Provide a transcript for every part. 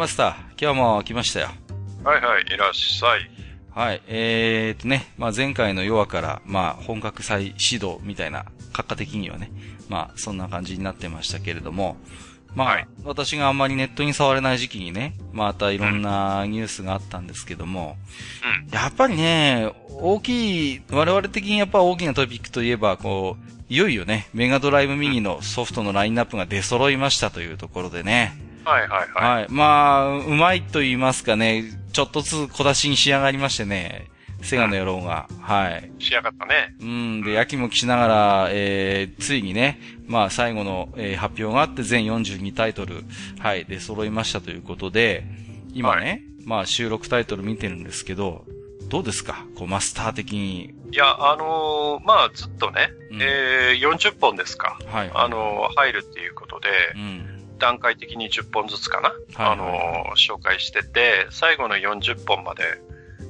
マスター今日も来ましたよはいはい、いらっしゃい。はい。えー、っとね、まあ、前回の弱から、まあ、本格再始動みたいな、閣下的にはね、まあ、そんな感じになってましたけれども、まあ、はい私があんまりネットに触れない時期にね、またいろんなニュースがあったんですけども、やっぱりね、大きい、我々的にやっぱ大きなトピックといえば、こう、いよいよね、メガドライブミニのソフトのラインナップが出揃いましたというところでね、はいはいはい。はい。まあ、うまいと言いますかね、ちょっとずつ小出しに仕上がりましてね、セガの野郎が。はい。仕上がったね。うん、で、やきもきしながら、えー、ついにね、まあ、最後の、えー発表があって、全42タイトル、はい、で揃いましたということで、今ね、まあ、収録タイトル見てるんですけど、どうですか？こう、マスター的に。いや、あのーまあずっとね、うんえー、40本ですか。はい。あのー入るっていうことで、うん。段階的に10本ずつかな。はいあのー紹介してて、最後の40本まで、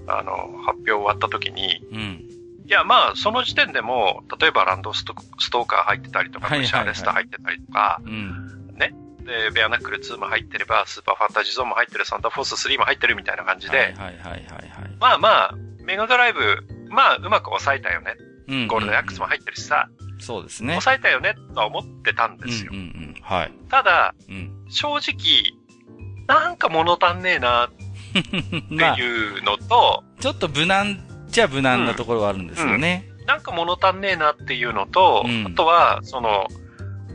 あのー発表終わった時に、うん。いや、まあ、その時点でも、例えばランドストストーカー入ってたりとか、はいはいはい武者アレスター入ってたりとか、うん。で、ベアナックル2も入ってれば、スーパーファンタジーゾーンも入ってる、サンダーフォース3も入ってるみたいな感じで、はいはいはいはいはい。まあまあ、メガドライブ、まあ、うまく抑えたよね。うんゴールデンアックスも入ってるしさ、そうですね。抑えたよね、とは思ってたんですよ。うんうんうん。はい。ただ、うん。正直、なんか物足んねえな、ってまあ、いうのと、ちょっと無難っちゃ無難なところはあるんですよね。なんか物足んねえなっていうのと、うんあとは、その、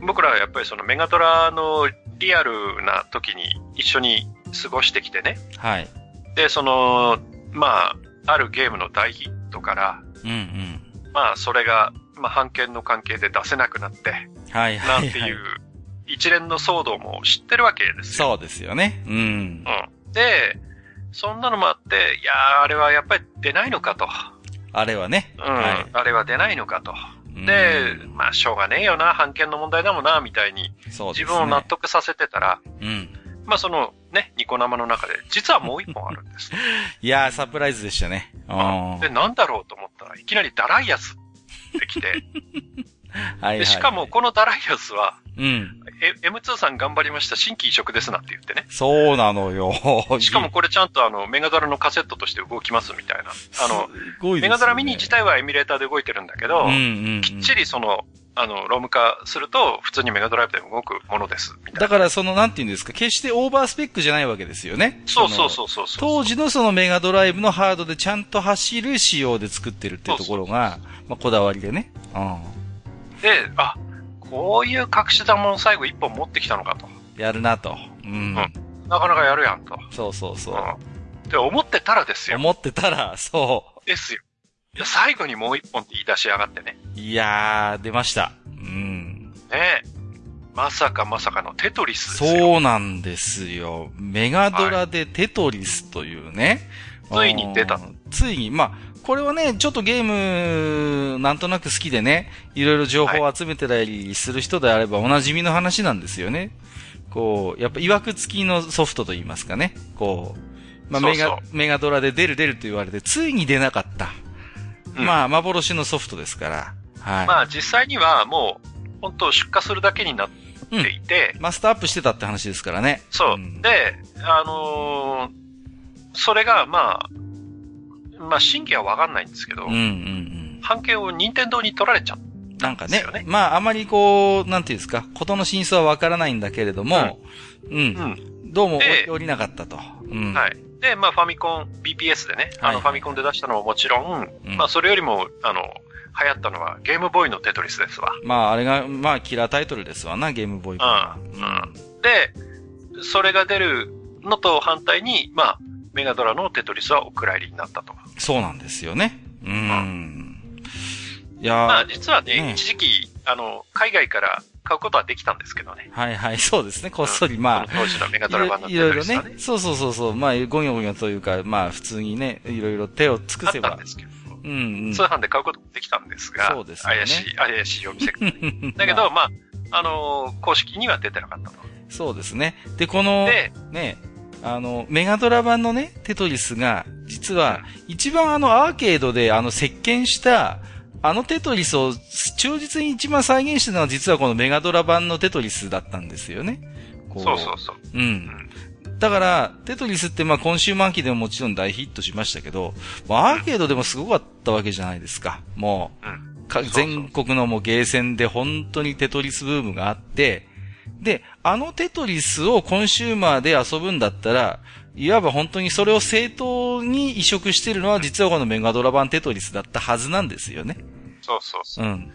僕らはやっぱりそのメガドラのリアルな時に一緒に過ごしてきてね。はい。で、その、まあ、あるゲームの大ヒットから、うんうん。まあ、それが、まあ、判権の関係で出せなくなって、はいははい、はい。ないんていう一連の騒動も知ってるわけですよ。そうですよね。うん。うん。で、そんなのもあって、いやー、あれはやっぱり出ないのかと。あれはね。うん。はあれは出ないのかと。い。でう、んまあ、しょうがねえよな、判権の問題だもんな、みたいに、そうですね。自分を納得させてたら、うん。まあ、その、ね、ニコ生の中で、実はもう一本あるんです。いやー、サプライズでしたね。うん。で、なんだろうと思ったらいきなりダライアスって来て、はいはい。で、しかも、このダライアスは、うん。え M2 さん頑張りました、新規移植ですなって言ってね。そうなのよ。しかもこれちゃんとあの、メガドラのカセットとして動きますみたいな。あの、ねメガドラミニ自体はエミュレーターで動いてるんだけど、うんうんうん。きっちりその、あの、ロム化すると、普通にメガドライブで動くものです。だから、その、なんて言うんですか、決してオーバースペックじゃないわけですよね。そうそうう。そうそうそう。当時のそのメガドライブのハードでちゃんと走る仕様で作ってるっていうところが、まあ、こだわりでね。うで、あ、こういう隠し玉の最後一本持ってきたのかと。ん。やるなと。うん。なかなかやるやんと。そうそうそう。うん。で、思ってたらですよ。思ってたら、そですよ。で最後にもう一本って言い出しやがってね。う。いやー、出ました。うん。ねえ。まさかまさかのテトリスですよ。そうなんですよ。メガドラでテトリスというね。ついに出たうん。ついに、まあ、これはね、ちょっとゲーム、なんとなく好きでね、いろいろ情報を集めてたりする人であればおなじみの話なんですよね。こう、やっぱ、曰く付きのソフトと言いますかね。こう、まあ、メガ、メガドラで出る出ると言われて、ついに出なかった。うんまあ、幻のソフトですから。はい。まあ実際にはもう、本当出荷するだけになっていて、マスターアップしてたって話ですからね。そう。んで、あのーそれがまあ、まあ真偽はわかんないんですけど、うんうんうん。判権を任天堂に取られちゃっなんかねまあ、あまりこう、なんていうんですか、ことの真相はわからないんだけれども、うん、た。うん。どうもで降りなかったと。うん。はい。で、まあファミコン、BPS でね、あはいのファミコンで出したのももちろん、うんまあそれよりも、あの、流行ったのはゲームボーイのテトリスですわ。まあ、あれが、まあ、キラータイトルですわな、ゲームボーイ版うん。うん。で、それが出るのと反対に、まあ、メガドラのテトリスはお蔵入りになったと。そうなんですよね。うん。いやまあ実はね、ね一時期、あの、海外から買うことはできたんですけどね。はいはい、そうですね。こっそり、まあ当時のメガいドラ版のろいろいろテトリスはね。。ねそうそうそうそう。まあ、ゴニョゴニョというか、まあ、普通にね、いろいろ手を尽くせばあったんで。すけど。うんうん。通販で買うこともできたんですが、そうですよね怪しい、怪しいお店が。だけど、まあ、あのー公式には出てなかったと。そうですね。で、この、で、ね、あの、メガドラ版のね、テトリスが、実は、一番あのアーケードであの、席巻した、あのテトリスを忠実に一番再現したのは実はこのメガドラ版のテトリスだったんですよね。こそうそうそう。うん。だから、テトリスってまあ今週末期でももちろん大ヒットしましたけど、まあアーケードでもすごかったわけじゃないですか。もう、うん。全国のもうゲーセンで本当にテトリスブームがあって、で、あのテトリスをコンシューマーで遊ぶんだったら、いわば本当にそれを正当に移植してるのは実はこのメガドラ版テトリスだったはずなんですよね。そうそうそうう。ん。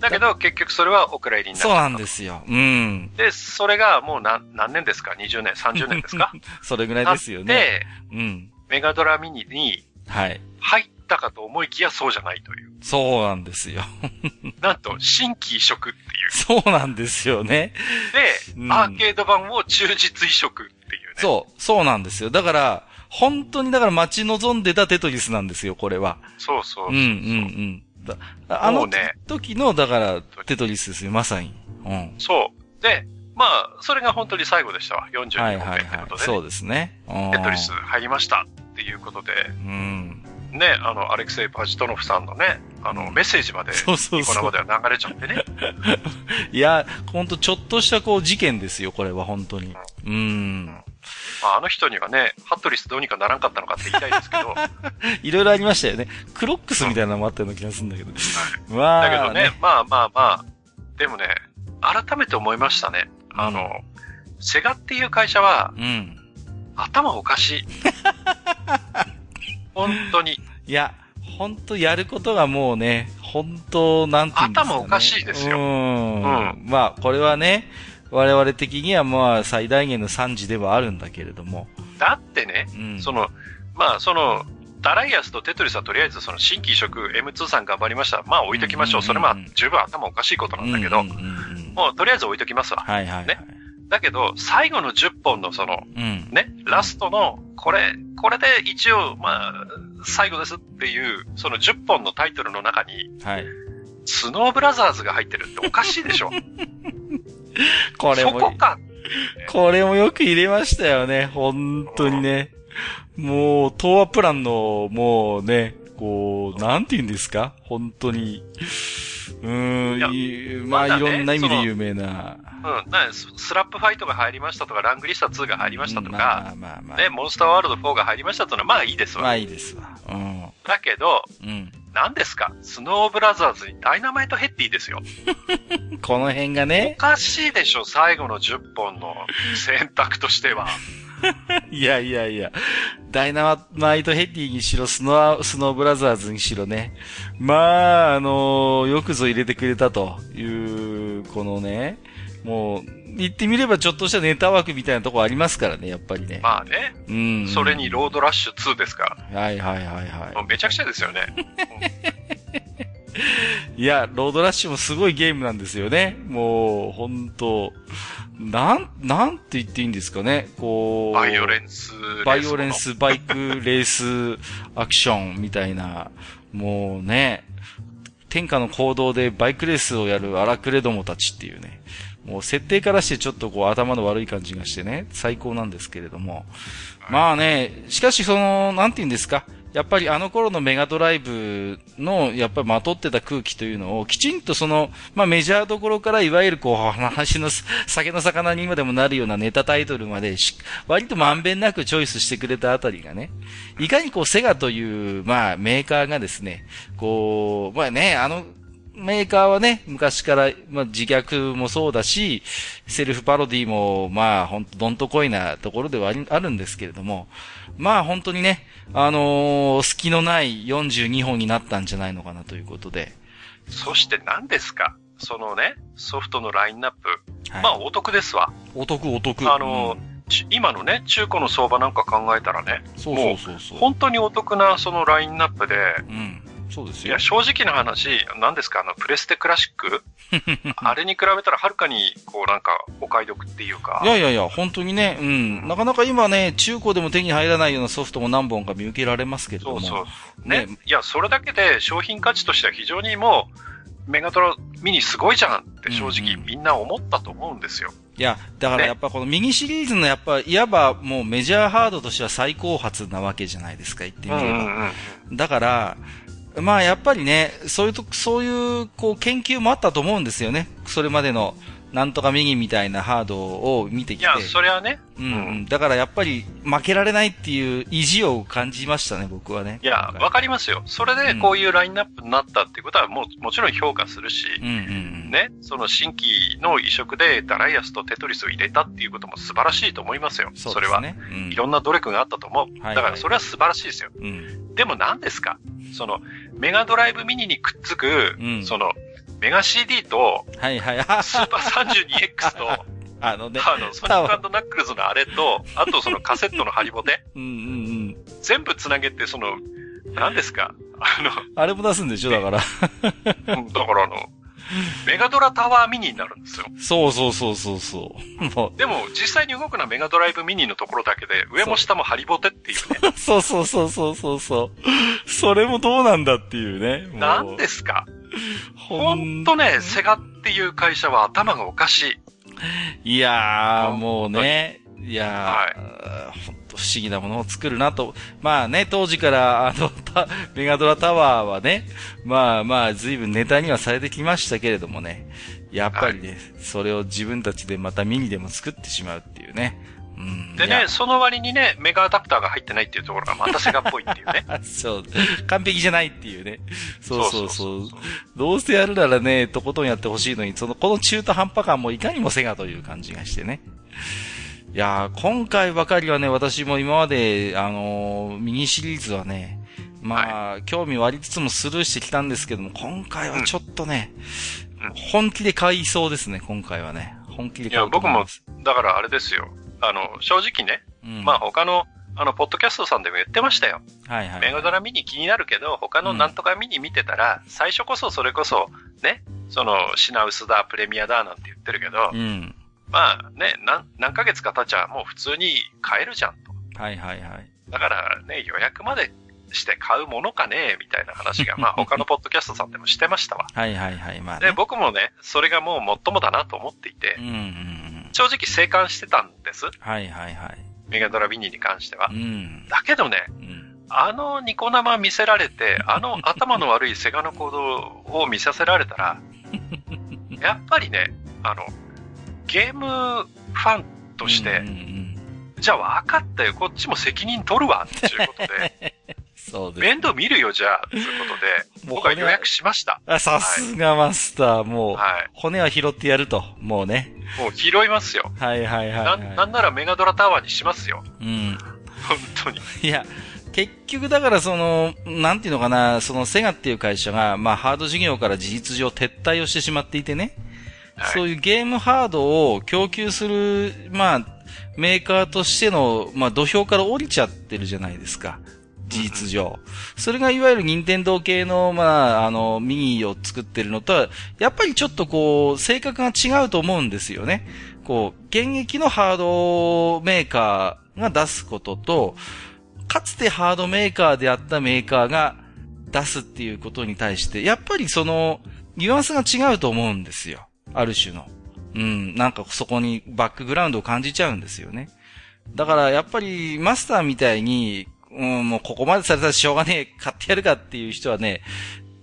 だけど、結局それはお蔵入りになった。そうなんですよ。うん。で、それがもう何、何年ですか ?20 年、30年ですか？それぐらいですよね。で、うん。メガドラミニにはい。入ったかと思いきやそうじゃないという。そうなんですよ。なんと、新規移植っていう。そうなんですよね。で、うんアーケード版を忠実移植っていうね。そう、そうなんですよ。だから、本当にだから待ち望んでたテトリスなんですよ、これは。そうそうそううんうんうん。だあのね時の、だから、テトリスですよ、まさに。うん。そう。で、まあ、それが本当に最後でしたわ。42はい本はいはい。目ってことで、ねそうですね。うんテトリス入りましたっていうことで、うん。ね、あの、アレクセイ・パジトノフさんのね、あの、うんメッセージまで、そうそうそうニコ生では流れちゃってね。いや、ほんとちょっとしたこう事件ですよ、これは本当に。うん。まあ、あの人にはね、ハットリスどうにかならんかったのかって言いたいですけど、いろいろありましたよね。クロックスみたいなのもあったような気がするんだけど。まあ、だけどね、まあまあまあ、でもね、改めて思いましたね。あの、セガっていう会社は、うん。頭おかしい。本当に。いや、本当やることがもうね、本当なんていうんですか、ね。頭おかしいですようん。うんまあ、これはね、我々的にはまあ、最大限の惨事ではあるんだけれども。だってね、うん。その、まあ、その、ダライアスとテトリスはとりあえずその新規移植 M2 さん頑張りました。まあ置いときましょう。うんそれまあ十分頭おかしいことなんだけどもうとりあえず置いときますわ。はいはいはい。ねだけど、最後の10本のその、うん。ね、ラストの、これ、これで一応、まあ、最後ですっていう、その10本のタイトルの中に、はい。スノーブラザーズが入ってるっておかしいでしょ。これも、そこか。これもよく入れましたよね。本当にね。もう、東亜プランの、もうね、こう、なんて言うんですか？本当に。うーんい、まあ、ねいろんな意味で有名な。うん、なススラップファイトが入りましたとか、ラングリスタ2が入りましたとまか、あまあまあ。ね、モンスターワールド4が入りましたというのは、まあいいですわ。まあいいですわ。うん。だけど、うん。何ですか？スノーブラザーズにダイナマイトヘッディですよ。この辺がおね。かしいでしょ、最後の10本の選択としては。いやいやいや。ダイナマイトヘッディにしろ、スノー、スノーブラザーズにしろね。まあ、あのよくぞ入れてくれたという、このね、もう、言ってみればちょっとしたネタ枠みたいなとこありますからね、やっぱりね。まあね、うん。それにロードラッシュ2ですかはいはいはいはら。もうめちゃくちゃですよね。い。いや、ロードラッシュもすごいゲームなんですよね。もう、本当なん、なんて言っていいんですかね。こう。バイオレンス。バイオレンスバイクレースアクションみたいな、もうね、天下の公道でバイクレースをやる荒くれどもたちっていうね、もう設定からしてちょっとこう頭の悪い感じがしてね、最高なんですけれども。まあね、しかしその、なんて言うんですか、やっぱりあの頃のメガドライブの、やっぱりまとってた空気というのを、きちんとその、まあメジャーどころからいわゆるこう、話の 酒の魚に今でもなるようなネタタイトルまで、割とまんべんなくチョイスしてくれたあたりがね、いかにこう、セガという、まあメーカーがですね、こう、まあね、あの、メーカーはね、昔から、まあ、自虐もそうだし、セルフパロディも、まあ、ほんと、どんとこいなところではあるんですけれども、まあ、本当にね、あのー隙のない42本になったんじゃないのかなということで。そして何ですか？そのね、ソフトのラインナップ。はい、まあ、お得ですわ。お得お得。あのーち今のね、中古の相場なんか考えたらね、うんそうそうそうそう。本当にお得なそのラインナップで、うん。そうですよ。いや、正直な話、何ですか、あの、プレステクラシック？あれに比べたらはるかに、こうなんか、お買い得っていうか。いやいやいや、本当にね、うん。なかなか今ね、中古でも手に入らないようなソフトも何本か見受けられますけれども。そうそうね。ねいや、それだけで商品価値としては非常にもう、メガトラミニすごいじゃんって正直みんな思ったと思うんですよ。いや、だからやっぱこのミニシリーズのやっぱ、いわばもうメジャーハードとしては最高発なわけじゃないですか、言ってみれば。だから、まあやっぱりね、そういうと、そういう、こう研究もあったと思うんですよね。それまでのなんとか右みたいなハードを見てきて。いや、それはね。うん、うん。だからやっぱり負けられないっていう意地を感じましたね、僕はね。いや、わかりますよ。それでこういうラインナップになったっていうことはもう、もちろん評価するし、うんうん、ね、その新規の移植でダライアスとテトリスを入れたっていうことも素晴らしいと思いますよ。そ、ね、れは、うん。いろんな努力があったと思う。はいはい、だからそれは素晴らしいですよ。うん、でも何ですか？その、メガドライブミニにくっつく、うん、その、メガ CD と、はいはい。スーパー 32X と、あのね、あの、ソニックナックルズのあれと、あとそのカセットのハリボテ。うんうんうん。全部つなげて、その、何ですか？あの、あれも出すんでしょ？だから。うん、だからあの、メガドラタワーミニになるんですよ。そうそうそうそうそう。でも、実際に動くのはメガドライブミニのところだけで、上も下もハリボテっていうね。そうそうそうそうそうそう。それもどうなんだっていうね。何ですか？ほんとね、セガっていう会社は頭がおかしい。いやー、もうね、いやー、はい、ほんと不思議なものを作るなと。まあね、当時から、あの、メガドラタワーはね、まあまあ、随分ネタにはされてきましたけれどもね、やっぱりね、はい、それを自分たちでまたミニでも作ってしまうっていうね。でね、その割にね、メガアダプターが入ってないっていうところがまたセガっぽいっていうね。そう。完璧じゃないっていうね。そうそうそうどうせやるならね、とことんやってほしいのに、その、この中途半端感もいかにもセガという感じがしてね。いやー、今回ばかりはね、私も今まで、あのー、ミニシリーズはね、まあ、はい、興味はありつつもスルーしてきたんですけども、今回はちょっとね、うん、本気で買いそうですね、今回はね。本気で買いそう。いや、僕も、だからあれですよ。あの、正直ね、うん、まあ他の、あの、ポッドキャストさんでも言ってましたよ。はいはい。メガドラミニ気になるけど、他のなんとかミニ見てたら、うん、最初こそそれこそ、ね、その、品薄だ、プレミアだ、なんて言ってるけど、うん、まあね、何、何ヶ月か経っちゃもう普通に買えるじゃんと。はいはいはい。だからね、予約までして買うものかねみたいな話が、まあ他のポッドキャストさんでもしてましたわ。はいはいはい。まあ、ね、で、僕もね、それがもう最もだなと思っていて、うんうんうん正直生還してたんです。はいはいはい。メガドラビニに関しては。うん、だけどね、うん、あのニコ生見せられて、あの頭の悪いセガの行動を見させられたら、やっぱりね、あの、ゲームファンとして、うんうんうん、じゃあ分かったよ、こっちも責任取るわ、っていうことで、そうです。面倒見るよ、じゃあ、ということで、僕は予約しました。あさすがマスター、もう、はい、骨は拾ってやると、もうね。もう拾いますよ。はいはいはい、はい、な。なんならメガドラタワーにしますよ。うん。本当に。いや、結局だからその、なんていうのかな、そのセガっていう会社が、まあハード事業から事実上撤退をしてしまっていてね。はい、そういうゲームハードを供給する、まあ、メーカーとしての、まあ土俵から降りちゃってるじゃないですか。事実上。それがいわゆる任天堂系の、まあ、あの、ミニを作ってるのとは、やっぱりちょっとこう、性格が違うと思うんですよね。こう、現役のハードメーカーが出すことと、かつてハードメーカーであったメーカーが出すっていうことに対して、やっぱりその、ニュアンスが違うと思うんですよ。ある種の。うん、なんかそこにバックグラウンドを感じちゃうんですよね。だからやっぱりマスターみたいに、うん、もうここまでされたらしょうがねえ、買ってやるかっていう人はね、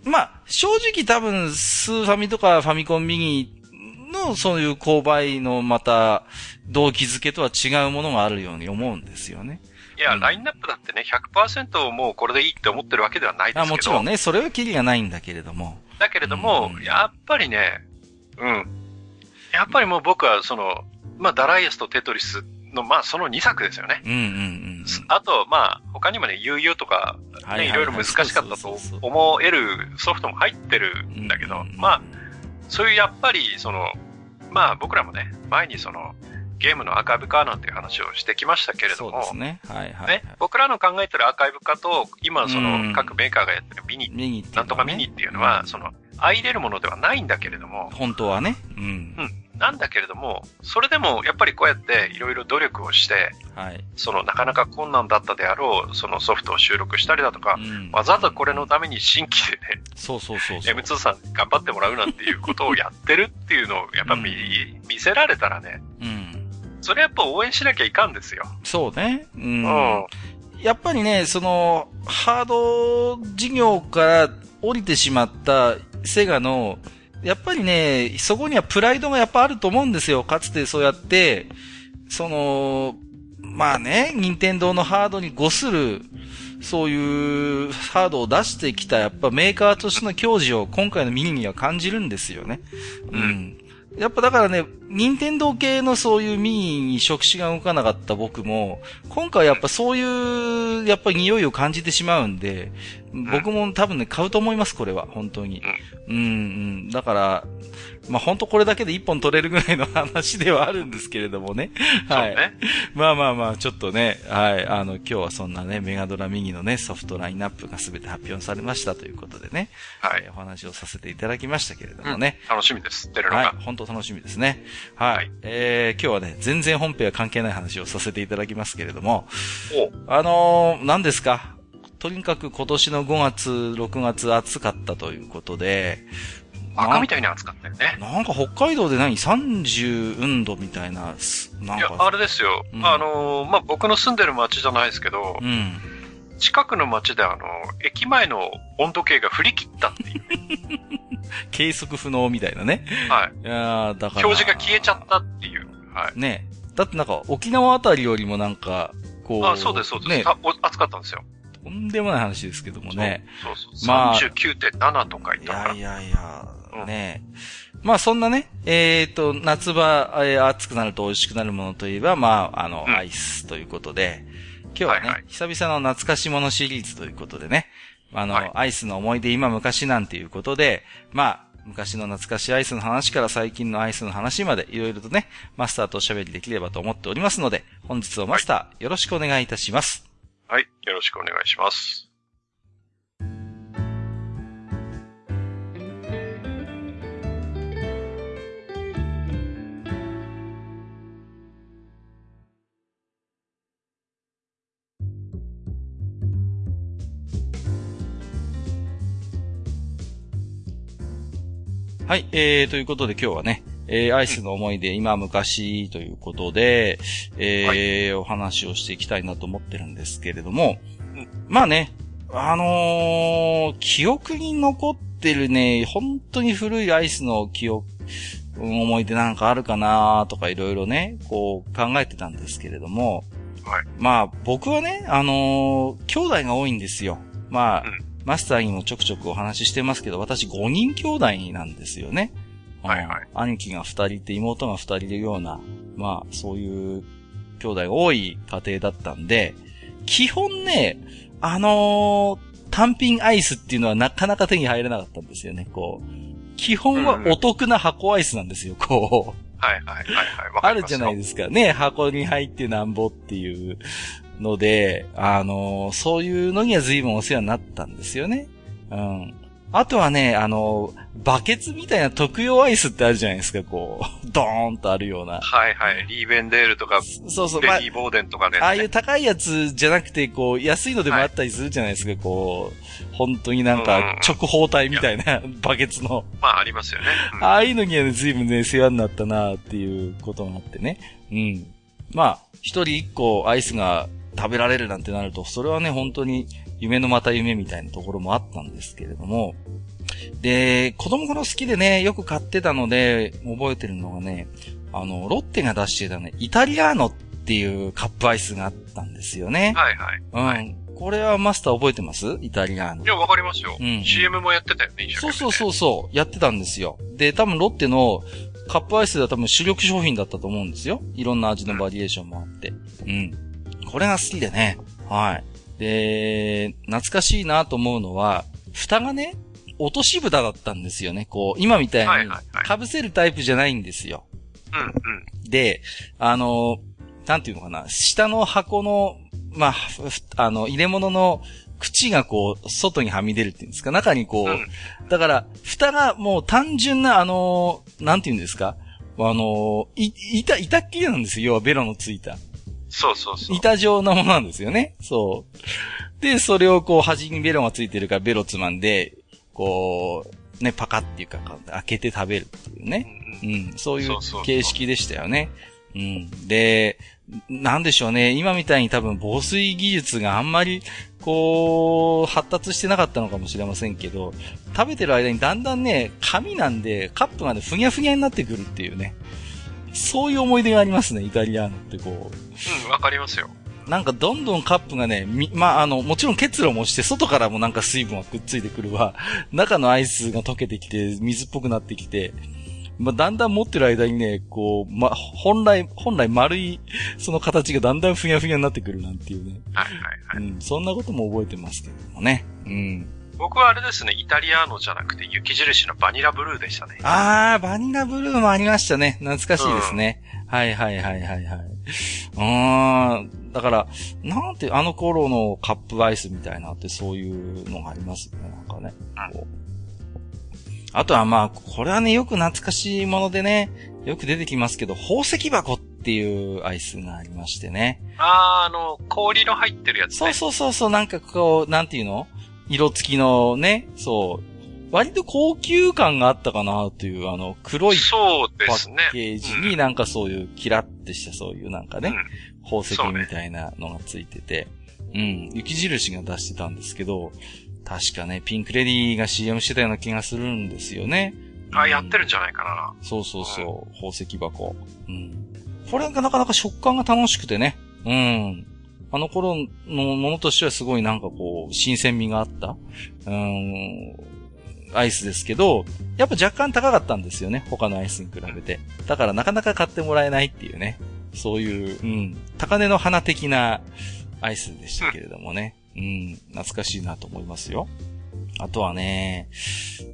まあ、正直多分、スーファミとかファミコンミニのそういう購買のまた、動機づけとは違うものがあるように思うんですよね。いや、うん、ラインナップだってね、100%もうこれでいいって思ってるわけではないですけど。あもちろんね、それはキリがないんだけれども。だけれども、うん、やっぱりね、うん。やっぱりもう僕はその、まあ、ダライアスとテトリスの、まあ、その2作ですよね。うんうんうん、あと、まあ、他にもね、悠々とか、ね、いろいろ難しかったと思えるソフトも入ってるんだけど、まあ、そういうやっぱり、その、まあ僕らもね、前にその、ゲームのアーカイブ化なんていう話をしてきましたけれども、ね。はいはい、はい、ね。僕らの考えてるアーカイブ化と、今その各メーカーがやってるミニ、ミニね、なんとかミニっていうのは、その、相入れるものではないんだけれども。本当はね。うん。うん。なんだけれども、それでもやっぱりこうやっていろいろ努力をして、はい、そのなかなか困難だったであろう、そのソフトを収録したりだとか、うん、わざわざこれのために新規でね、そうそうそう M2 さん頑張ってもらうなんていうことをやってるっていうのをやっぱ見うん、見せられたらね、うん、それやっぱ応援しなきゃいかんですよ。そうね。うん。うん、やっぱりね、その、ハード事業から降りてしまったセガのやっぱりね、そこにはプライドがやっぱあると思うんですよ。かつてそうやって、その、まあね、任天堂のハードに誤する、そういうハードを出してきた、やっぱメーカーとしての矜持を今回のミニには感じるんですよね。うん。やっぱだからね、任天堂系のそういうミニに触手が動かなかった僕も、今回やっぱそういう、やっぱり匂いを感じてしまうんで、僕も多分ね、買うと思います、これは、本当に。うん、うん。だから、まあ、本当これだけで一本取れるぐらいの話ではあるんですけれどもね。はい。ね、まあまあまあ、ちょっとね、はい。あの、今日はそんなね、メガドラミニのね、ソフトラインナップが全て発表されましたということでね。はい。お話をさせていただきましたけれどもね。うん、楽しみです。出るのが。はい。本当楽しみですね。はい。はい、えー、今日はね、全然本編は関係ない話をさせていただきますけれども。あのー、何ですか？とにかく今年の5月、6月暑かったということで、赤みたいに暑かったよね。なんか北海道で何 ?30 運度みたいな、なんか。いや、あれですよ。うん、あのー、まあ、僕の住んでる町じゃないですけど、うん、近くの町であの、駅前の温度計が振り切ったっていう。計測不能みたいなね。はい。いやだから。表示が消えちゃったっていう。はい。ねだってなんか沖縄あたりよりもなんか、こう。あ、そうです、そうです。ね、暑かったんですよ。とんでもない話ですけどもね。そうそうそう。まあ、39.7とか言ったから。いやいやいや、ね、うん、まあそんなね、えっ、ー、と、夏場、えー、暑くなると美味しくなるものといえば、まあ、あの、うん、アイスということで、今日はね、はいはい、久々の懐かしものシリーズということでね、あの、はい、アイスの思い出今昔なんていうことで、まあ、昔の懐かしいアイスの話から最近のアイスの話までいろいろとね、マスターとおしゃべりできればと思っておりますので、本日はマスター、はい、よろしくお願いいたします。はい、よろしくお願いします。はい、えー、ということで今日はね、えー、アイスの思い出、今昔ということで、えー、はい、お話をしていきたいなと思ってるんですけれども、うん、まあね、あのー、記憶に残ってるね、本当に古いアイスの記憶、思い出なんかあるかなとかいろいろね、こう考えてたんですけれども、はい、まあ僕はね、あのー、兄弟が多いんですよ。まあ、うん、マスターにもちょくちょくお話ししてますけど、私5人兄弟なんですよね。はいはい。兄貴が二人って妹が二人いるような、まあ、そういう兄弟が多い家庭だったんで、基本ね、あのー、単品アイスっていうのはなかなか手に入れなかったんですよね、こう。基本はお得な箱アイスなんですよ、こう。はいはいはいはい。あるじゃないですか。ね、箱に入ってなんぼっていうので、あのー、そういうのには随分お世話になったんですよね。うん。あとはね、あの、バケツみたいな特用アイスってあるじゃないですか、こう、ドーンとあるような。はいはい。リーベンデールとか、そうそう、ベリーボーデンとかね、あ。ああいう高いやつじゃなくて、こう、安いのでもあったりするじゃないですか、はい、こう、本当になんか、直方体みたいな、バケツの。まあ、ありますよね。うん、ああいうのにはね、随分ね、世話になったなっていうことがあってね。うん。まあ、一人一個アイスが食べられるなんてなると、それはね、本当に夢のまた夢みたいなところもあったんですけれども、で、子供頃好きでね、よく買ってたので、覚えてるのがね、あの、ロッテが出してたね、イタリアーノっていうカップアイスがあったんですよね。はいはい。うん。はいこれはマスター覚えてます？イタリアーノ。いや、わかりますよ。うん。CM もやってたよね、そうそうそうそう。やってたんですよ。で、多分ロッテのカップアイスでは多分主力商品だったと思うんですよ。いろんな味のバリエーションもあって。うん。これが好きでね。はい。で、懐かしいなと思うのは、蓋がね、落とし蓋だったんですよね。こう、今みたいに、被せるタイプじゃないんですよ。うんうん。で、あの、なんていうのかな、下の箱の、まあ、あの、入れ物の口がこう、外にはみ出るっていうんですか、中にこう、うん、だから、蓋がもう単純な、あの、なんていうんですか、あの、い、板、板っきりなんですよ。要はベロのついた。そうそうそう。板状のものなんですよね。そう。で、それをこう、端にベロがついてるからベロつまんで、こう、ね、パカっていうか、開けて食べるっていうね。うん、うん、そういう形式でしたよね。うん。で、なんでしょうね。今みたいに多分防水技術があんまり、こう、発達してなかったのかもしれませんけど、食べてる間にだんだんね、紙なんで、カップがね、ふにゃふにゃになってくるっていうね。そういう思い出がありますね、イタリアーノってこう。うん、わかりますよ。なんかどんどんカップがね、み、まあ、あの、もちろん結露もして、外からもなんか水分がくっついてくるわ。中のアイスが溶けてきて、水っぽくなってきて、まあ、だんだん持ってる間にね、こう、ま、本来、本来丸い、その形がだんだんふにゃふにゃになってくるなんていうね。はいはいはい。うん、そんなことも覚えてますけどもね。うん。僕はあれですね、イタリアーノじゃなくて雪印のバニラブルーでしたね。あー、バニラブルーもありましたね。懐かしいですね。うん、はいはいはいはいはい。うーん。だから、なんて、あの頃のカップアイスみたいなってそういうのがありますよね、なんかね。うんあとはまあ、これはね、よく懐かしいものでね、よく出てきますけど、宝石箱っていうアイスがありましてね。ああ、あの、氷の入ってるやつ、ね、そうそうそうそう、なんかこう、なんていうの？色付きのね、そう。割と高級感があったかなという、あの、黒いパッケージになんかそういうキラッてしたそういうなんかね、うん、宝石みたいなのがついてて、うね、うん、雪印が出してたんですけど、確かね、ピンクレディーが CM してたような気がするんですよね。あ、うん、やってるんじゃないかな。そうそうそう、うん、宝石箱。うん。これがなかなか食感が楽しくてね。うん。あの頃のものとしてはすごいなんかこう、新鮮味があった、うん、アイスですけど、やっぱ若干高かったんですよね。他のアイスに比べて。だからなかなか買ってもらえないっていうね。そういう、うん、高値の花的なアイスでしたけれどもね。うん、懐かしいなと思いますよ。あとはね、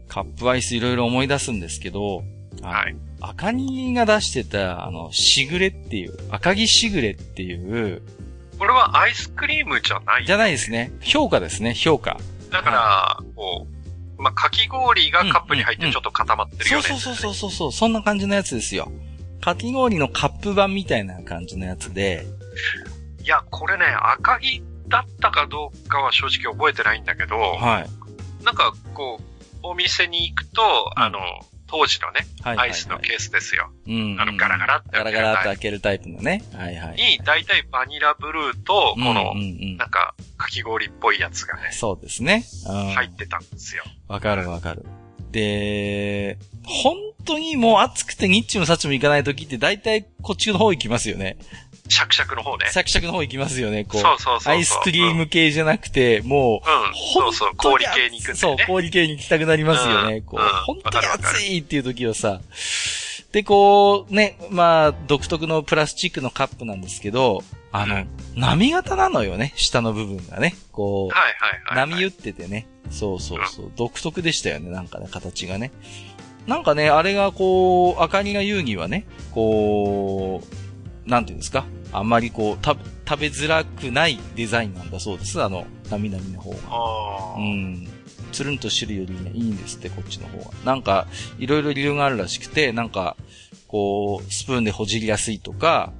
カップアイスいろいろ思い出すんですけど、はい。赤木が出してた、あの、しぐれっていう、赤木しぐれっていう、これはアイスクリームじゃない、じゃないですね。評価ですね、評価。だから、はい、こう、まあ、かき氷がカップに入ってちょっと固まってるよね、うんうん、そうそうそうそう、そんな感じのやつですよ。かき氷のカップ版みたいな感じのやつで。いや、これね、赤木だったかどうかは正直覚えてないんだけど、はい。なんか、こう、お店に行くと、あの、当時のね、はいはいはい、アイスのケースですよ。うん、うん、あの、ガラガラってガラガラって開けるタイプのね。はいはい。に、大体バニラブルーと、この、うんうんうん、なんか、かき氷っぽいやつがね。そうですね。入ってたんですよ。わかるわかる。で、本当にもう暑くてニッチもサッチも行かない時って大体こっちの方行きますよね。シャクシャクの方ね。シャクシャクの方行きますよね、こう。そうそうそうアイスクリーム系じゃなくて、もう、うん、そうそう、氷系に行くんだよね。そう、氷系に行きたくなりますよね、こう。本当に暑いっていう時はさ。で、こう、ね、まあ、独特のプラスチックのカップなんですけど、あの、波型なのよね、下の部分がね。こう、はいはいはい、波打っててね。そうそうそう、独特でしたよね、なんかね、形がね。なんかね、あれがこう、赤荷が言うにはね、こう、なんていうんですか？あんまりこう、食べづらくないデザインなんだそうです。あの、なみなみの方が。うん。つるんと汁よりね、いいんですって、こっちの方が。なんか、いろいろ理由があるらしくて、なんか、こう、スプーンでほじりやすいとか、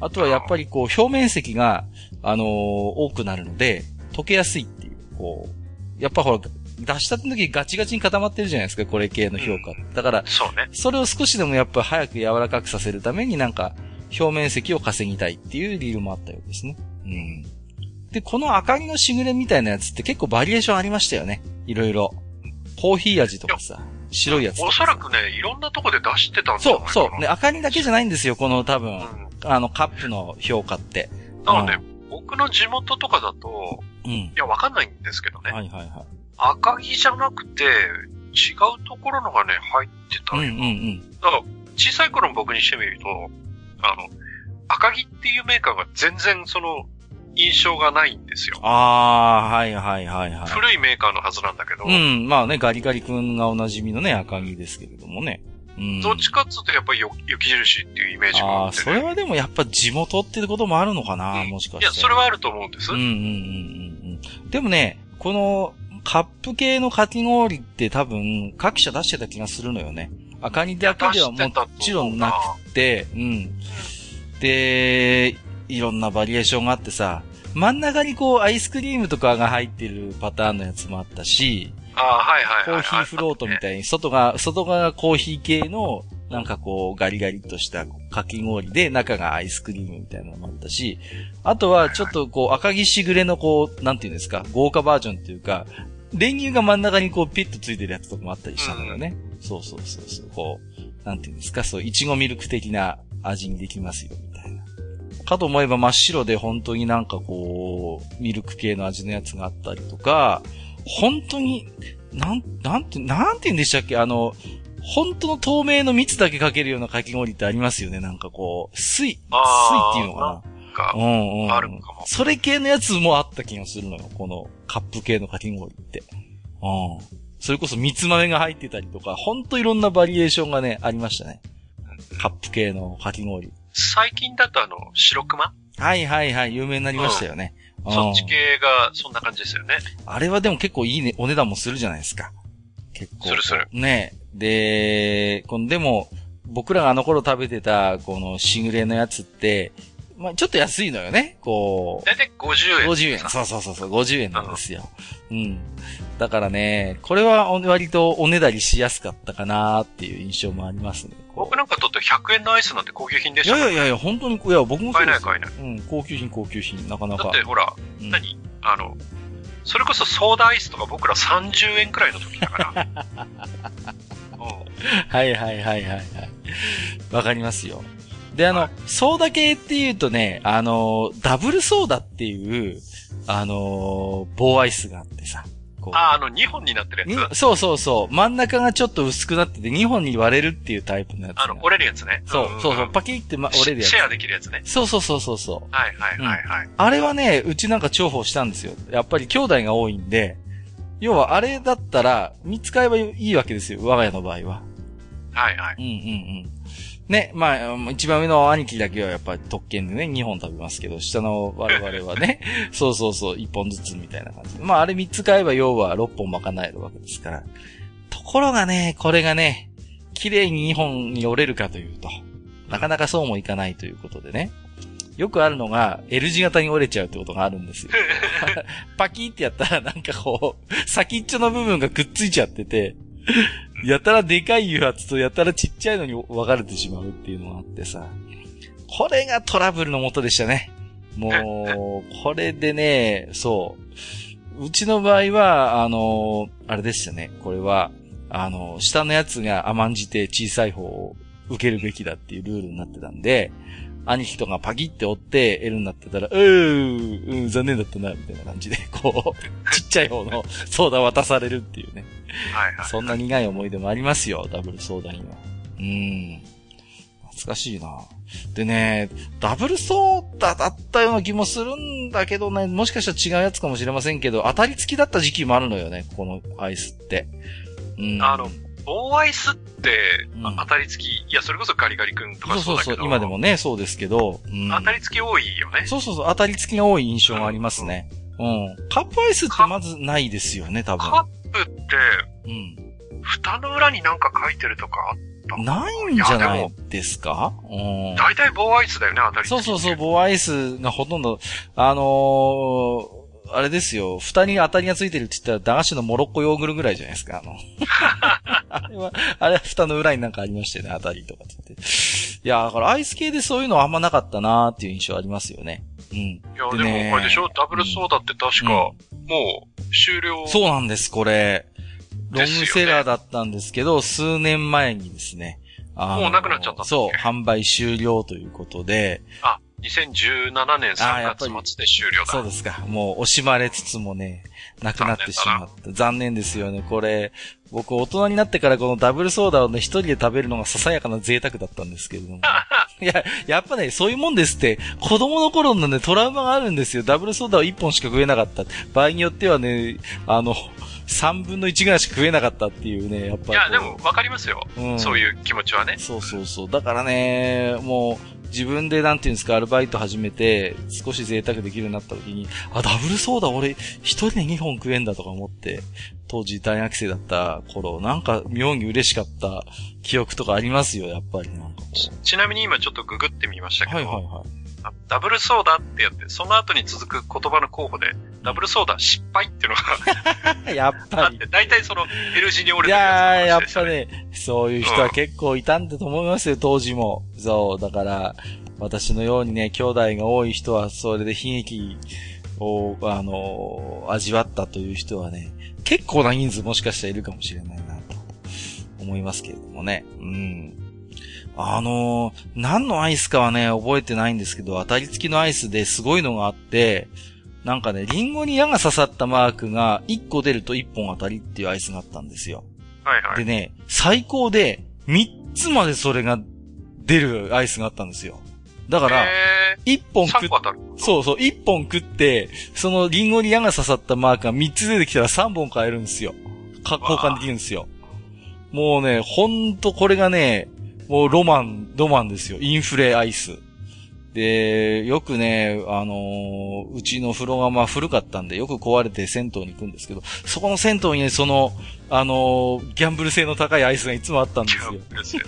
あとはやっぱりこう、表面積が、あのー、多くなるので、溶けやすいっていう、こう、やっぱほら、出した時ガチガチに固まってるじゃないですか、これ系の評価。うん、だから、そうね。それを少しでもやっぱ早く柔らかくさせるためになんか、表面積を稼ぎたいっていう理由もあったようですね。うん。で、この赤木のしぐれみたいなやつって結構バリエーションありましたよね。いろいろ。コーヒー味とかさ、白いやつおそらくね、いろんなとこで出してたんじゃないかなそう、そう。ね、赤木だけじゃないんですよ、この多分、うん、あの、カップの評価って。だからね、うん、僕の地元とかだと、うん。いや、わかんないんですけどね。はいはいはい。赤木じゃなくて、違うところのがね、入ってたよ。うんうんうん。だから、小さい頃の僕にしてみると、あの、赤木っていうメーカーが全然その、印象がないんですよ。ああ、はいはいはいはい。古いメーカーのはずなんだけど。うん、まあね、ガリガリ君がおなじみのね、赤木ですけれどもね。うん、どっちかっつうとやっぱり雪印っていうイメージがあって、ね、ああ、それはでもやっぱ地元っていうこともあるのかな、うん、もしかして。いや、それはあると思うんです。うんうんうんうん。でもね、このカップ系のかき氷って多分各社出してた気がするのよね。赤荷だけではもちろんなくて、うん。で、いろんなバリエーションがあってさ、真ん中にこうアイスクリームとかが入ってるパターンのやつもあったし、あはいはいコーヒーフロートみたいに、外が、外側がコーヒー系の、なんかこう、ガリガリとしたかき氷で、中がアイスクリームみたいなのもあったし、あとはちょっとこう、赤木しぐれのこう、なんていうんですか、豪華バージョンっていうか、練乳が真ん中にこう、ピッとついてるやつとかもあったりしたんだよね。うん、そうそうそうそう。こう、なんていうんですか、そう、いちごミルク的な味にできますよ、みたいな。かと思えば真っ白で本当になんかこう、ミルク系の味のやつがあったりとか、本当に、なん、なんて、なんて言うんでしたっけ？あの、本当の透明の蜜だけかけるようなかき氷ってありますよねなんかこう、水、水っていうのかな？うんうん。あるかも。それ系のやつもあった気がするのよ。このカップ系のかき氷って。うん。それこそ蜜豆が入ってたりとか、ほんといろんなバリエーションがね、ありましたね。カップ系のかき氷。最近だとあの、白熊？はいはいはい、有名になりましたよね。そっち系がそんな感じですよね。あれはでも結構いいね、お値段もするじゃないですか。結構。するする。ねで、このでも、僕らがあの頃食べてた、このシグレのやつって、まあちょっと安いのよね、こう。だいたい50円。50円。そうそうそうそう、50円なんですよ。うん。だからね、これは割とおねだりしやすかったかなっていう印象もありますね。僕なんかとって100円のアイスなんて高級品でした、ね、いやいやいや、本当に、いや、僕もそうです買えない買えない。うん、高級品高級品、なかなか。だってほら、うん、何？あの、それこそソーダアイスとか僕ら30円くらいの時だから。はいはいはいはいはい。わかりますよ。で、あの、はい、ソーダ系って言うとね、あの、ダブルソーダっていう、あの、棒アイスがあってさ。ああ、あの、2本になってるやつそうそうそう。真ん中がちょっと薄くなってて、2本に割れるっていうタイプのやつ。あの、折れるやつね。そう、そうそう。パキって、ま、折れるやつ。シェアできるやつね。そうそうそうそうそう。はいはいはいはい、うん、あれはね、うちなんか重宝したんですよ。やっぱり兄弟が多いんで、要はあれだったら、見つかえばいいわけですよ。我が家の場合は。はいはい。うんうんうん。ね、まあ、一番上の兄貴だけはやっぱり特権でね、2本食べますけど、下の我々はね、そうそうそう、1本ずつみたいな感じで。まあ、あれ3つ買えば要は6本賄えるわけですから。ところがね、これがね、綺麗に2本に折れるかというと、なかなかそうもいかないということでね。よくあるのが、L 字型に折れちゃうってことがあるんですよ。パキってやったらなんかこう、先っちょの部分がくっついちゃってて、やたらでかい油圧とやたらちっちゃいのに分かれてしまうっていうのがあってさ。これがトラブルのもとでしたね。もう、これでね、そう。うちの場合は、あの、あれでしたね。これは、あの、下のやつが甘んじて小さい方を受けるべきだっていうルールになってたんで、兄貴とかパキって折って L になってたら、うー、うん、残念だったな、みたいな感じで、こう、ちっちゃい方のソーダ渡されるっていうね。はいはい。そんな苦い思い出もありますよ、ダブルソーダには。うん。懐かしいな。でね、ダブルソーダだったような気もするんだけどね、もしかしたら違うやつかもしれませんけど、当たり付きだった時期もあるのよね、このアイスって。うん。あの、棒アイスって、当たり付き、いや、それこそガリガリ君とかそうだけど。そうそうそう、今でもね、そうですけど。うん、当たり付き多いよね。そうそうそう、当たり付きが多い印象がありますね。うん。うん、カップアイスってまずないですよね、多分。カップって、うん。蓋の裏になんか書いてるとかあった？ないんじゃないですか？うん。大体棒アイスだよね、当たり付き。そうそうそう、棒アイスがほとんど、あのー、あれですよ、蓋に当たりがついてるって言ったら、駄菓子のモロッコヨーグルぐらいじゃないですか、あの。あれは、あれは蓋の裏になんかありましたよね、当たりとかって言って。いや、だからアイス系でそういうのはあんまなかったなーっていう印象ありますよね。うん。いや、ででもこれでしょ？ダブルソーダって確か、もう、終了、そうなんです、これ。ロングセラーだったんですけど、数年前にですね。もうなくなっちゃったそう、販売終了ということで。あ、2017年3月末で終了だ。そうですか。もう惜しまれつつもね、なくなってしまった。残念ですよね。これ、僕大人になってからこのダブルソーダをね、一人で食べるのがささやかな贅沢だったんですけれども。いや、やっぱね、そういうもんですって、子供の頃のね、トラウマがあるんですよ。ダブルソーダを1本しか食えなかった。場合によってはね、あの、3分の1ぐらいしか食えなかったっていうね、やっぱり。いや、でも分かりますよ、うん。そういう気持ちはね。そうそうそう。だからね、もう、自分でなんていうんですか、アルバイト始めて、少し贅沢できるようになった時に、あ、ダブルソーダ俺、一人で2本食えんだとか思って、当時大学生だった頃、なんか妙に嬉しかった記憶とかありますよ、やっぱりなんかち。ちなみに今ちょっとググってみましたけど、はいはいはい。ダブルソーダってやって、その後に続く言葉の候補で、ダブルソーダ失敗っていうのが やっぱり。大体その L 字に折れてるやいやー、やっぱね、そういう人は結構いたんだと思いますよ、当時も。そう、だから、私のようにね、兄弟が多い人は、それで悲劇を、あの、味わったという人はね、結構な人数もしかしたらいるかもしれないな、と思いますけれどもね。うん。あのー、何のアイスかはね、覚えてないんですけど、当たり付きのアイスですごいのがあって、なんかね、リンゴに矢が刺さったマークが1個出ると1本当たりっていうアイスがあったんですよ。はいはい。でね、最高で3つまでそれが出るアイスがあったんですよ。だから、1本食っ、そうそう、1本食って、そのリンゴに矢が刺さったマークが3つ出てきたら3本買えるんですよ。か、交換できるんですよ。もうね、ほんとこれがね、もうロマン、ロマンですよ。インフレアイス。で、よくね、あのー、うちの風呂がまあ古かったんで、よく壊れて銭湯に行くんですけど、そこの銭湯にね、その、あのー、ギャンブル性の高いアイスがいつもあったんですよ。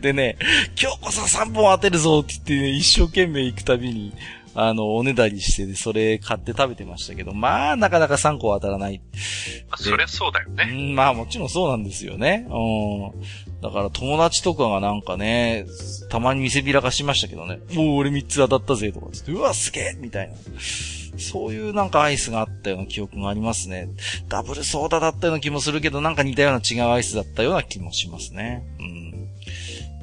でね、今日こそ3本当てるぞって言ってね、一生懸命行くたびに、あの、おねだりして、それ買って食べてましたけど、まあ、なかなか3個は当たらない。そりゃそうだよね。うん、まあもちろんそうなんですよね。うん。だから友達とかがなんかね、たまに見せびらかしましたけどね、もう俺3つ当たったぜとかつって、うわ、すげえみたいな。そういうなんかアイスがあったような記憶がありますね。ダブルソーダだったような気もするけど、なんか似たような違うアイスだったような気もしますね。うん。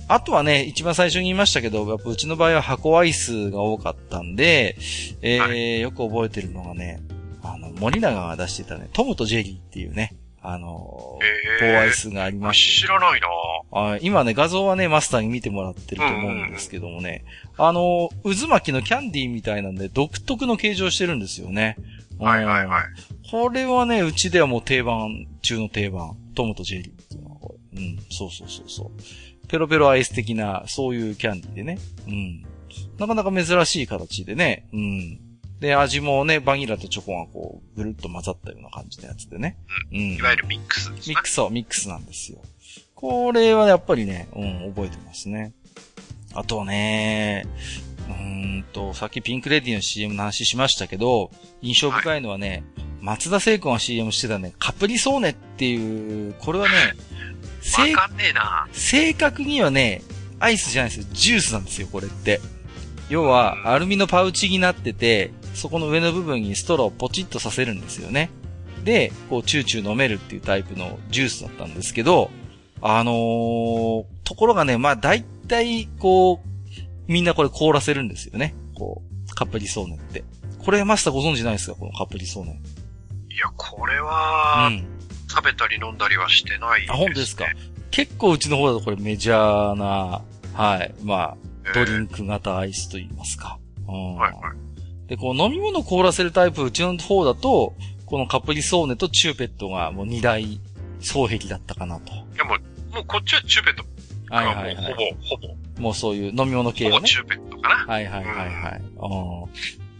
あとはね、一番最初に言いましたけど、やっぱうちの場合は箱アイスが多かったんで、えー、よく覚えてるのがね、あの、森永が出してたね、トムとジェリーっていうね、あの、棒アイスがありまして。知らないなあ今ね、画像はね、マスターに見てもらってると思うんですけどもね、うん、あの、渦巻きのキャンディーみたいなんで、独特の形状してるんですよね。はいはいはい。これはね、うちではもう定番中の定番。トムとジェリーっていうのは、うん、そうそうそうそう。ペロペロアイス的な、そういうキャンディーでね。うん。なかなか珍しい形でね。うん。で、味もね、バニラとチョコがこう、ぐるっと混ざったような感じのやつでね。うん。うん、いわゆるミックスミックス、ミックスなんですよ。これはやっぱりね、うん、覚えてますね。あとね、うーんと、さっきピンクレディの CM の話しましたけど、印象深いのはね、はい、松田聖子が CM してたね、カプリソーネっていう、これはね、わかんねえな。正確にはね、アイスじゃないですよ。ジュースなんですよ、これって。要は、アルミのパウチになってて、そこの上の部分にストローをポチッとさせるんですよね。で、こう、チューチュー飲めるっていうタイプのジュースだったんですけど、あのー、ところがね、まあ大体、こう、みんなこれ凍らせるんですよね。こう、カプリソーネって。これマスターご存知ないですか？このカプリソーネ。いや、これは、うん、食べたり飲んだりはしてないです、ね。あ、本当ですか？結構うちの方だとこれメジャーな、はい、まあ、ドリンク型アイスと言いますか。うん、はいはい。で、こう飲み物凍らせるタイプ、うちの方だと、このカプリソーネとチューペットがもう二大双璧だったかなと。いやもう、もうこっちはチューペット。はいはいはい。ほぼ、ほぼ。もうそういう飲み物系ね。ほぼチューペットかな。はいはいはいはい。うん、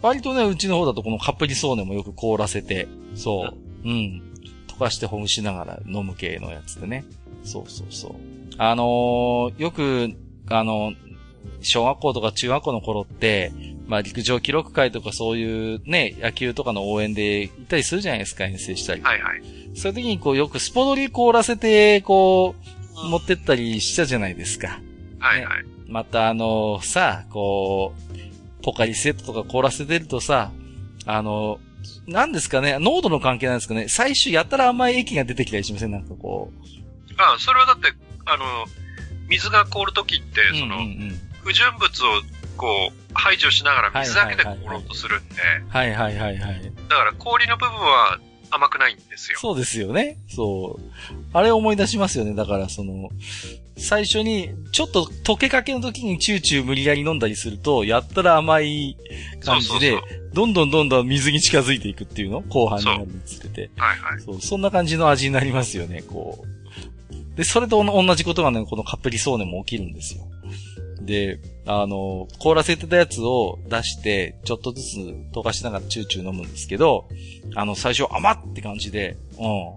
割とね、うちの方だとこのカプリソーネもよく凍らせて、そう、うん、うん。溶かしてほぐしながら飲む系のやつでね。そうそうそう。あのー、よく、あの、小学校とか中学校の頃って、まあ陸上記録会とかそういうね、野球とかの応援で行ったりするじゃないですか、遠征したり。はいはい。そういう時にこうよくスポドリ凍らせて、こう、持ってったりしたじゃないですか。はいはい。ね、またあの、さ、こう、ポカリセットとか凍らせてるとさ、あの、なんですかね、濃度の関係なんですかね、最初やったら甘い液が出てきたりしません？なんかこう。ああ、それはだって、あの、水が凍るときって、その、うんうんうん不純物をこう排除しながら水だけで凍ろうとするんで。はいはいはいはい。だから氷の部分は甘くないんですよ。そうですよね。そう。あれ思い出しますよね。だからその、最初に、ちょっと溶けかけの時にチューチュー無理やり飲んだりすると、やったら甘い感じで、どんどんどんどん水に近づいていくっていうの？後半になるにつれて。はいはい。そう、そんな感じの味になりますよね、こう。で、それと同じことがね、このカプリソーネも起きるんですよ。で、あの、凍らせてたやつを出して、ちょっとずつ溶かしながらチューチュー飲むんですけど、あの、最初甘って感じで、うん、濃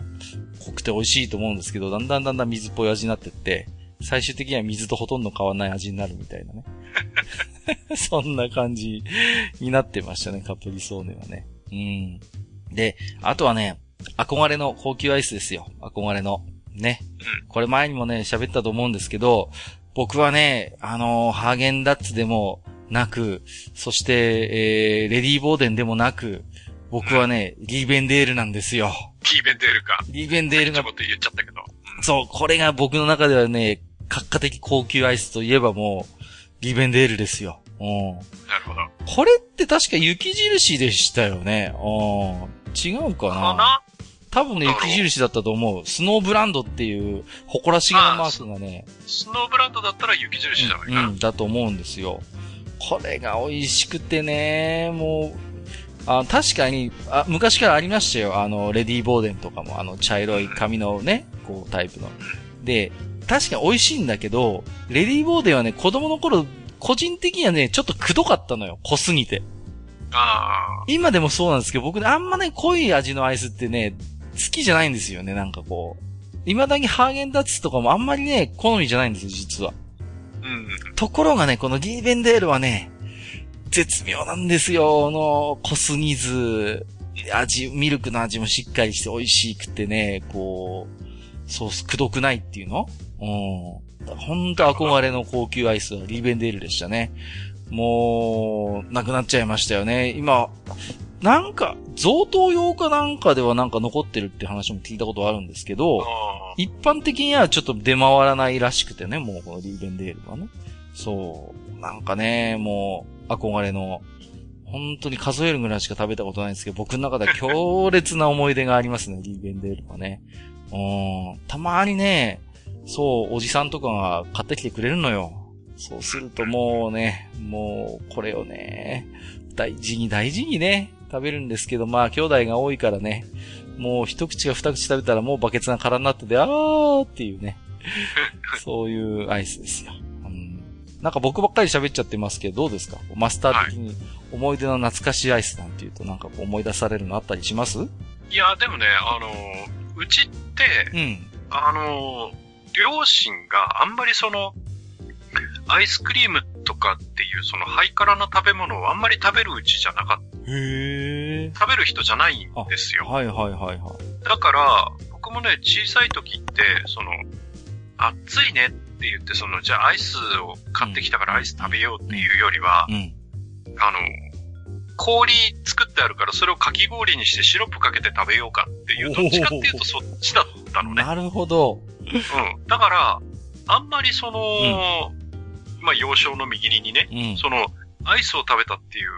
くて美味しいと思うんですけど、だんだんだんだん水っぽい味になってって、最終的には水とほとんど変わらない味になるみたいなね。そんな感じになってましたね、カプリソーネはね。うん。で、あとはね、憧れの高級アイスですよ。憧れの。ね。これ前にもね、喋ったと思うんですけど、僕はね、あのー、ハーゲンダッツでもなく、そして、えー、レディーボーデンでもなく、僕はね、リーベンデールなんですよ。リーベンデールか。リーベンデールが。ちょっと言っちゃったけど。そう、これが僕の中ではね、閣下的高級アイスといえばもう、リーベンデールですよ。うん。なるほど。これって確か雪印でしたよね。うん。違うかなかな多分ね、雪印だったと思う。スノーブランドっていう、誇らしげなマークがね。スノーブランドだったら雪印じゃないかな、うん、うん、だと思うんですよ。これが美味しくてね、もう、あ確かにあ、昔からありましたよ。あの、レディーボーデンとかも、あの、茶色い髪のね、こう、タイプの。で、確かに美味しいんだけど、レディーボーデンはね、子供の頃、個人的にはね、ちょっとくどかったのよ。濃すぎて。あ今でもそうなんですけど、僕ね、あんまね、濃い味のアイスってね、好きじゃないんですよね、なんかこう。未だにハーゲンダッツとかもあんまりね、好みじゃないんですよ、実は。うん。ところがね、このギーベンデールはね、絶妙なんですよ、の、濃すぎず、味、ミルクの味もしっかりして美味しくてね、こう、そう、くどくないっていうの？うん。ほんと憧れの高級アイスはリーベンデールでしたね。もう、なくなっちゃいましたよね。今、なんか、贈答用かなんかではなんか残ってるって話も聞いたことあるんですけど、一般的にはちょっと出回らないらしくてね、もうこのリーベンデールはね。そう。なんかね、もう、憧れの、本当に数えるぐらいしか食べたことないんですけど、僕の中では強烈な思い出がありますね、リーベンデールはね。うん。たまにね、そう、おじさんとかが買ってきてくれるのよ。そうするともうね、もう、これをね、大事に大事にね、食べるんですけど、まあ、兄弟が多いからね、もう一口か二口食べたらもうバケツが空になってて、あーっていうね。そういうアイスですよ。うん、なんか僕ばっかり喋っちゃってますけど、どうですか？マスター的に思い出の懐かしいアイスなんていうとなんか思い出されるのあったりします？いや、でもね、あの、うちって、うん、あの、両親があんまりその、アイスクリームとかっていうそのハイカラな食べ物をあんまり食べるうちじゃなかった。へ食べる人じゃないんですよ。はいはいはいはい。だから、僕もね、小さい時って、その、暑いねって言って、その、じゃあアイスを買ってきたからアイス食べようっていうよりは、うん、あの、氷作ってあるからそれをかき氷にしてシロップかけて食べようかっていう、どっちかっていうとそっちだったのね。なるほど。うん。だから、あんまりその、まあ、幼少の右にね、うん、その、アイスを食べたっていう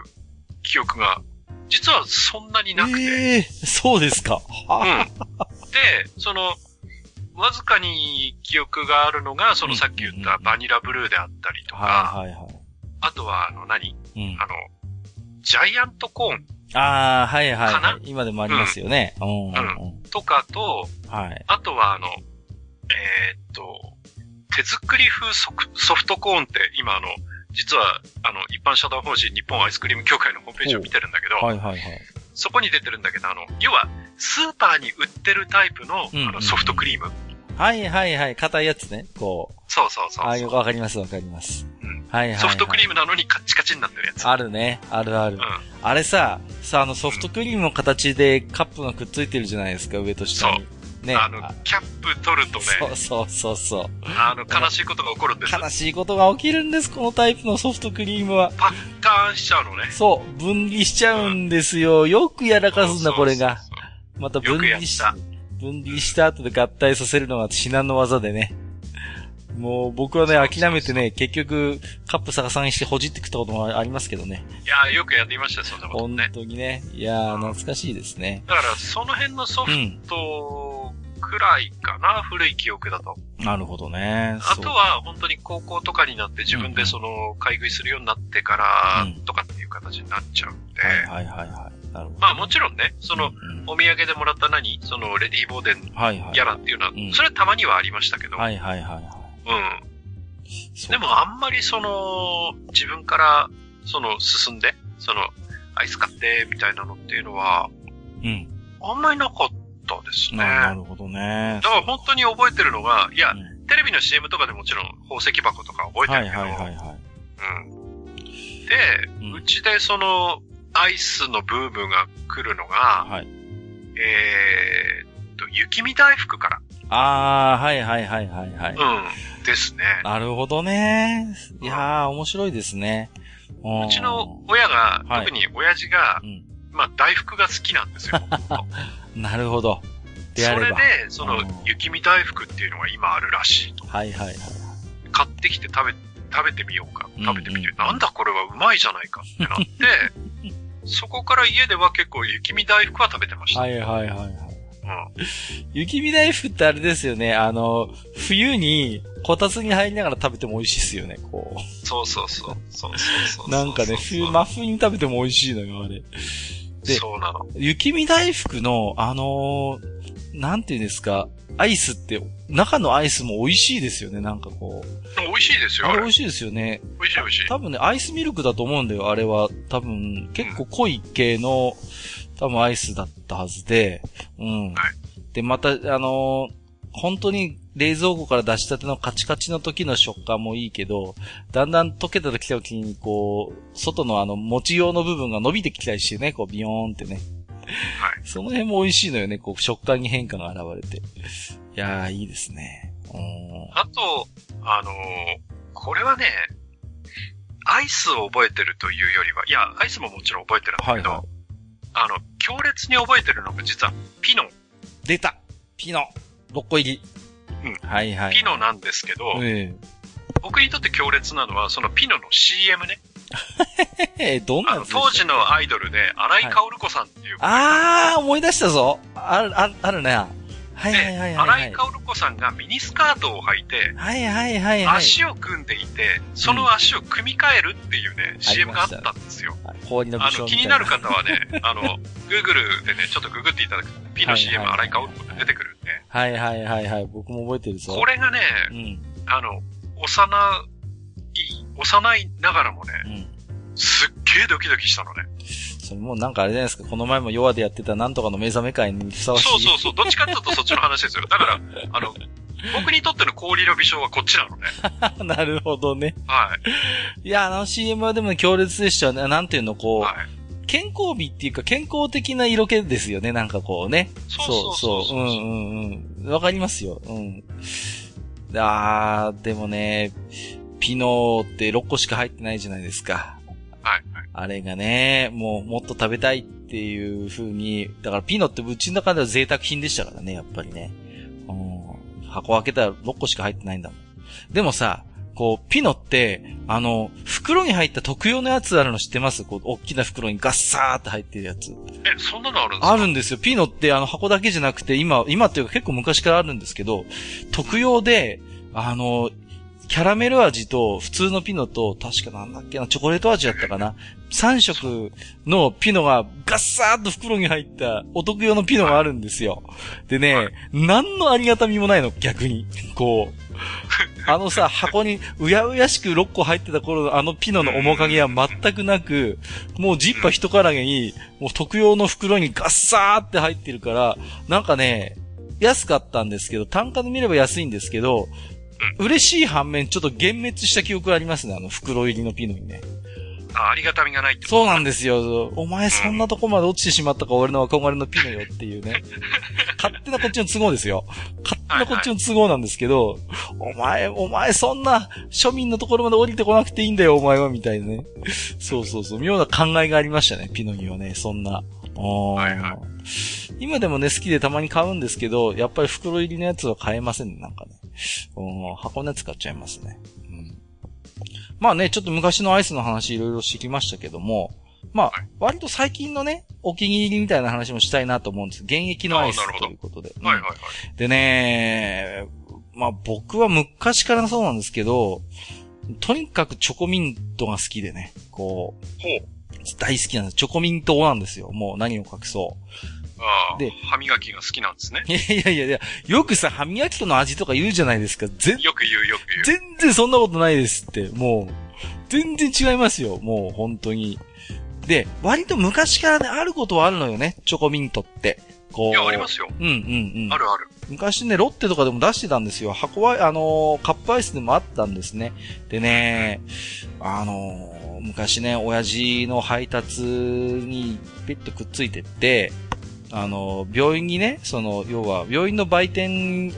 記憶が、実はそんなになくて。ええー、そうですか。うん。で、その、わずかに記憶があるのが、そのさっき言ったバニラブルーであったりとか、はいはいはい。あとは、あの何、うん、あの、ジャイアントコーン。ああ、はいはい、はい。今でもありますよね。うん。うんうん、とかと、はい。あとは、あの、えー、っと、手作り風ソフトコーンって今あの、実はあの、一般社団法人日本アイスクリーム協会のホームページを見てるんだけど、はいはいはい。そこに出てるんだけど、あの、要は、スーパーに売ってるタイプの、あのソフトクリーム。はいはいはい。硬いやつね。こう。そうそうそうああ、よくわかりますわかります。うん。はいはい、はい、ソフトクリームなのにカッチカチになってるやつ。あるね。あるある。うん。あれさ、さ、あのソフトクリームの形でカップがくっついてるじゃないですか、上と下に。そう。ね。あの、キャップ取るとね。そうそうそうそう。あの、悲しいことが起こるんです悲しいことが起きるんです、このタイプのソフトクリームは。パッカーンしちゃうのね。そう、分離しちゃうんですよ。よくやらかすんだ、これが。また分離し、分離した後で合体させるのが至難の技でね。もう僕はね、諦めてね、結局、カップ逆さにしてほじって食ったこともありますけどね。いやよくやっていましたよ、そんなことね。本当にね。いや懐かしいですね。だから、その辺のソフトくらいかな、うん、古い記憶だと。なるほどね。あとは、本当に高校とかになって自分でその、買い食いするようになってから、とかっていう形になっちゃうんで。はいはいはいはい。なるほど。まあもちろんね、その、お土産でもらった何その、レディーボーデンギャラっていうのは、それはたまにはありましたけど。はいはいはいはい。うん。でもあんまりその、自分から、その、進んで、その、アイス買って、みたいなのっていうのは、うん。あんまりなかったですね。なるほどね。だから本当に覚えてるのが、いや、うん、テレビの CM とかでもちろん宝石箱とか覚えてるけど、はいはいはい、はい、うん。で、うちでその、アイスのブームが来るのが、はい。えー、と、雪見大福から。ああ、はいはいはいはいはい。うん。ですね。なるほどね。いやー、面白いですね。うちの親が、はい、特に親父が、うん、まあ大福が好きなんですよ。なるほど。であれそれで、その、雪見大福っていうのが今あるらしいと。はいはいはい。買ってきて食べ、食べてみようか。食べてみて、うんうん、なんだこれはうまいじゃないかってなって、そこから家では結構雪見大福は食べてました。はいはいはいはい。うん、雪見大福ってあれですよね。あの、冬にこたつに入りながら食べても美味しいですよね、こう。そうそうそう。そうそうなんかね、冬、真冬に食べても美味しいのよ、あれ。で、そうなの。雪見大福の、あのー、なんていうんですか、アイスって、中のアイスも美味しいですよね、なんかこう。美味しいですよ。あれ美味しいですよね。美味しい美味しい。多分ね、アイスミルクだと思うんだよ、あれは。多分、結構濃い系の、多分アイスだったはずで、うん。はい。で、また、あのー、本当に冷蔵庫から出したてのカチカチの時の食感もいいけど、だんだん溶けた時に、こう、外のあの、餅用の部分が伸びてきたりしてね、こう、ビヨーンってね。はい。その辺も美味しいのよね、こう、食感に変化が現れて。いやー、いいですね。あと、あのー、これはね、アイスを覚えてるというよりは、いや、アイスももちろん覚えてるんだけど、はいはい、あの、強烈に覚えてるのが実は、ピノ。出たピノ !6 個入り。うん。はいはい。ピノなんですけど、えー、僕にとって強烈なのは、そのピノの CM ね。え、どんな当時のアイドルで、荒井薫子さんっていう、はい、あー、思い出したぞ。ある、あるね。はいはいはいはい、はい。荒井薫子さんがミニスカートを履いて、はいはいはい、はい。足を組んでいて、その足を組み替えるっていうね、うん、CM があったんですよ。あの、気になる方はね、あの、Google でね、ちょっとググっていただくと、P の CM 荒井薫子って出てくるんで。はいはいはいはい。僕も覚えてるぞ。これがね、うん、あの、幼い、幼いながらもね、うん、すっげえドキドキしたのね。それもうなんかあれじゃないですか、この前も弱でやってたなんとかの目覚め会にふさわしい。そうそうそう、どっちかっていうとそっちの話ですよ。だから、あの、僕にとっての氷の微笑はこっちなのね。なるほどね。はい。いや、あの CM はでも強烈でしたね。なんていうの、こう、はい、健康美っていうか健康的な色気ですよね、なんかこうね。そうそうそう。うんうんうん。わかりますよ。うん。あー、でもね、ピノーって6個しか入ってないじゃないですか。はい。あれがね、もうもっと食べたいっていう風に、だからピノってうちの中では贅沢品でしたからね、やっぱりね。うん、箱開けたら6個しか入ってないんだもん。でもさ、こう、ピノって、あの、袋に入った特用のやつあるの知ってます？こう、大きな袋にガッサーって入ってるやつ。え、そんなのあるんですか？あるんですよ。ピノってあの箱だけじゃなくて、今、今っていうか結構昔からあるんですけど、特用で、あの、キャラメル味と普通のピノと、確かなんだっけな、チョコレート味だったかな。3色のピノがガッサーっと袋に入ったお得用のピノがあるんですよ。でね、何のありがたみもないの、逆に。こう。あのさ、箱にうやうやしく6個入ってた頃のあのピノの面影は全くなく、もうジッパ一からげに、もう特用の袋にガッサーって入ってるから、なんかね、安かったんですけど、単価で見れば安いんですけど、嬉しい反面、ちょっと幻滅した記憶がありますね、あの袋入りのピノにね。あ、ありがたみがないってそうなんですよ。お前そんなとこまで落ちてしまったか、俺の憧れのピノよっていうね。勝手なこっちの都合ですよ。勝手なこっちの都合なんですけど、はいはい、お前、お前そんな庶民のところまで降りてこなくていいんだよ、お前は、みたいなね。そうそうそう。妙な考えがありましたね、ピノにはね、そんな。はいはい、今でもね、好きでたまに買うんですけど、やっぱり袋入りのやつは買えませんね、なんかね。箱根使っちゃいますね。うん。まあね、ちょっと昔のアイスの話いろいろ知りましたけども、まあ、割と最近のね、お気に入りみたいな話もしたいなと思うんです。現役のアイスということで。はいはいはい。でね、まあ僕は昔からそうなんですけど、とにかくチョコミントが好きでね、こう、ほう大好きなんです。チョコミントなんですよ。もう何を隠そう。ああ。で、歯磨きが好きなんですね。いやいやいや、よくさ、歯磨き粉の味とか言うじゃないですか。全よく言うよく言う。全然そんなことないですって。もう、全然違いますよ。もう本当に。で、割と昔からね、あることはあるのよね。チョコミントって。こう。いや、ありますよ。うんうんうん。あるある。昔ね、ロッテとかでも出してたんですよ。箱は、あのー、カップアイスでもあったんですね。でね、あのー、昔ね、親父の配達にピッとくっついてって、あのー、病院にね、その、要は、病院の売店、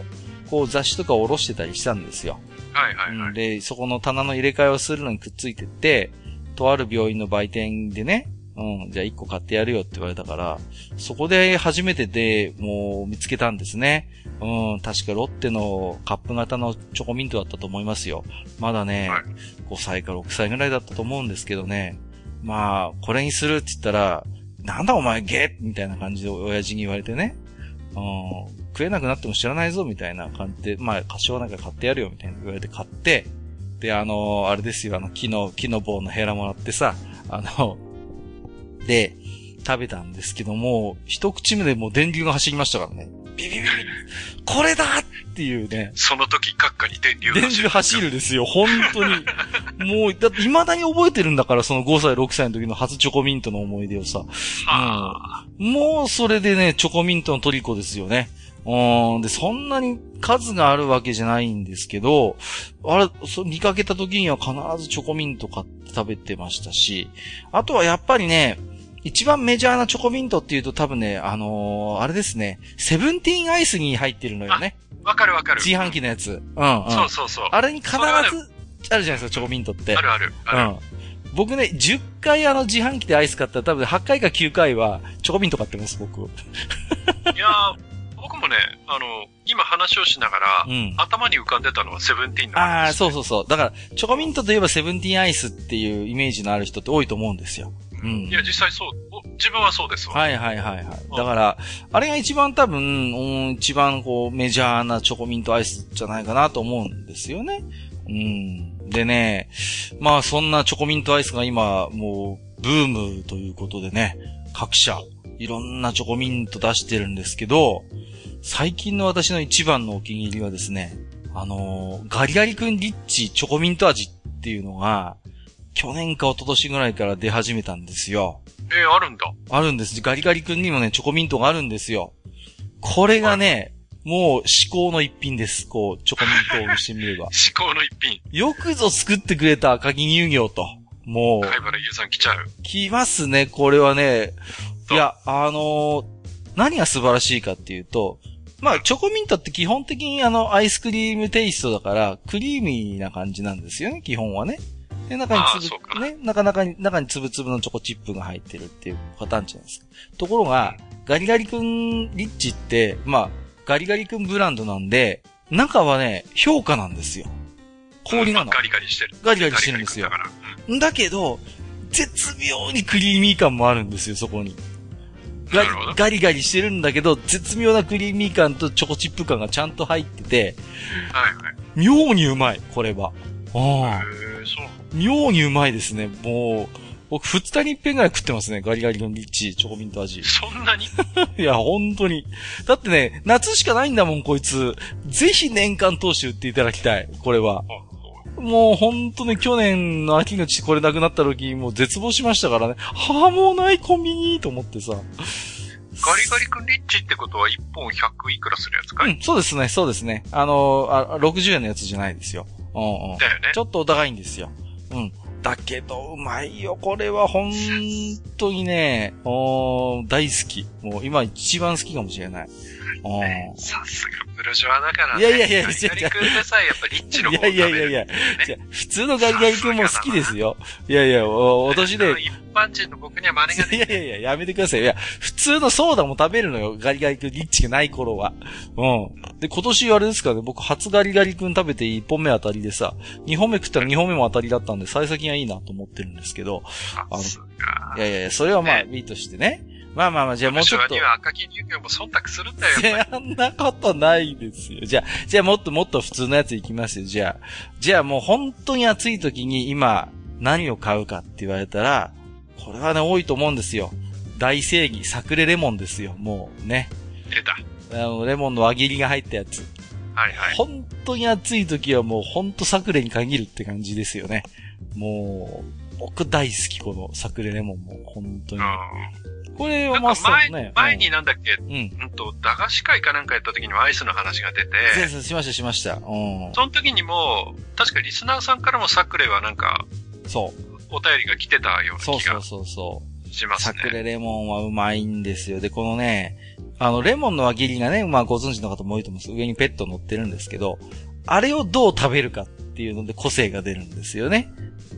こう雑誌とかを下ろしてたりしたんですよ。はいはいはい。で、そこの棚の入れ替えをするのにくっついてって、とある病院の売店でね、うん、じゃあ1個買ってやるよって言われたから、そこで初めてで、もう見つけたんですね。うん、確かロッテのカップ型のチョコミントだったと思いますよ。まだね、はい、5歳か6歳ぐらいだったと思うんですけどね。まあ、これにするって言ったら、なんだお前ゲッみたいな感じで親父に言われてね。うん、食えなくなっても知らないぞみたいな感じで、まあ、歌唱なんか買ってやるよみたいな言われて買って、で、あの、あれですよ、あの、木の、木の棒のヘラもらってさ、あの、で、食べたんですけども、一口目でもう電流が走りましたからね。ビビビビこれだっていうね。その時、閣下に電流走る。電流走るですよ、本当に。もう、だって未だに覚えてるんだから、その5歳、6歳の時の初チョコミントの思い出をさ。うん、もう、それでね、チョコミントのトリコですよね。うん、で、そんなに数があるわけじゃないんですけど、あれ、そ見かけた時には必ずチョコミント買って食べてましたし、あとはやっぱりね、一番メジャーなチョコミントっていうと多分ね、あのー、あれですね、セブンティーンアイスに入ってるのよね。わかるわかる。自販機のやつ。うん、うん。そうそうそう。あれに必ずあるじゃないですか、チョコミントって。あるある。ある。うん。僕ね、10回あの自販機でアイス買ったら多分8回か9回はチョコミント買ってます、僕。いやー、僕もね、あの、今話をしながら、うん、頭に浮かんでたのはセブンティーンの、ね、ああ、そうそうそう。だから、チョコミントといえばセブンティーンアイスっていうイメージのある人って多いと思うんですよ。うん。いや、実際そう、自分はそうですわ。はいはいはいはい。だから、あれが一番多分、うん、一番こう、メジャーなチョコミントアイスじゃないかなと思うんですよね。うん。でね、まあそんなチョコミントアイスが今、もう、ブームということでね、各社、いろんなチョコミント出してるんですけど、最近の私の一番のお気に入りはですね、あのー、ガリガリ君リッチチョコミント味っていうのが、去年か一昨年ぐらいから出始めたんですよ。えー、あるんだ。あるんです。ガリガリ君にもね、チョコミントがあるんですよ。これがね、もう、至高の一品です。こう、チョコミントをしてみれば。至高の一品。よくぞ作ってくれた赤木乳業と。もう。貝原優さん来ちゃう。来ますね、これはね。いや、あのー、何が素晴らしいかっていうと、まあ、チョコミントって基本的にあの、アイスクリームテイストだから、クリーミーな感じなんですよね、基本はね。で、中につぶ、ね、なかなかに、中につぶつぶのチョコチップが入ってるっていうパターンじゃないですか。ところが、ガリガリ君リッチって、まあ、ガリガリ君ブランドなんで、中はね、評価なんですよ。氷なの。ガリガリしてる。ガリガリしてるんですよ。だだけど、絶妙にクリーミー感もあるんですよ、そこに。ガリガリガリしてるんだけど、絶妙なクリーミー感とチョコチップ感がちゃんと入ってて、はいはい。妙にうまい、これは。ああ。そう。妙にうまいですね。もう、僕二日に一遍ぐらい食ってますね。ガリガリのリッチ、チョコミント味。そんなに？いや、本当に。だってね、夏しかないんだもん、こいつ。ぜひ年間通して売っていただきたい。これは。もう本当に去年の秋口これなくなった時、もう絶望しましたからね。はあ、もうないコンビニと思ってさ。ガリガリ君リッチってことは1本100いくらするやつかい？うん、そうですね、そうですね。あのあ、60円のやつじゃないですよ。うんうん。だよね。ちょっとお高いんですよ。うん。だけど、うまいよ。これは本当にね、お大好き。もう今一番好きかもしれない。さすがブルジョワだからね。いやいやいや、ガリガリ君でさえやっぱリッチの方がいやいやいやいや、普通のガリガリ君も好きですよ。いやいや、お年で。一般人の僕には真似ができない。いやいやいや、やめてください。いや、普通のソーダも食べるのよ。ガリガリ君、リッチがない頃は。うん。で、今年あれですかね、僕初ガリガリ君食べて1本目当たりでさ、2本目食ったら2本目も当たりだったんで、幸先がいいなと思ってるんですけど。あの、いやいやいや、それはまあ、いいとしてね。まあまあまあ、じゃあもうちょっと。には赤木乳業も忖度するんだよ。そんなことないですよ。じゃあ、じゃあもっともっと普通のやついきますよ。じゃあ、じゃあもう本当に暑い時に今何を買うかって言われたら、これはね、多いと思うんですよ。大正義、サクレレモンですよ。もうね。出た。あの、レモンの輪切りが入ったやつ。はいはい。本当に暑い時はもう本当サクレに限るって感じですよね。もう、僕大好き、このサクレレモンも、本当に。これはまさ前、ね、前になんだっけ、うん、うんと、駄菓子会かなんかやった時にもアイスの話が出て。そうそう、しました、しました。うん。その時にも、確かリスナーさんからもサクレはなんか、そう。お便りが来てたような気が。そうそうそうそう。しますね。サクレレモンはうまいんですよ。で、このね、あの、レモンの輪切りがね、まあご存知の方も多いと思うんです上にペット乗ってるんですけど、あれをどう食べるかっていうので個性が出るんですよね。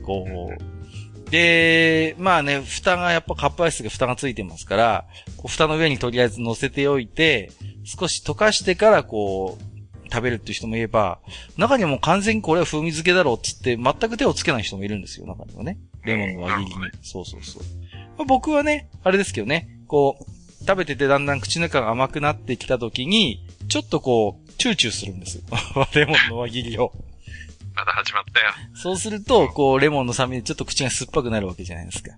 こう、で、まあね、蓋がやっぱカップアイスが蓋がついてますから、こう蓋の上にとりあえず乗せておいて、少し溶かしてからこう、食べるっていう人もいれば、中にはもう完全にこれは風味付けだろうっつって全く手をつけない人もいるんですよ、中にはね。レモンの輪切りに。そうそうそう。まあ、僕はね、あれですけどね、こう、食べててだんだん口の中が甘くなってきた時に、ちょっとこう、チューチューするんですよ。レモンの輪切りを。また始まったよ。そうすると、こう、レモンの酸味でちょっと口が酸っぱくなるわけじゃないですか。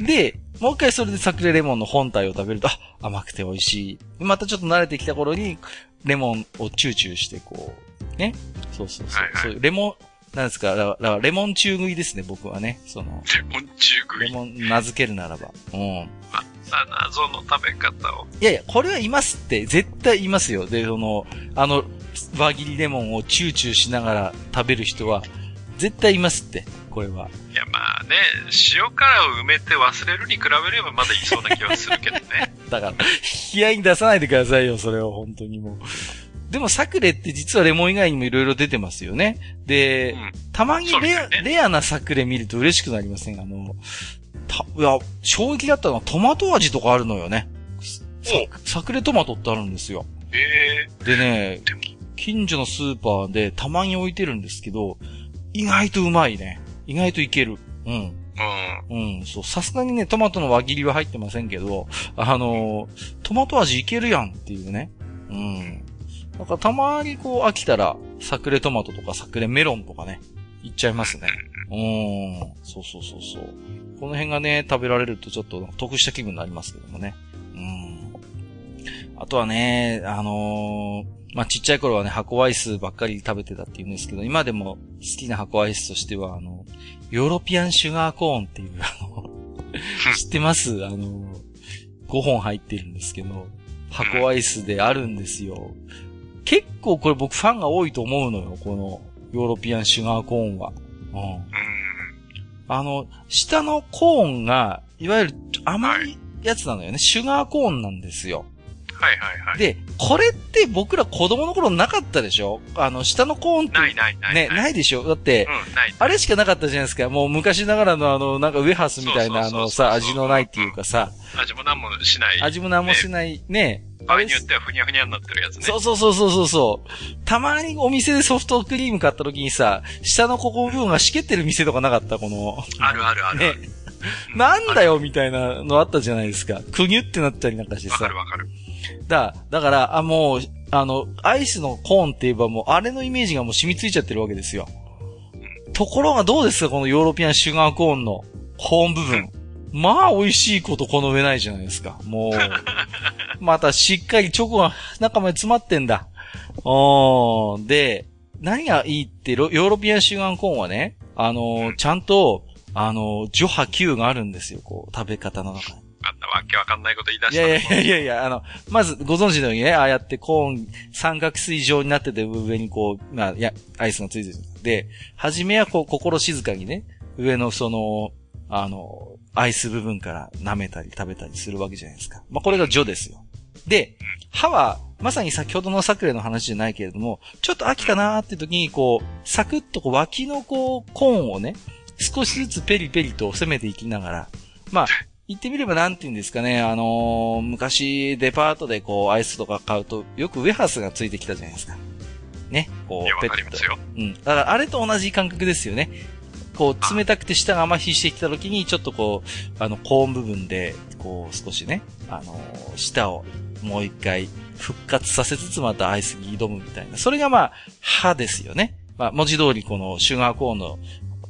うん、で、もう一回それでサクレレモンの本体を食べると、あ、甘くて美味しい。またちょっと慣れてきた頃に、レモンをチューチューして、こう、ね。そうそうそう。はいはい、そういうレモン、なんですか、レモン中食いですね、僕はね。その。レモン中食いレモン名付けるならば。うん。また謎の食べ方を。いやいや、これはいますって、絶対いますよ。で、その、あの、輪切りレモンをチューチューしながら食べる人は、絶対いますって、これは。いや、まあね、塩辛を埋めて忘れるに比べればまだいそうな気はするけどね。だから、冷やに出さないでくださいよ、それは本当にもう。でもサクレって実はレモン以外にもいろいろ出てますよね。で、うん、たまにレアね、レアなサクレ見ると嬉しくなりませんあの、た、いや、衝撃だったのはトマト味とかあるのよね。サクレトマトってあるんですよ。ええー、でね、近所のスーパーでたまに置いてるんですけど、意外とうまいね。意外といける。うん。うん。うん、そう。さすがにね、トマトの輪切りは入ってませんけど、あのトマト味いけるやんっていうね。うん。なんかたまにこう飽きたら、サクレトマトとかサクレメロンとかね、いっちゃいますね。うん。そうそうそうそう。この辺がね、食べられるとちょっと得した気分になりますけどもね。うん。あとはね、あのー、まあ、ちっちゃい頃はね、箱アイスばっかり食べてたって言うんですけど、今でも好きな箱アイスとしては、あの、ヨーロピアンシュガーコーンっていう、あの、知ってます？あの、5本入ってるんですけど、箱アイスであるんですよ。結構これ僕ファンが多いと思うのよ、このヨーロピアンシュガーコーンは。うん。あの、下のコーンが、いわゆる甘いやつなのよね。シュガーコーンなんですよ。はいはいはい。で、これって僕ら子供の頃なかったでしょ？あの、下のコーンって。ないないない。ね、ないでしょ？だって、うん、ない。あれしかなかったじゃないですか。もう昔ながらのあの、なんかウェハースみたいなあのさ、味のないっていうかさ。味も何もしない。味も何もしない。ね。場合によってはふにゃふにゃになってるやつね。そうそうそうそうそう。たまにお店でソフトクリーム買った時にさ、下のここ部分がしけってる店とかなかった？この。あるあるある。ね。なんだよみたいなのあったじゃないですか。くにゅってなったりなんかしてさ。わかるわかる。だ、だから、あ、もう、あの、アイスのコーンって言えばもう、あれのイメージがもう染みついちゃってるわけですよ。ところがどうですかこのヨーロピアンシュガーコーンのコーン部分。まあ、美味しいことこの上ないじゃないですか。もう、またしっかりチョコが中まで詰まってんだ。おー、で、何がいいって、ヨーロピアンシュガーコーンはね、あのー、ちゃんと、あのー、除波球があるんですよ、こう、食べ方の中に。あんなわけわかんないこと言い出したいやいやいやいや、あの、まずご存知のようにね、ああやってコーン三角錐状になってて上にこう、まあ、や、アイスがついてる。で、はじめはこう、心静かにね、上のその、あの、アイス部分から舐めたり食べたりするわけじゃないですか。まあ、これがジョですよ。で、歯は、まさに先ほどのサクレの話じゃないけれども、ちょっと飽きたなーって時に、こう、サクッとこう脇のこう、コーンをね、少しずつペリペリと攻めていきながら、まあ、言ってみればなんて言うんですかね、あのー、昔デパートでこうアイスとか買うと、よくウェハースがついてきたじゃないですか。ね、こう、ペット。うん。だからあれと同じ感覚ですよね。こう、冷たくて舌が麻痺してきた時に、ちょっとこう、あの、高温部分で、こう、少しね、あのー、舌をもう一回復活させつつまたアイスに挑むみたいな。それがまあ、歯ですよね。まあ、文字通りこのシュガーコーンの、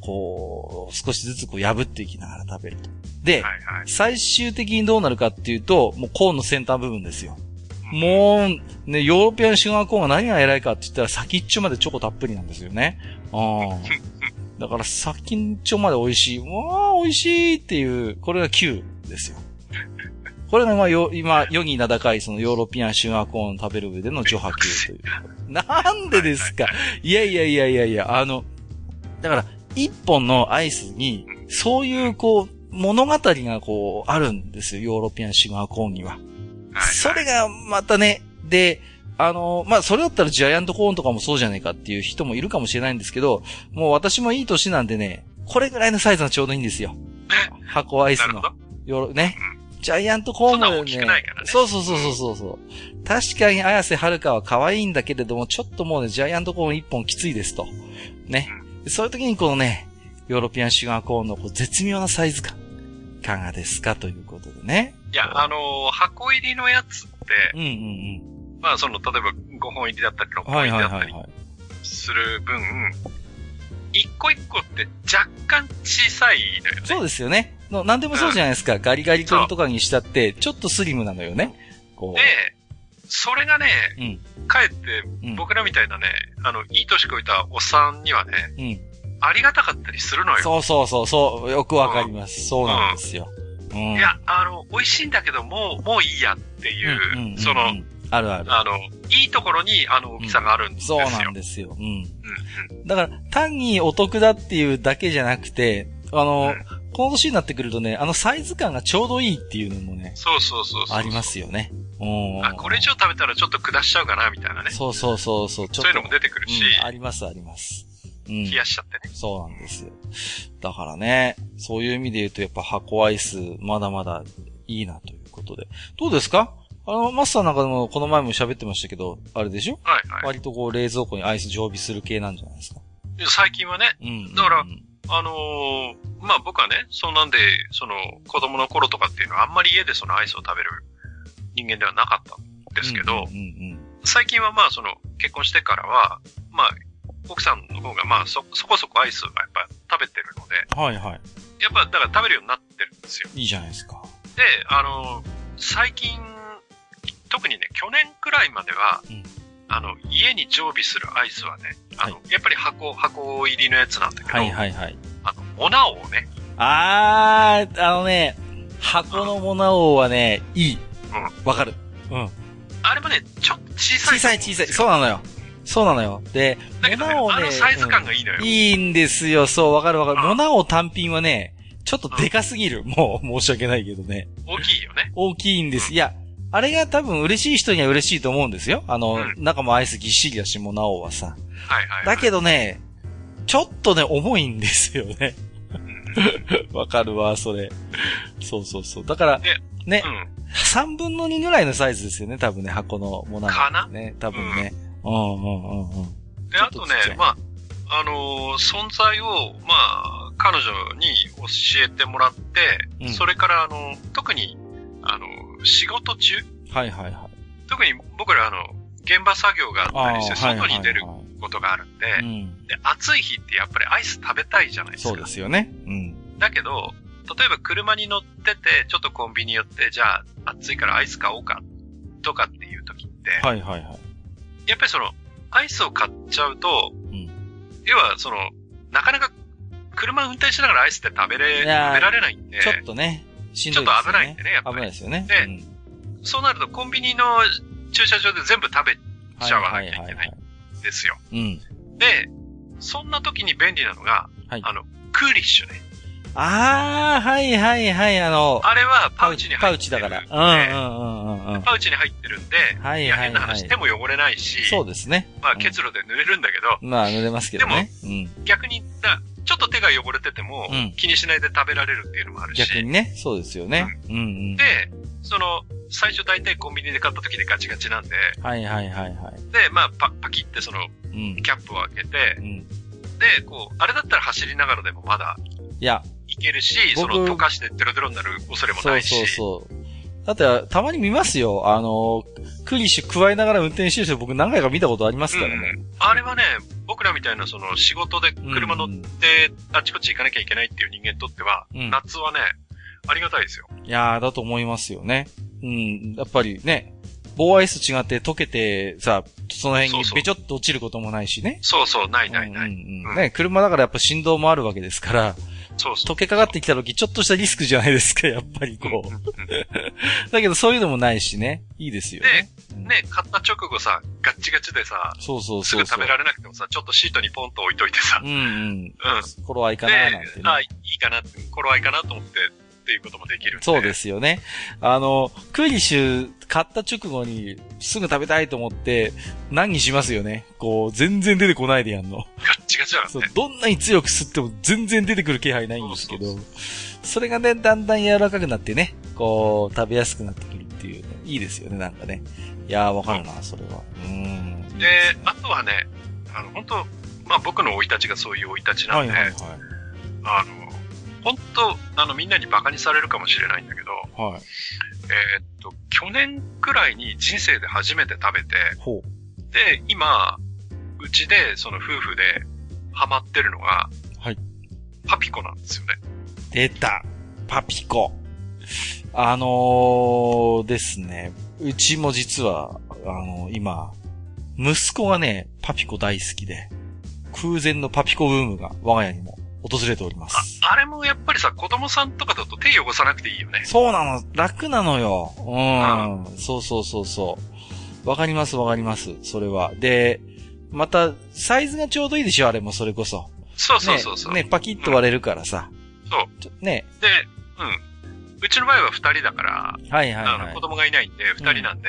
こう、少しずつこう破っていきながら食べると。で、はいはい、最終的にどうなるかっていうと、もうコーンの先端部分ですよ。もう、ね、ヨーロピアンシュガーコーンが何が偉いかって言ったら先っちょまでチョコたっぷりなんですよね。あ だから先っちょまで美味しい。わあ、美味しいっていう、これが急ですよ。これが今、よ、今、世に名高いそのヨーロピアンシュガーコーン食べる上での序破急という。なんでですか？いやいやいやいやいや、あの、だから、一本のアイスに、そういうこう、物語がこう、あるんですよ、ヨーロピアンシュガーコーンには。それがまたね、で、あの、まあ、それだったらジャイアントコーンとかもそうじゃねえかっていう人もいるかもしれないんですけど、もう私もいい年なんでね、これぐらいのサイズがちょうどいいんですよ。箱アイスの。よね？ジャイアントコーンもね。ねそうそうそうそうそう。確かに綾瀬はるかは可愛いんだけれども、ちょっともうね、ジャイアントコーン一本きついですと。ね。そういう時にこのね、ヨーロピアンシュガーコーンのこう絶妙なサイズ感。いかがですかということでね。いや、あのー、箱入りのやつって、うんうんうん。まあ、その、例えば5本入りだったり6本入りだったりする分、一個一個って若干小さいのよね。そうですよね。の何でもそうじゃないですか。うん、ガリガリ君とかにしたって、ちょっとスリムなのよね。こう。で、それがね、うん、かえって僕らみたいなね、あの、いい年こいたおっさんにはね、うん、ありがたかったりするのよ。そうそうそう、そう、よくわかります。そうなんですよ。うん、いや、あの、美味しいんだけど、もう、もういいやっていう、うんうんうんうん、その、あるある。あの、いいところにあの大きさがあるんですよ。そうなんですよ。うん。うんうん、だから、単にお得だっていうだけじゃなくて、あの、うんこの年になってくるとね、あのサイズ感がちょうどいいっていうのもね。そうそうそうありますよね。あ、これ以上食べたらちょっと下しちゃうかな、みたいなね。そうそうそうそう。そういうのも出てくるし。うん、ありますあります。うん。冷やしちゃってね。そうなんですよ。だからね、そういう意味で言うとやっぱ箱アイス、まだまだいいなということで。どうですか？あの、マスターなんかでもこの前も喋ってましたけど、あれでしょ？はいはい。割とこう冷蔵庫にアイス常備する系なんじゃないですか？最近はね。うん。だから、あのー、まあ僕はね、そうなんで、その子供の頃とかっていうのはあんまり家でそのアイスを食べる人間ではなかったんですけど、最近はまあその結婚してからは、まあ奥さんの方がまあそ、そこそこアイスをやっぱ食べてるので、はいはい。やっぱだから食べるようになってるんですよ。いいじゃないですか。で、あのー、最近、特にね、去年くらいまでは、うんあの、家に常備するアイスはね、あの、はい、やっぱり箱、箱入りのやつなんだけど、はいはいはい。あの、モナ王ね。あー、あのね、箱のモナ王はね、いい。うん。わかる。うん。あれもね、ちょっと小さい。小さい小さい。そうなのよ。そうなのよ。で、モナ王ね、あのサイズ感がいいのよ。うん、いいんですよ。そう、わかるわかる。モナ王単品はね、ちょっとでかすぎる。もう、申し訳ないけどね。大きいよね。大きいんです。いや、あれが多分嬉しい人には嬉しいと思うんですよ。あの、うん、中もアイスぎっしりだし、もうなおはさ。はいはい、はい、だけどね、ちょっとね、重いんですよね。わかるわ、それ。そうそうそう。だから、ね、三、うん、分の二ぐらいのサイズですよね、多分ね、箱のもの、ね。かな？ね、多分ね。うん、うん、うん、うん。で、あとね、まあ、あのー、存在を、まあ、彼女に教えてもらって、うん、それから、あの、特に、あの、仕事中？はいはいはい。特に僕らあの、現場作業があったりして、外に出ることがあるんで、で、暑い日ってやっぱりアイス食べたいじゃないですか。そうですよね。うん。だけど、例えば車に乗ってて、ちょっとコンビニ寄って、じゃあ暑いからアイス買おうか、とかっていう時って、はいはいはい。やっぱりその、アイスを買っちゃうと、うん、要はその、なかなか車運転しながらアイスって食べれ、食べられないんで。ちょっとね。しんどいですね。ちょっと危ないんでね、やっぱり。危ないですよね。で、うん、そうなるとコンビニの駐車場で全部食べちゃわなきゃいけないんですよ。うん。で、そんな時に便利なのが、はい、あの、クーリッシュね。ああ、はいはいはい、あの、あれはパウチに入ってる。パウチだから。うんうんうんうん。パウチに入ってるんで、はいはい、はい。変な話、手も汚れないし、そうですね。まあ結露で濡れるんだけど、まあ濡れますけどね。でも、うん、逆に、ちょっと手が汚れてても、気にしないで食べられるっていうのもあるし。逆にね、そうですよね。うん、うん、うん。で、その、最初大体コンビニで買った時でガチガチなんで、はいはいはいはい。で、まあ、パパキってその、キャップを開けて、うん、で、こう、あれだったら走りながらでもまだ、いや、いけるし、その溶かしてデロデロになる恐れもないし。そうそうそう。だって、たまに見ますよ。あの、クリッシュ加えながら運転してる人僕何回か見たことありますからね。うん、あれはね、僕らみたいなその仕事で車乗ってあちこち行かなきゃいけないっていう人間にとっては、うん、夏はね、ありがたいですよ。いやー、だと思いますよね。うん、やっぱりね、棒アイス違って溶けてさ、その辺にべちょっと落ちることもないしね。そうそう、ないないない。うんうんうん、ね、車だからやっぱ振動もあるわけですから、そうそう。溶けかかってきた時、ちょっとしたリスクじゃないですか、やっぱりこう。だけどそういうのもないしね。いいですよね。ね、ね、買った直後さ、ガッチガチでさ、そうそうそうすぐ食べられなくてもさ、ちょっとシートにポンと置いといてさ、うんうん。うん。頃合いかななんてね。あ、いいかな、頃合いかなと思って、っていうこともできるそうですよね。あの、クリッシュ買った直後にすぐ食べたいと思って何にしますよね。こう、全然出てこないでやんの。ガッチガチだね。そう、どんなに強く吸っても全然出てくる気配ないんですけど、それがね、だんだん柔らかくなってね、こう、食べやすくなってくるっていうね、いいですよね、なんかね。いやー、わかるな、それは。うん。で、あとはね、あの、本当まあ僕の生い立ちがそういう生い立ちなんで、はいはいはい、あの、本当、あの、みんなに馬鹿にされるかもしれないんだけど、はい。えー、っと、去年くらいに人生で初めて食べて、ほう。で、今、うちで、その夫婦でハマってるのが、はい。パピコなんですよね。出た。パピコ。あのー、ですね。うちも実は、あのー、今、息子がね、パピコ大好きで、空前のパピコブームが我が家にも訪れております。あ、あれもやっぱりさ、子供さんとかだと手汚さなくていいよね。そうなの。楽なのよ。うん。そうそうそうそう。わかりますわかります。それは。で、また、サイズがちょうどいいでしょあれもそれこそ。そうそうそうそう。ね、ねパキッと割れるからさ。うん、そう。ね。で、うん。うちの場合は二人だから、はいはい、はい、子供がいないんで、二人なんで、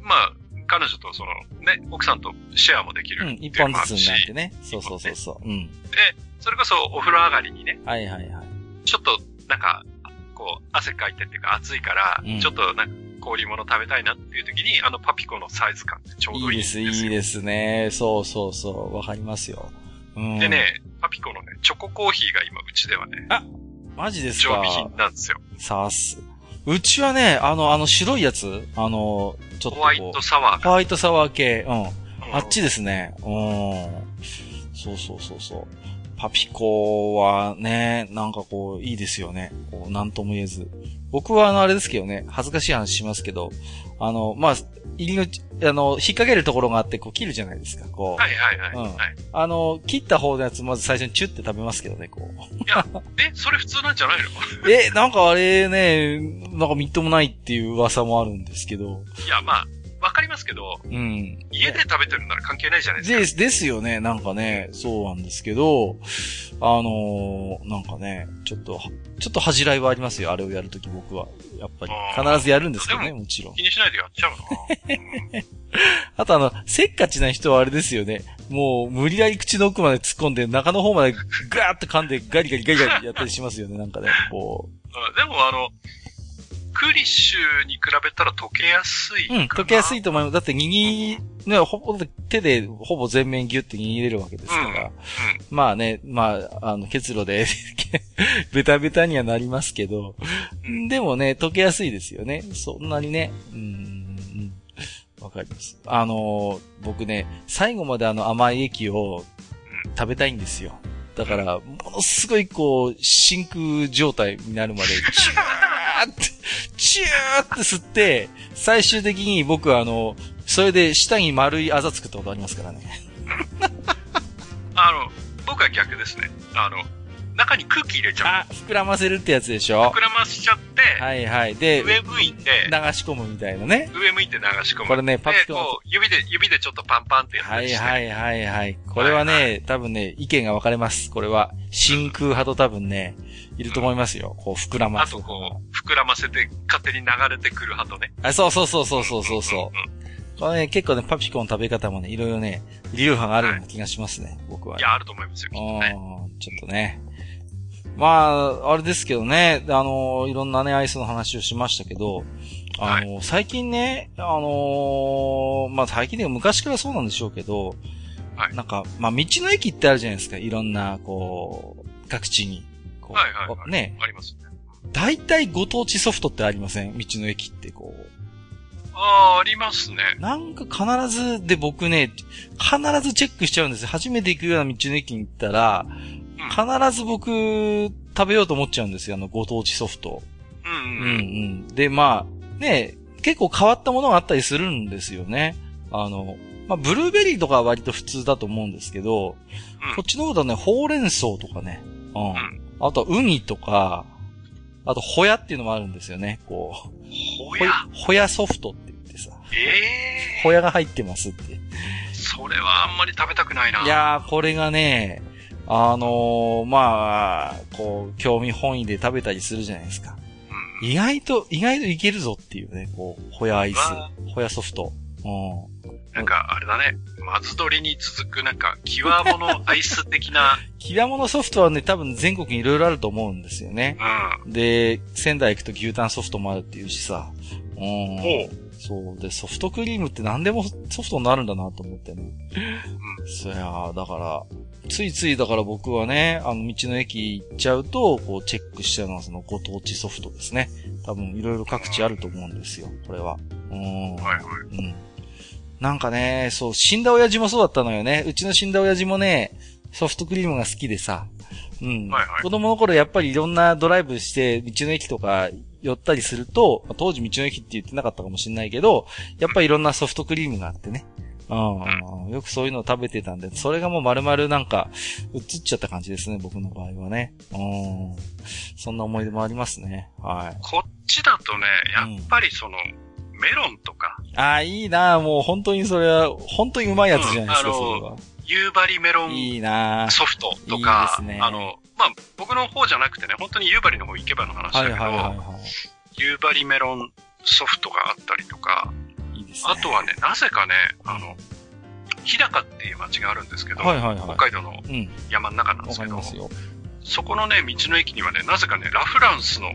うん、まあ、彼女とその、ね、奥さんとシェアもできるうん、一本ずつになってね。そうそうそうそう。うん。で、それこそお風呂上がりにね。はいはいはい。ちょっと、なんか、こう、汗かいてっていうか暑いから、うん、ちょっとなんか、氷物食べたいなっていう時に、あのパピコのサイズ感ってちょうどいいですいいです、いいですね。そうそうそう。わかりますよ。うん、でね、パピコのね、チョココーヒーが今うちではね。あ、マジですか？常備品なんですよ。さす。うちはね、あの、あの白いやつ？あの、ちょっとホワイトサワー。ホワイトサワー系。うん。うん、あっちですね。うん。そうそうそうそう。パピコはね、なんかこう、いいですよね。こう、なんとも言えず。僕はあの、あれですけどね、恥ずかしい話しますけど、あの、まあ、入り口、あの、引っ掛けるところがあって、こう、切るじゃないですか、こう。はいはいはい。うん。あの、切った方のやつ、まず最初にチュって食べますけどね、こう。いや、え、それ普通なんじゃないの？え、なんかあれね、なんかみっともないっていう噂もあるんですけど。いや、まあ、わかりますけど、うん。家で食べてるなら関係ないじゃないですか。です、ですよね。なんかね、そうなんですけど、あのー、なんかね、ちょっと、ちょっと恥じらいはありますよ。あれをやるとき僕は。やっぱり。必ずやるんですけどね、もちろん。気にしないでやっちゃうな。あとあの、せっかちな人はあれですよね。もう、無理やり口の奥まで突っ込んで、中の方までガーッと噛んで、ガリガリガリガリやったりしますよね、なんかね、こう。でもあの、クリッシュに比べたら溶けやすいうん、溶けやすいと思います。だって握ね、ほぼ、手でほぼ全面ギュッて握れるわけですから。うんうん、まあね、まあ、あの、結露で ベタベタにはなりますけど、うん、でもね、溶けやすいですよね。そんなにね。うん、わかります。あの僕ね、最後まであの甘い液を食べたいんですよ。だから、ものすごいこう、真空状態になるまで、ーって、チューって吸って、最終的に僕はあの、それで下に丸いあざつくってことありますからね。あの、僕は逆ですね。あの、中に空気入れちゃう。あ、膨らませるってやつでしょ？膨らましちゃって、はいはい。で、上向いて、流し込むみたいなね。上向いて流し込む。これね、パッと。こう、指で、指でちょっとパンパンってやってはいはいはいはい。これはね、はいはい、多分ね、意見が分かれます。これは、真空派と多分ね、いると思いますよ。こう、膨らませあとこう、膨らませて、勝手に流れてくる派とね。あ、そうそうそうそうそうそうそう。うんうんうんこれね、結構ね、パピコの食べ方もね、いろいろね、流派があるような気がしますね、はい、僕は、いや、あると思いますよ、きっとね。ちょっとね。まあ、あれですけどね、あの、いろんなね、アイスの話をしましたけど、あの、はい、最近ね、あのまあ、最近で昔からそうなんでしょうけど、はい、なんか、まあ、道の駅ってあるじゃないですか、いろんな、こう、各地に。こうはいはい、はい、ね。ありますね。大体ご当地ソフトってありません？道の駅ってこう。ああ、ありますね。なんか必ずで僕ね、必ずチェックしちゃうんですよ。初めて行くような道の駅に行ったら、必ず僕、食べようと思っちゃうんですよ、あの、ご当地ソフト。うんうん。うんうん。で、まあ、ね、結構変わったものがあったりするんですよね。あの、まあ、ブルーベリーとかは割と普通だと思うんですけど、うん、こっちの方だね、ほうれん草とかね、うん。うん、あとはウニとか、あと、ホヤっていうのもあるんですよね、こう。ホヤ？ホヤソフトって言ってさ。ええー。ホヤが入ってますって。それはあんまり食べたくないな。いやー、これがね、あのー、まあ、こう、興味本位で食べたりするじゃないですか。うん、意外と、意外といけるぞっていうね、こう、ホヤアイス、ホヤソフト。うん。なんか、あれだね。松鳥に続く、なんか、極物アイス的な。極物ソフトはね、多分全国にいろいろあると思うんですよね。うん。で、仙台行くと牛タンソフトもあるっていうしさ。うん。そう。で、ソフトクリームって何でもソフトになるんだなと思ってね。うん。そやだから、ついついだから僕はね、あの、道の駅行っちゃうと、こう、チェックしちゃうのはそのご当地ソフトですね。多分、いろいろ各地あると思うんですよ、これは。うん。はいはい。うん。なんかね、そう、死んだ親父もそうだったのよね。うちの死んだ親父もね、ソフトクリームが好きでさ。うん。はいはい、子供の頃やっぱりいろんなドライブして、道の駅とか寄ったりすると、当時道の駅って言ってなかったかもしれないけど、やっぱりいろんなソフトクリームがあってね。うん、よくそういうのを食べてたんで、それがもう丸々なんか、映っちゃった感じですね、僕の場合はね。うん。そんな思い出もありますね。はい。こっちだとね、やっぱりその、うん、メロンとか。ああ、いいなもう本当にそれは、本当にうまいやつじゃないですか、うん、それは。夕張メロンいいなソフトとか、いいですね、あの、まあ、僕の方じゃなくてね、本当に夕張の方行けばの話だけど、はいはいはいはい、夕張メロンソフトがあったりとか、ですね、あとはね、なぜかね、あの、日高っていう町があるんですけど、はいはいはい、北海道の山の中なんですけど、うん、そこのね、道の駅にはね、なぜかね、ラフランスの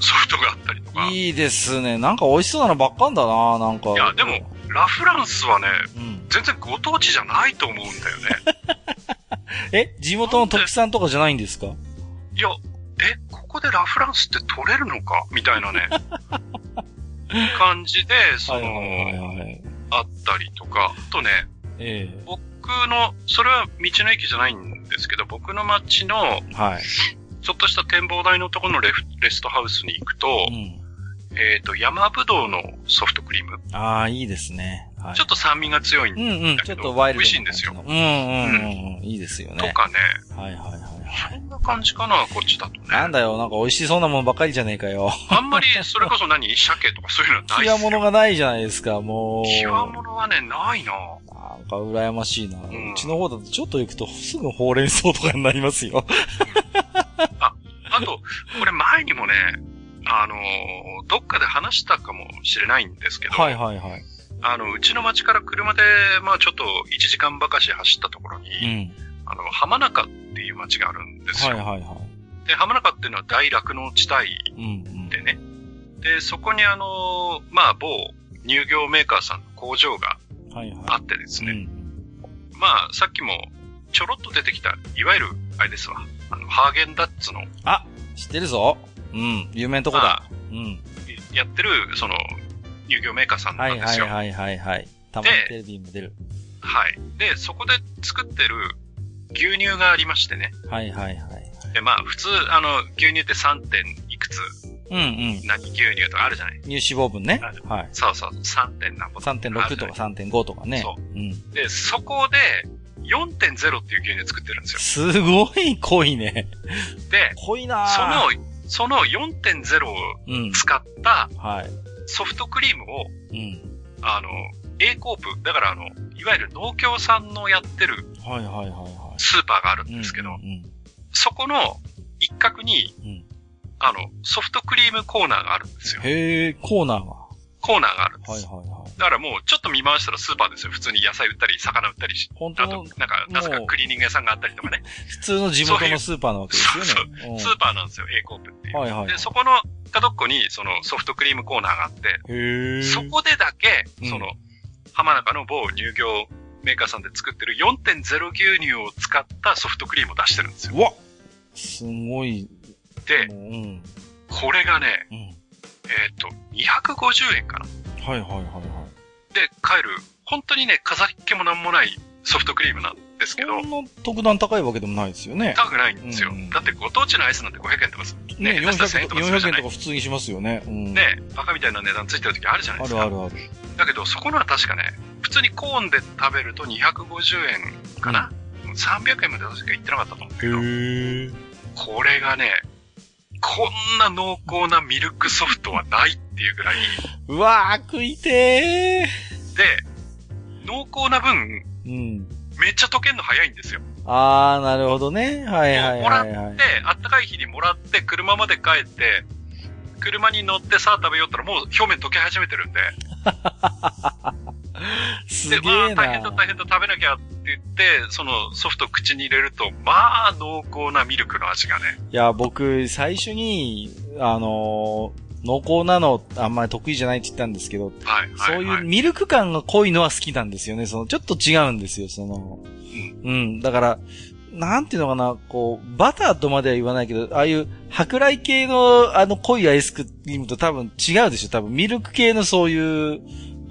ソフトがあったりとか。いいですね。なんか美味しそうなのばっかんだな、なんか。いや、でも、ラフランスはね、うん、全然ご当地じゃないと思うんだよね。え？地元の特産とかじゃないんですか？いや、え、ここでラフランスって取れるのか？みたいなね、感じで、その、あったりとか、あとね、ええ、僕の、それは道の駅じゃないんですけど、僕の町の、はい、ちょっとした展望台のところのレレストハウスに行くと、うん、えっ、ー、と、山ぶどうのソフトクリーム。ああ、いいですね。はい、ちょっと酸味が強いんだけど、うんうん、ちょっとワイルド美味しいんですよ。うんうんうん。いいですよね。とかね。はいはいはい。そんな感じかな、こっちだとね。なんだよ、なんか美味しそうなもんばっかりじゃねえかよ。あんまり、それこそ何？鮭とかそういうのない極物がないじゃないですか、もう。極物はね、ないななんか羨ましいな、うん、うちの方だとちょっと行くとすぐほうれん草とかになりますよ。あ、あと、これ前にもね、あのー、どっかで話したかもしれないんですけど。はいはいはい。あの、うちの町から車で、まあちょっと1時間ばかし走ったところに、うん、あの、浜中っていう町があるんですよ。はいはいはい。で、浜中っていうのは大酪農地帯でね、うんうん、で、そこにあの、まあ某乳業メーカーさんの工場があってですね、はいはいうん、まあさっきもちょろっと出てきた、いわゆる、あれですわ、あの、ハーゲンダッツの。あ、知ってるぞ。うん、有名なとこだ。うん。やってる、その、乳業メーカーさんなんですよ。はいはいはいはい。たまにテレビも出る。はい。で、そこで作ってる牛乳がありましてね。はいはいはい。で、まあ、普通、あの、牛乳って 3. 点いくつ、うんうん。何牛乳とかあるじゃない？乳脂肪分ね。はい。そうそう、3. 点何ぼ3.6とか3.5とかね。そう。うん。で、そこで、4.0っていう牛乳作ってるんですよ。すごい濃いね。で、濃いなその、その4.0を使ったソフトクリームを、うん、あの、A コープ、だからあの、いわゆる農協さんのやってる、はいはいはいはい。スーパーがあるんですけど、そこの一角に、うん、あの、ソフトクリームコーナーがあるんですよ。へえ、コーナーが。コーナーがあるんです。はいはいはい。だからもう、ちょっと見回したらスーパーですよ。普通に野菜売ったり、魚売ったりし。本当あと、なんか、なぜかクリーニング屋さんがあったりとかね。普通の地元のスーパーなわけですよね。そうそう。スーパーなんですよ、A コープっていう。はいはい、で、そこの角っこに、そのソフトクリームコーナーがあって、へそこでだけ、その、うん、浜中の某乳業メーカーさんで作ってる4.0牛乳を使ったソフトクリームを出してるんですよ。わすごい。で、うん、これがね、うん、えっ、と、250円かな。はいはいはいはい。で、買える、本当にね、飾りっ気もなんもないソフトクリームなんですけど。そんな特段高いわけでもないですよね。高くないんですよ。うん、だってご当地のアイスなんて500円とかね、ね400円とか400円とか普通にしますよね。うん、ね、バカみたいな値段ついてる時あるじゃないですか。あるあるある。だけど、そこのは確かね、普通にコーンで食べると250円かな、うん、?300 円まで確か言ってなかったと思うけど。これがね、こんな濃厚なミルクソフトはないっていうぐらい。うわー、食いてー。で、濃厚な分、うん。めっちゃ溶けんの早いんですよ。あー、なるほどね。はいはいはい、はい、もらって、あったかい日にもらって、車まで帰って、車に乗ってさあ食べよったらもう表面溶け始めてるんで。すげえな。で、まあ大変だ大変だ食べなきゃって言って、そのソフト口に入れると、まあ濃厚なミルクの味がね。いや、僕、最初に、あのー濃厚なのあんまり得意じゃないって言ったんですけど、はい、そういうミルク感が濃いのは好きなんですよね。その、ちょっと違うんですよ、その、うん、うん。だから、なんていうのかな、こう、バターとまでは言わないけど、ああいう舶来系のあの濃いアイスクリームと多分違うでしょ多分ミルク系のそういう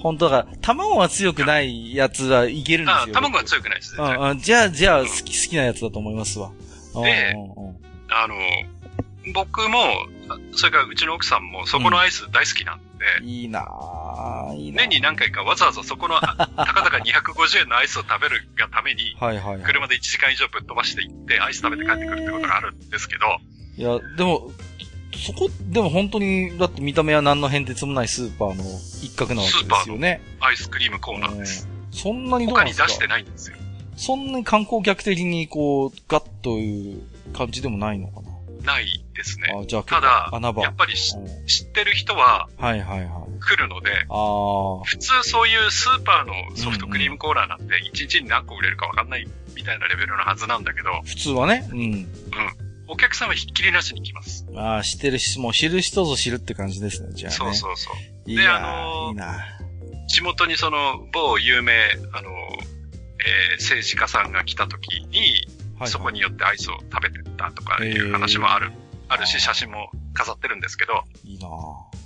本当だから、卵が強くないやつはいけるんですよ。あ、卵が強くないですね。うん、じゃあ、じゃあ、好き、好きなやつだと思いますわ。で、あの、僕も、それからうちの奥さんも、そこのアイス大好きなんで。うん、いいなぁ、いいな年に何回かわざわざそこの、たかだか250円のアイスを食べるがために、はいはい、車で1時間以上ぶっ飛ばしていって、アイス食べて帰ってくるってことがあるんですけど。いや、でも、そこ、でも本当に、だって見た目は何の変哲もないスーパーの一角なわけですよね。アイスクリームコーナーです。そんなにどうなんですか？他に出してないんですよ。そんなに観光客的にこう、ガッという感じでもないのかな？ないですね。あじゃあただ、やっぱり知ってる人は、はいはいはい。来るので、あ普通そういうスーパーのソフトクリームコーナーなんて1日に何個売れるかわかんないみたいなレベルのはずなんだけど、普通はね、うん。うん。お客さんはひっきりなしに来ます。ああ、知ってるし、もう知る人ぞ知るって感じですね、じゃあ、ね。そうそうそう。いで、あのー、いいな。地元にその、某有名、あのー、えー、政治家さんが来た時に、はい、そこによってアイスを食べてったとかいう話もある、えー、あるし、写真も飾ってるんですけど。いいな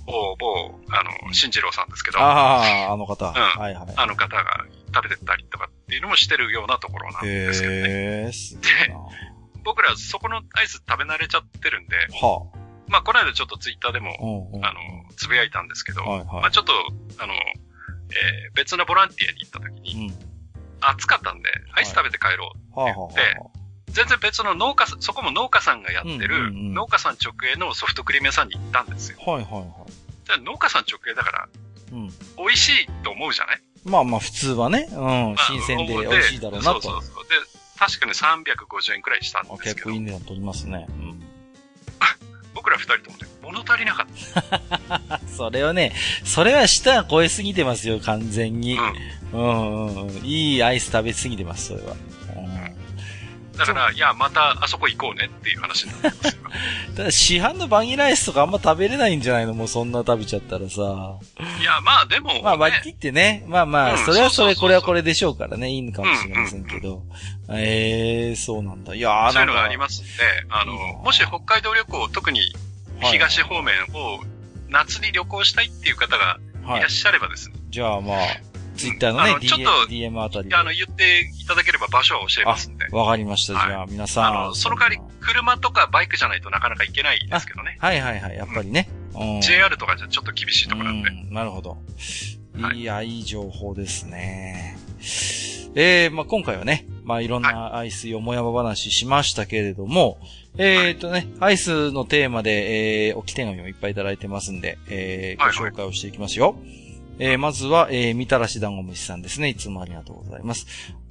某、某、あの、新次郎さんですけど。ああ、あの方。うん。はいはい。あの方が食べてったりとかっていうのもしてるようなところなんですけどね。へー、で、僕らそこのアイス食べ慣れちゃってるんで、はあ、まあ、この間ちょっとツイッターでも、あの、つぶやいたんですけど、はいはい、まあ、ちょっと、あの、えー、別のボランティアに行った時に、うん、暑かったんで、アイス食べて帰ろうって言って、はいはあはあ全然別の農家、そこも農家さんがやってる、農家さん直営のソフトクリーム屋さんに行ったんですよ。はいはいはい。じゃ農家さん直営だから、うん、美味しいと思うじゃない？まあまあ普通はね、うん、新鮮で美味しいだろうなと。そうそうそう。で、確かに350円くらいしたんですけど。結構いい値段取りますね。うん、僕ら二人ともね、物足りなかった。それはね、それは舌超えすぎてますよ、完全に。うん。うんうんいいアイス食べすぎてます、それは。だから、いや、またあそこ行こうねっていう話になってますよ。ただ市販のバニラアイスとかあんま食べれないんじゃないのもうそんな食べちゃったらさ。いや、まあでも、ね、まあ割り切ってね。まあまあ、それはそれ、これはこれでしょうからね。いいのかもしれませんけど。ええー、そうなんだ。いやーそういうのがありますんで、あの、もし北海道旅行、特に東方面を夏に旅行したいっていう方がいらっしゃればですね。はい、じゃあまあ、ツイッターのね、ちょっと DM あたりあの、言っていただければ場所は教えますんで。わかりました。じゃあ、皆さん。あの、その代わり、車とかバイクじゃないとなかなか行けないですけどね。はいはいはい、やっぱりね。うん、JR とかじゃちょっと厳しいところなんで。なるほど。いや、いい情報ですね。えー、まあ、今回はね、まあ、いろんなアイスよもやま話しましたけれども、はい、えっとね、アイスのテーマで、えー、置き手紙もいっぱいいただいてますんで、えー、ご紹介をしていきますよ。はいはい、えー、まずは、えー、みたらし団子虫さんですね。いつもありがとうございます。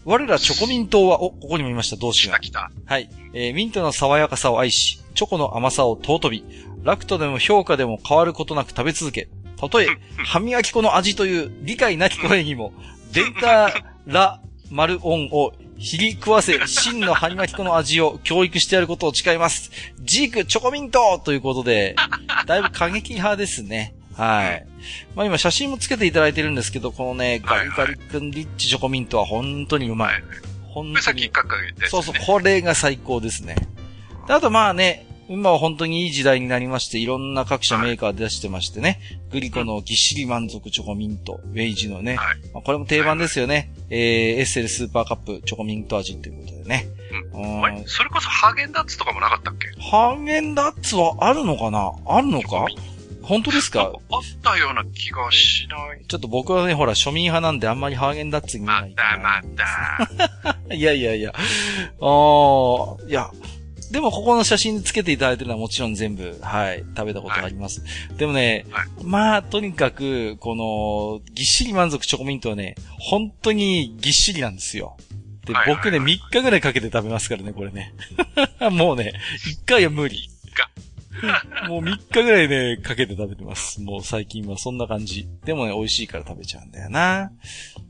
我らチョコミントは、お、ここにもいました、同志が。来た来た。はい。えー、ミントの爽やかさを愛し、チョコの甘さを尊び、ラクトでも評価でも変わることなく食べ続け、たとえ、歯磨き粉の味という理解なき声にも、デンタラマルオンをひり食わせ、真の歯磨き粉の味を教育してやることを誓います。ジークチョコミントということで、だいぶ過激派ですね。はい。まあ今写真もつけていただいてるんですけど、このね、ガリガリ君リッチチョコミントは本当にうまい。本当に。さっきかけて、そうそう、これが最高ですね。あとまあね、今は本当にいい時代になりまして、いろんな各社メーカー出してましてね、グリコのぎっしり満足チョコミント、ウェイジのね、はい、まあ、これも定番ですよね、えー、エッセルスーパーカップチョコミント味ということでね。うん。それこそハーゲンダッツとかもなかったっけ？ハーゲンダッツはあるのかな？あるのか？本当ですか？あったような気がしない。ちょっと僕はね、ほら、庶民派なんであんまりハーゲンダッツに見ない。またまた。いやいやいや。ああ、いや、でもここの写真つけていただいてるのはもちろん全部、はい、食べたことあります。はい、でもね、はい、まあ、とにかく、この、ぎっしり満足チョコミントはね、本当にぎっしりなんですよ。で、僕ね、3日ぐらいかけて食べますからね、これね。もうね、1回は無理。もう3日ぐらいね、かけて食べてます。もう最近はそんな感じ。でもね、美味しいから食べちゃうんだよな。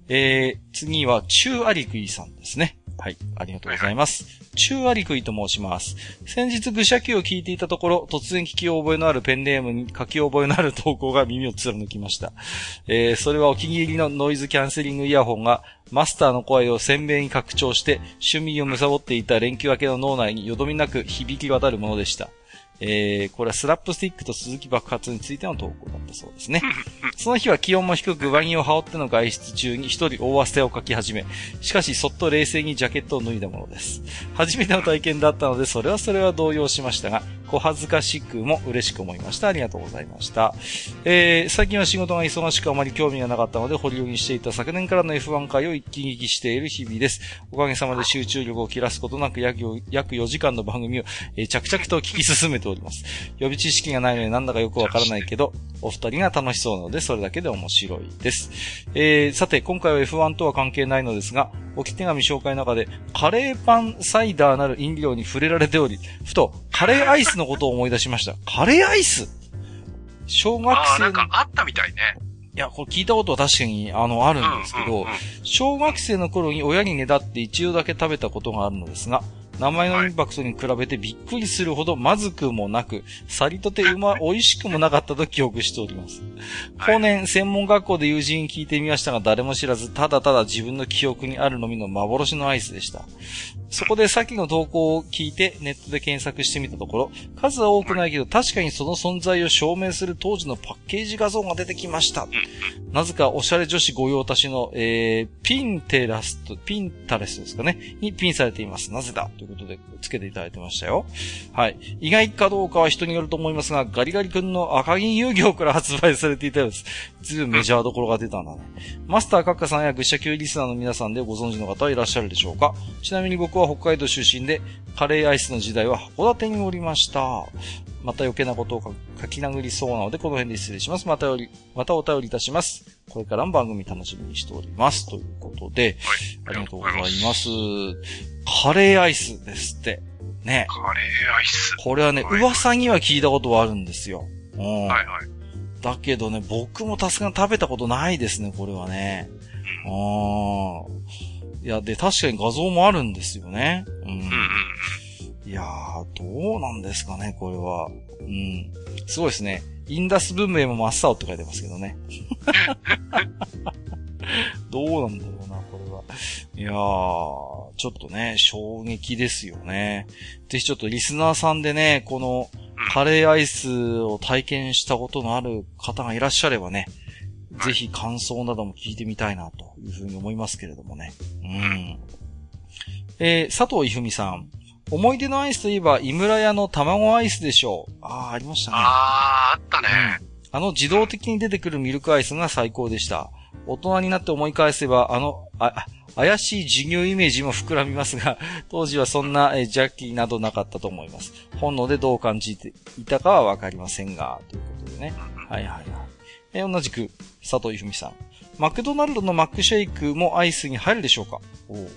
えー、次は、チュアリクイさんですね。はい、ありがとうございます。中アリクイと申します。先日愚者記を聞いていたところ、突然聞き覚えのあるペンネームに書き覚えのある投稿が耳を貫きました。えー、それはお気に入りのノイズキャンセリングイヤホンがマスターの声を鮮明に拡張して趣味を貪っていた連休明けの脳内によどみなく響き渡るものでした。えー、これはスラップスティックと鈴木爆発についての投稿だったそうですね。その日は気温も低く上着を羽織っての外出中に一人大汗をかき始め、しかしそっと冷静にジャケットを脱いだものです。初めての体験だったので、それはそれは動揺しましたが、小恥ずかしくも嬉しく思いました。ありがとうございました。えー、最近は仕事が忙しくあまり興味がなかったので、保留にしていた昨年からの F1 回を一気聞きしている日々です。おかげさまで集中力を切らすことなく約約4時間の番組を、えー、着々と聞き進めております。予備知識がないのでなんだかよくわからないけど、お二人が楽しそうなので、それだけで面白いです。えー、さて、今回は F1 とは関係ないのですが、置き手紙紹介の中で、カレーパンサイダーなる飲料に触れられており、ふと、カレーアイスのことを思い出しました。カレーアイス？小学生あ、なんかあったみたいね。いや、これ聞いたことは確かに、あの、あるんですけど、小学生の頃に親にねだって一度だけ食べたことがあるのですが、名前のインパクトに比べてびっくりするほどまずくもなく、さりとてうま、美味しくもなかったと記憶しております。後年、専門学校で友人に聞いてみましたが、誰も知らず、ただただ自分の記憶にあるのみの幻のアイスでした。そこでさっきの投稿を聞いてネットで検索してみたところ、数は多くないけど確かにその存在を証明する当時のパッケージ画像が出てきました。なぜかおしゃれ女子御用達の、えー、ピンテラスト、ピンタレスですかね、にピンされています。なぜだ？ということで、つけていただいてましたよ。はい。意外かどうかは人によると思いますが、ガリガリ君の赤銀遊戯王から発売されていたようです。ずいぶんメジャーどころが出たんだね。マスターカッカさんや愚者級リスナーの皆さんでご存知の方はいらっしゃるでしょうか？ちなみに僕は北海道出身で、カレーアイスの時代は函館におりました。また余計なことを書き殴りそうなので、この辺で失礼します。またより、またお便りいたします。これからも番組楽しみにしております。ということで、はい、ありがとうございます。カレーアイスですって。ね。カレーアイス。これはね、噂には聞いたことはあるんですよ。うん。はいはい。だけどね、僕もさすがに食べたことないですね、これはね。うん。いや、で、確かに画像もあるんですよね。うん。うんうんいやー、どうなんですかね、これは。うん。すごいですね。インダス文明も真っ青って書いてますけどね。どうなんだろうな、これは。いやー、ちょっとね、衝撃ですよね。ぜひちょっとリスナーさんでね、このカレーアイスを体験したことのある方がいらっしゃればね、ぜひ感想なども聞いてみたいなというふうに思いますけれどもね。うん。えー、佐藤いふみさん。思い出のアイスといえば、井村屋の卵アイスでしょう。ああ、ありましたね。ああ、あったね、うん、あの自動的に出てくるミルクアイスが最高でした。大人になって思い返せば、あのあ、怪しい授業イメージも膨らみますが、当時はそんな、えジャッキーなどなかったと思います。本能でどう感じていたかはわかりませんが、ということでね。はいはいはい。え同じく、佐藤由美さん。マクドナルドのマックシェイクもアイスに入るでしょうか？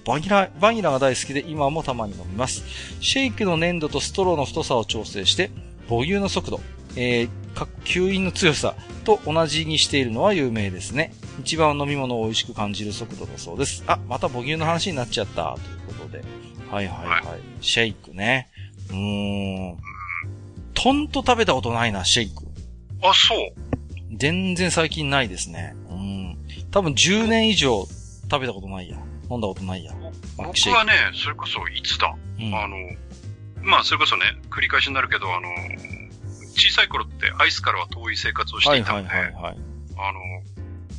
バニラ、バニラが大好きで今もたまに飲みます。シェイクの粘度とストローの太さを調整して、母乳の速度、えー、吸引の強さと同じにしているのは有名ですね。一番飲み物を美味しく感じる速度だそうです。あ、また母乳の話になっちゃった。ということで。はいはいはい。はい、シェイクね。うーん。とんと食べたことないな、シェイク。あ、そう。全然最近ないですね。多分10年以上食べたことないや。飲んだことないや。僕はね、それこそいつだ、うん、あの、まあそれこそね、繰り返しになるけど、あの、小さい頃ってアイスからは遠い生活をしていたので、はいはいはいはい、あの、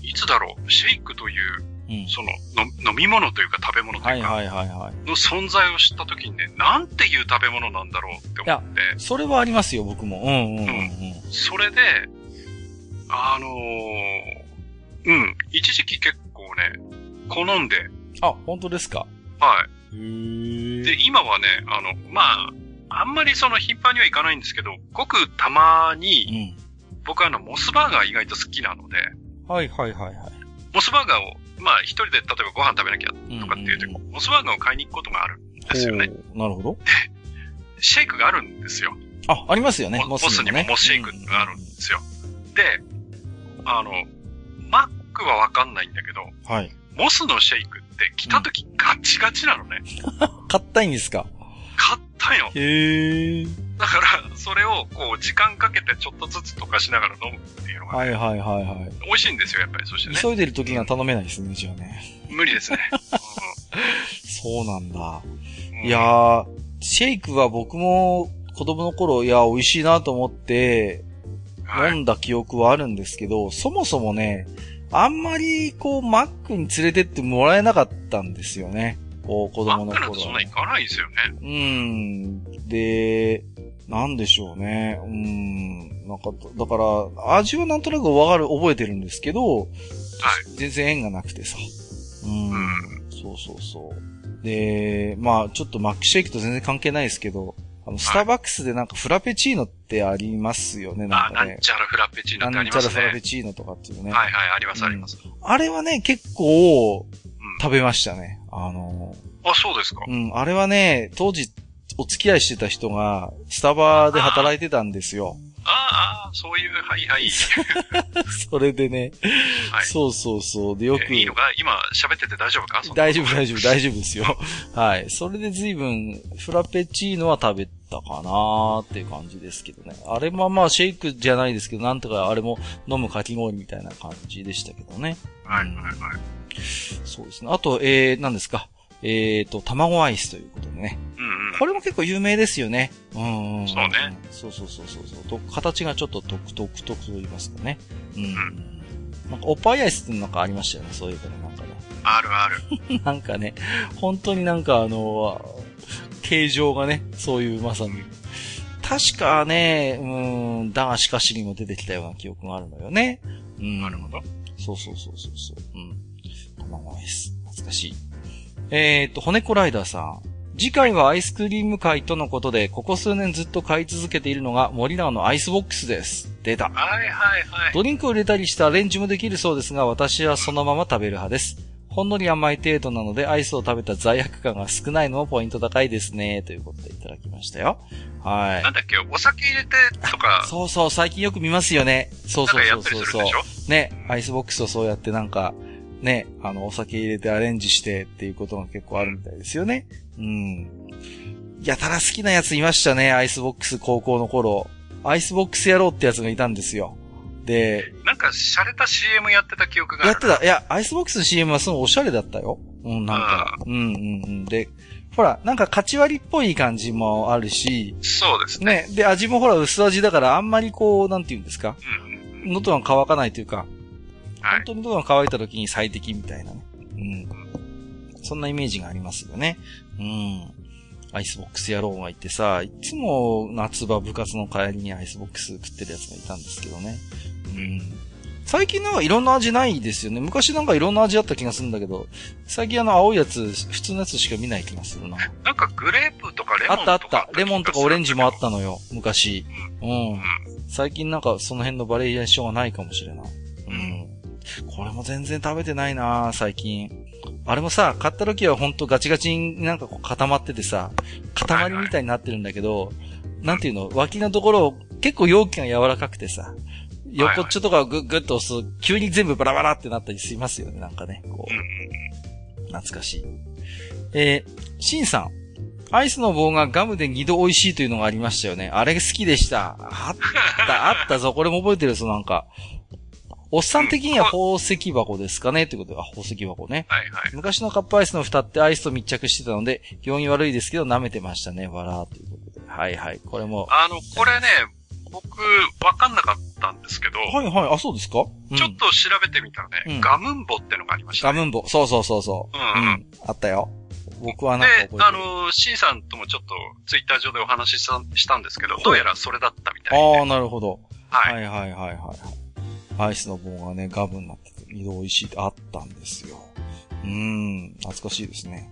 いつだろう、シェイクという、うん、その飲み物というか食べ物というか、はいはいはいはい、の存在を知った時にね、なんていう食べ物なんだろうって思って。それはありますよ、僕も。うんうんうん、うん、それで、あのー、うん。一時期結構ね、好んで。あ、本当ですか？はい。で、今はね、あの、まあ、あんまりその頻繁にはいかないんですけど、ごくたまに、うん、僕はあの、モスバーガー意外と好きなので、はいはいはいはい。モスバーガーを、まあ、一人で例えばご飯食べなきゃとかっていうと、うんうん、モスバーガーを買いに行くことがあるんですよね。なるほど。で、シェイクがあるんですよ。あ、ありますよね。モスにも、ね、モスシェイクがあるんですよ。うん、で、あの、マックはわかんないんだけど、はい。モスのシェイクって来た時ガチガチなのね。硬いんですか？硬いの。へえ。だから、それをこう、時間かけてちょっとずつ溶かしながら飲むっていうのが、ね、はいはいはいはい。美味しいんですよ、やっぱり。そしてね。急いでる時には頼めないですね、じゃあね。無理ですね。うん、そうなんだ。うん、いやー、シェイクは僕も子供の頃、いや、美味しいなと思って、飲んだ記憶はあるんですけど、はい、そもそもね、あんまり、こう、マックに連れてってもらえなかったんですよね。こう、子供の頃は。マックそんな行かないですよね。うん。で、なんでしょうね。うん。なんか、だから、味はなんとなくわかる、覚えてるんですけど、はい。全然縁がなくてさ。うん。うん、そうそうそう。で、まあ、ちょっとマックシェイクと全然関係ないですけど、あの、スターバックスでなんかフラペチーノってありますよね、なんかね。あ、なんちゃらフラペチーノってありますね。なんちゃらフラペチーノとかっていうね。はいはい、ありますあります。あれはね、結構、食べましたね。あのあ、そうですかうん、あれはね、当時、お付き合いしてた人が、スタバで働いてたんですよ。ああ、そういう、はいはい。それでね、はい、そうそうそう。で、よく。いいのか今喋ってて大丈夫か？大丈夫、大丈夫、大丈夫ですよ。はい。それで随分、フラペチーノは食べたかなーっていう感じですけどね。あれもまあ、シェイクじゃないですけど、なんとかあれも飲むかき氷みたいな感じでしたけどね。はい、はい、はい。そうですね。あと、えー、何ですか？えっ、ー、と、卵アイスということでね。うんうん。これも結構有名ですよね。うん、うん。そうね。そうそうそうそう形がちょっと独特と言いますかね。うん。うん、なんか、おっぱいアイスってなんかありましたよね。そういうのなんかね。あるある。なんかね、本当になんかあの、形状がね、そういうまさに。確かね、うん、だがしかしにも出てきたような記憶があるのよね。うん。なるほど。そうそうそうそうそう。うん。卵アイス。懐かしい。えっ、ー、と、骨子ライダーさん。次回はアイスクリーム回とのことで、ここ数年ずっと買い続けているのが森永のアイスボックスです。出た。はいはいはい。ドリンクを入れたりしたアレンジもできるそうですが、私はそのまま食べる派です。ほんのり甘い程度なので、アイスを食べた罪悪感が少ないのもポイント高いですね。ということでいただきましたよ。はい。なんだっけ、お酒入れてとか。そうそう、最近よく見ますよね。そうそうそうそうそう。ね、アイスボックスをそうやってなんか、ね、あの、お酒入れてアレンジしてっていうことが結構あるみたいですよね。うん。やたら好きなやついましたね、アイスボックス高校の頃。アイスボックス野郎ってやつがいたんですよ。で、なんか、洒落た CM やってた記憶がある。やってた。いや、アイスボックスの CM はすごいおしゃれだったよ。うん、なんか。うん、うん、うん。で、ほら、なんか、カチ割りっぽい感じもあるし。そうですね。ね。で、味もほら、薄味だから、あんまりこう、なんて言うんですか。うん。喉が乾かないというか、はい、本当に喉が渇いた時に最適みたいなね。うん。そんなイメージがありますよね。うん。アイスボックス野郎がいてさ、いつも夏場部活の帰りにアイスボックス食ってるやつがいたんですけどね。うん。最近なんかいろんな味ないですよね。昔なんかいろんな味あった気がするんだけど、最近あの青いやつ、普通のやつしか見ない気がするな。なんかグレープとかレモンとかあったあった。レモンとかオレンジもあったのよ、昔。うん。うん、最近なんかその辺のバリエーションはないかもしれない。うん。これも全然食べてないな最近。あれもさ、買った時はほんとガチガチになんかこう固まっててさ、塊みたいになってるんだけど、はいはい、なんていうの、脇のところ結構容器が柔らかくてさ、横っちょとかをグッグッと押す、急に全部バラバラってなったりしますよね、なんかね。こう。懐かしい。えー、シンさん。アイスの棒がガムで二度美味しいというのがありましたよね。あれ好きでした。あった、あったぞ。これも覚えてるぞ、なんか。おっさん的には宝石箱ですかねってことで、あ、宝石箱ね。はいはい。昔のカップアイスの蓋ってアイスと密着してたので、行儀悪いですけど舐めてましたね、わらーということで。はいはい。これも。あの、これね、僕、わかんなかったんですけど。はいはい、あ、そうですか、うん、ちょっと調べてみたらね、うん、ガムンボってのがありました、ね、ガムンボ。そうそうそうそう。うん、うん。あったよ。僕はなんかで、あの、C さんともちょっとツイッター上でお話ししたんですけど、どうやらそれだったみたいで。ああ、なるほど。はい。はいはいはいはい。アイスの棒がね、ガムになってて、二度美味しいってあったんですよ。うーん、懐かしいですね。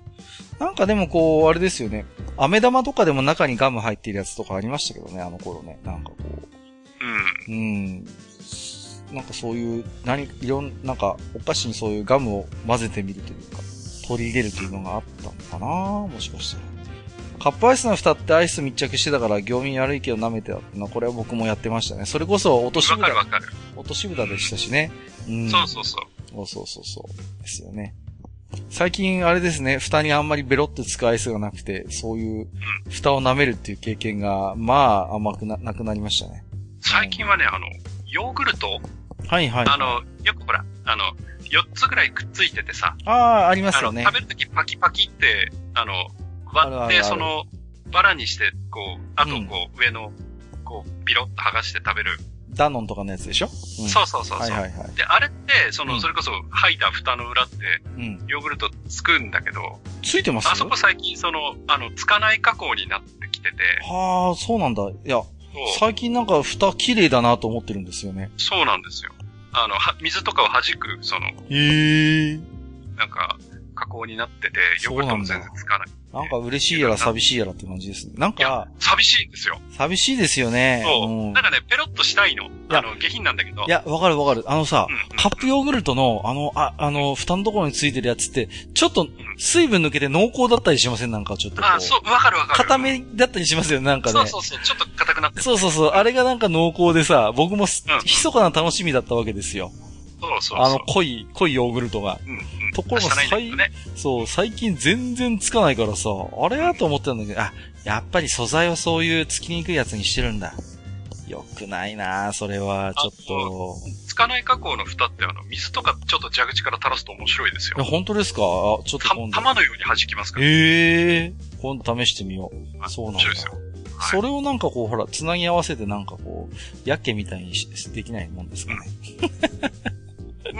なんかでもこう、あれですよね。飴玉とかでも中にガム入ってるやつとかありましたけどね、あの頃ね。なんかこう。うん。うん。なんかそういう、何、いろん、なんか、お菓子にそういうガムを混ぜてみるというか、取り入れるというのがあったのかなもしかしたら。カップアイスの蓋ってアイス密着してたから業民悪いけど舐めてたの、これは僕もやってましたね。それこそ落とし蓋。わかるわかる。落とし蓋でしたしね。うん。そうそうそう。そうそうそうそう。ですよね。最近あれですね、蓋にあんまりベロって使うアイスがなくて、そういう蓋を舐めるっていう経験が、まあ甘くな、なくなりましたね。最近はね、あの、ヨーグルト。はいはい。あの、よくほら、あの、4つぐらいくっついててさ。ああ、ありますよね。食べるときパキパキって、あの、割って、その、バラにして、こう、あとこう、上の、こう、ビロッと剥がして食べる。ダノンとかのやつでしょ、うん、そうそうそうそう。はいはいはい。で、あれって、その、それこそ、剥いだ蓋の裏って、ヨーグルトつくんだけど、ついてます？あそこ最近、その、あの、つかない加工になってきてて。はあ、そうなんだ。いや、最近なんか蓋綺麗だなと思ってるんですよね。そうなんですよ。あの、は、水とかを弾く、その、へえ。なんか、加工になってて、ヨーグルトも全然つかない。なんか嬉しいやら寂しいやらって感じですね。なんか、寂しいんですよ。寂しいですよね。そう。うん、なんかね、ペロッとしたいの。あの、下品なんだけど。いや、わかるわかる。あのさ、うんうん、カップヨーグルトの、あの、あ、あの、蓋のところについてるやつって、ちょっと、水分抜けて濃厚だったりしません？なんかちょっとあ、そう、わかるわかる。固めだったりしますよね、なんかね。そうそうそう、ちょっと硬くなってそうそうそう、あれがなんか濃厚でさ、僕も、うん、密かな楽しみだったわけですよ。そうそうあの、濃い、濃いヨーグルトが。うんうん、ところが最、ね、そう、最近全然つかないからさ、あれやと思ってたんだけど、あ、やっぱり素材をそういうつきにくいやつにしてるんだ。よくないなそれは、ちょっと。つかない加工の蓋ってあの、水とかちょっと蛇口から垂らすと面白いですよ。え、本当ですか？あ、ちょっと今度。玉のように弾きますから。へえー。今度試してみよう。そうなんだ。面白いですよ。それをなんかこう、ほら、つなぎ合わせてなんかこう、やっけみたいにできないもんですかね。うん、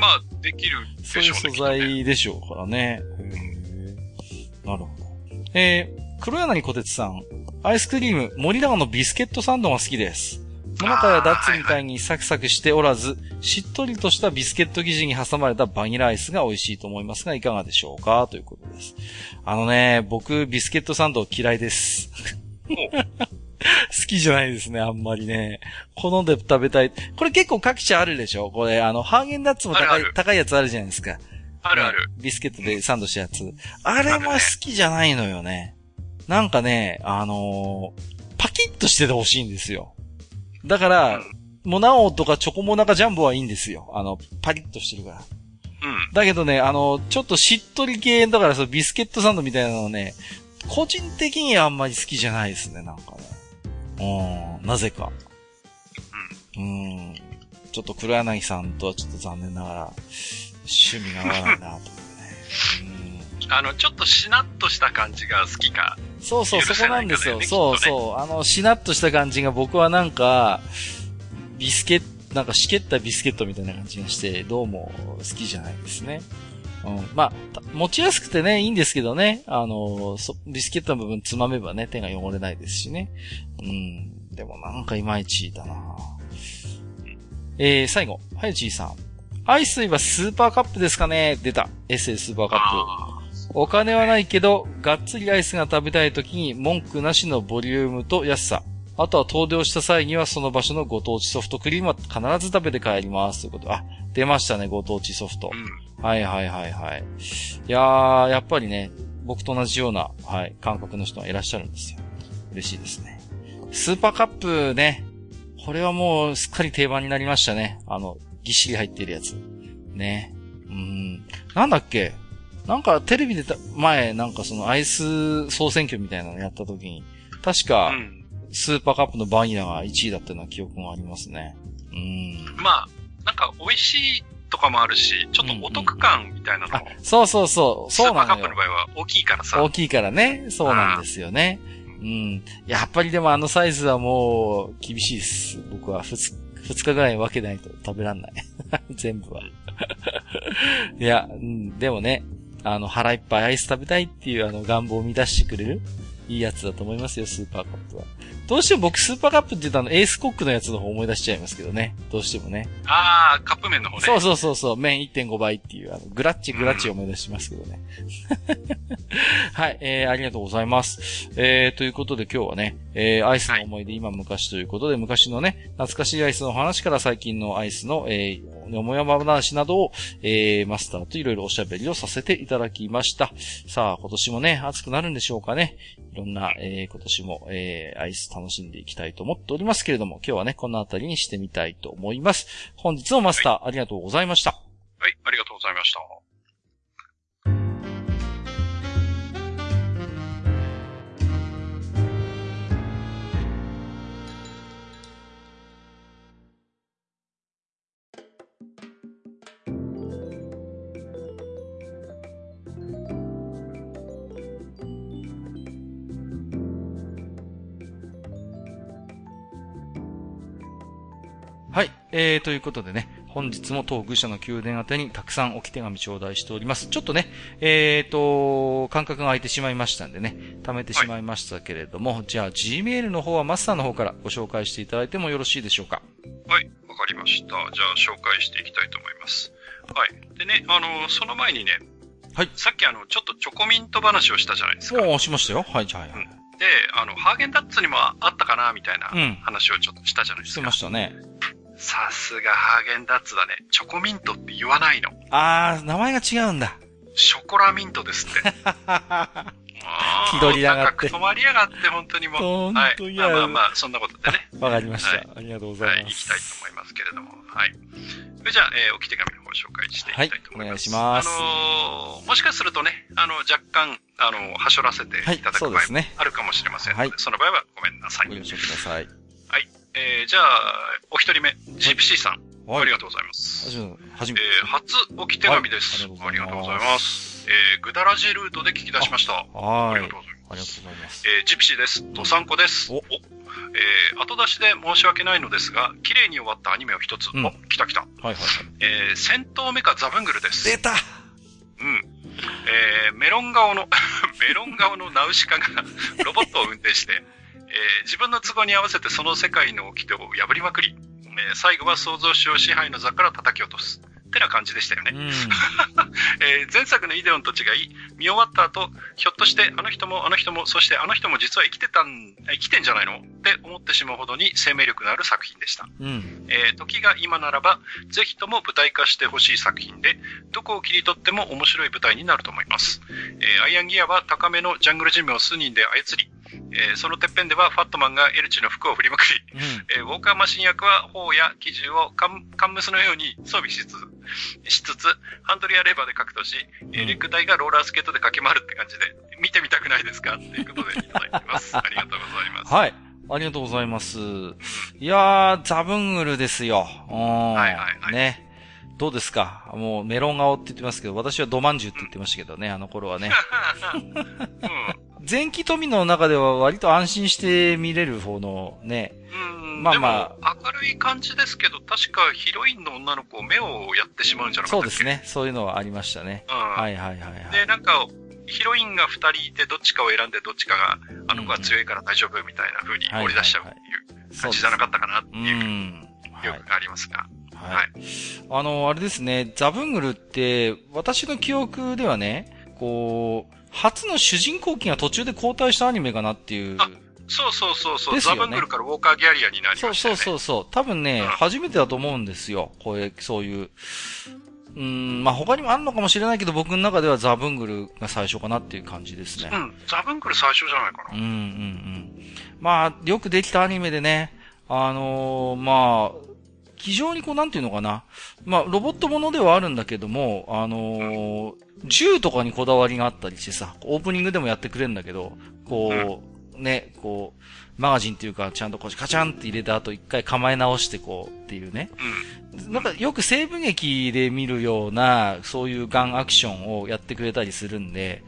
まあ、できるでしょうね。そういう素材でしょうからね。へなるほど。えー、黒柳小鉄さん。アイスクリーム、森永のビスケットサンドが好きです。モナカやダッツみたいにサクサクしておらず、しっとりとしたビスケット生地に挟まれたバニラアイスが美味しいと思いますが、いかがでしょうか？ということです。あのね、僕、ビスケットサンド嫌いです。好きじゃないですね、あんまりね。好んで食べたい。これ結構各社あるでしょ？これ、あの、ハーゲンダッツも高い、あるある高いやつあるじゃないですか。あるある、ビスケットでサンドしたやつ。あれも好きじゃないのよね。なんかね、あのー、パキッとしててほしいんですよ。だから、うん、モナオとかチョコモナカジャンボはいいんですよ。あの、パリッとしてるから。うん。だけどね、あの、ちょっとしっとり系だから、そのビスケットサンドみたいなのね、個人的にはあんまり好きじゃないですね、なんかね。うん、なぜか。うん。うん。ちょっと黒柳さんとはちょっと残念ながら、趣味が合わないなと思ってね。うん。あの、ちょっとしなっとした感じが好きか。そうそう、そこなんですよ。そうそう。あの、しなっとした感じが僕はなんか、ビスケット、なんかしけったビスケットみたいな感じがして、どうも好きじゃないですね。うん。まあ、持ちやすくてね、いいんですけどね。あの、ビスケットの部分つまめばね、手が汚れないですしね。うん。でもなんかいまいちだなえー、最後、はゆちーさん。アイスはスーパーカップですかね出た。エッセルスーパーカップ。お金はないけど、がっつりアイスが食べたい時に文句なしのボリュームと安さ。あとは遠出をした際にはその場所のご当地ソフトクリームは必ず食べて帰ります。ということ。あ、出ましたね、ご当地ソフト。うん、はいはいはいはい。いやー、やっぱりね、僕と同じような、はい、感覚の人がいらっしゃるんですよ。嬉しいですね。スーパーカップね、これはもうすっかり定番になりましたね。あの、ぎっしり入ってるやつ。ね。うん。なんだっけ？なんかテレビで前、なんかそのアイス総選挙みたいなのやった時に、確か、スーパーカップのバニラが1位だったような記憶がありますね。うん。まあ、なんか美味しいとかもあるし、ちょっとお得感みたいなのも、うんうん、そうそうそう。そうなのスーパーカップの場合は大きいからさ。大きいからね。そうなんですよね。うん。やっぱりでもあのサイズはもう厳しいです。僕は二日ぐらい分けないと食べらんない。全部は。いや、うん、でもね、あの腹いっぱいアイス食べたいっていうあの願望を満たしてくれるいいやつだと思いますよ、スーパーカップは。どうしても僕スーパーカップって言うとあのエースコックのやつの方思い出しちゃいますけどね。どうしてもね。ああ、カップ麺の方ね。そうそうそうそう、麺1.5倍っていう、あの、グラッチグラッチを思い出しますけどね。はい、えー、ありがとうございます。えー、ということで今日はね、えー、アイスの思い出、今昔ということで、昔のね、懐かしいアイスの話から最近のアイスの、えー、よもやま話などを、えー、マスターといろいろおしゃべりをさせていただきました。さあ、今年もね、暑くなるんでしょうかね。いろんな、えー、今年も、えー、アイス楽しんでいきたいと思っておりますけれども、今日はね、このあたりにしてみたいと思います。本日のマスター、はい、ありがとうございました。はい、ありがとうございました。えー、ということでね、本日も当愚者の宮殿宛てにたくさん置き手紙頂戴しております。ちょっとね、えーと、間隔が空いてしまいましたんでね、貯めてしまいましたけれども、はい、じゃあ Gmail の方はマスターの方からご紹介していただいてもよろしいでしょうか？はい、わかりました。じゃあ紹介していきたいと思います。はい。でね、あの、その前にね、はい。さっきあの、ちょっとチョコミント話をしたじゃないですか。おしましたよ。はい、じゃあ、はい、うん。で、あの、ハーゲンダッツにもあったかな、みたいな話をちょっとしたじゃないですか。してましたね。さすがハーゲンダッツだね。チョコミントって言わないの。あー、名前が違うんだ。ショコラミントですって。気取りやがって。止まりやがって、本当にもう。本当に、はい、まあまあまあ、そんなことでね。わかりました、はい、ありがとうございます。はい、行きたいと思いますけれども。はい。それじゃあ、えー、置き手紙の方を紹介していきたいと思います。はい、お願いします。あのー、もしかするとね、あの、若干、あの、はしょらせていただく場合もあるかもしれませんので、はい、その場合はごめんなさい。ご了承ください。はい。えー、じゃあ、お一人目、ジプシーさん。はい、ありがとうございます。初めて。えー、初置き手紙です、はい、ありがとうございます。えー、ぐだらじルートで聞き出しました。はい。ありがとうございます。ありがとうございます。えー、ジプシーです。ドサンコです。おおえー、後出しで申し訳ないのですが、綺麗に終わったアニメを一つ。うん、お、来た来た。はいはいはい。えー、戦闘メカザブングルです。出たうん。えー、メロン顔の メロン顔のナウシカが ロボットを運転して、えー、自分の都合に合わせてその世界の掟を破りまくり、えー、最後は創造主を支配の座から叩き落とす。ってな感じでしたよね。うん、えー、前作のイデオンと違い、見終わった後、ひょっとしてあの人もあの人も、そしてあの人も実は生きてたん、生きてんじゃないの？って思ってしまうほどに生命力のある作品でした。うん、えー、時が今ならば、ぜひとも舞台化してほしい作品で、どこを切り取っても面白い舞台になると思います。えー、アイアンギアは高めのジャングルジムを数人で操り、えー、そのてっぺんではファットマンがエルチの服を振りまくり、うん、えー、ウォーカーマシン役は砲や機銃をカンカンムスのように装備しつつ、しつつ、ハンドルやレバーで格闘し、えー、レッグ隊がローラースケートで駆け回るって感じで、見てみたくないですかということでいただいてます。ありがとうございます。はい。ありがとうございます。いやー、ザブングルですよ。はいはいはい。ね。どうですか？もうメロン顔って言ってますけど、私はドマンジュって言ってましたけどね、あの頃はね。うん前期富の中では割と安心して見れる方のね。うん。まあまあ。明るい感じですけど、確かヒロインの女の子目をやってしまうんじゃなかったそうですね。そういうのはありましたね。うん。はいはいはい、はい。で、なんか、ヒロインが二人いてどっちかを選んでどっちかが、あの子は強いから大丈夫みたいな風に盛り出しちゃうっていう感じじゃなかったかなっていう、よくありますが。はい。あの、あれですね、ザブングルって、私の記憶ではね、こう、初の主人公機が途中で交代したアニメかなっていう。そうそうそうそう、ね、ザブングルからウォーカーギャリアになりましたね。そうそうそう多分ね、うん、初めてだと思うんですよ。こういう、そういう。うん、まあ、他にもあるのかもしれないけど、僕の中ではザブングルが最初かなっていう感じですね。うん、ザブングル最初じゃないかな。うん、うん、うん。まあ、よくできたアニメでね、あのー、まあ、非常にこう、なんていうのかな。まあ、ロボットものではあるんだけども、あのー、銃とかにこだわりがあったりしてさ、オープニングでもやってくれるんだけど、こう、ね、こう、マガジンっていうか、ちゃんとこう、カチャンって入れた後、一回構え直してこうっていうね。なんかよく西部劇で見るような、そういうガンアクションをやってくれたりするんで、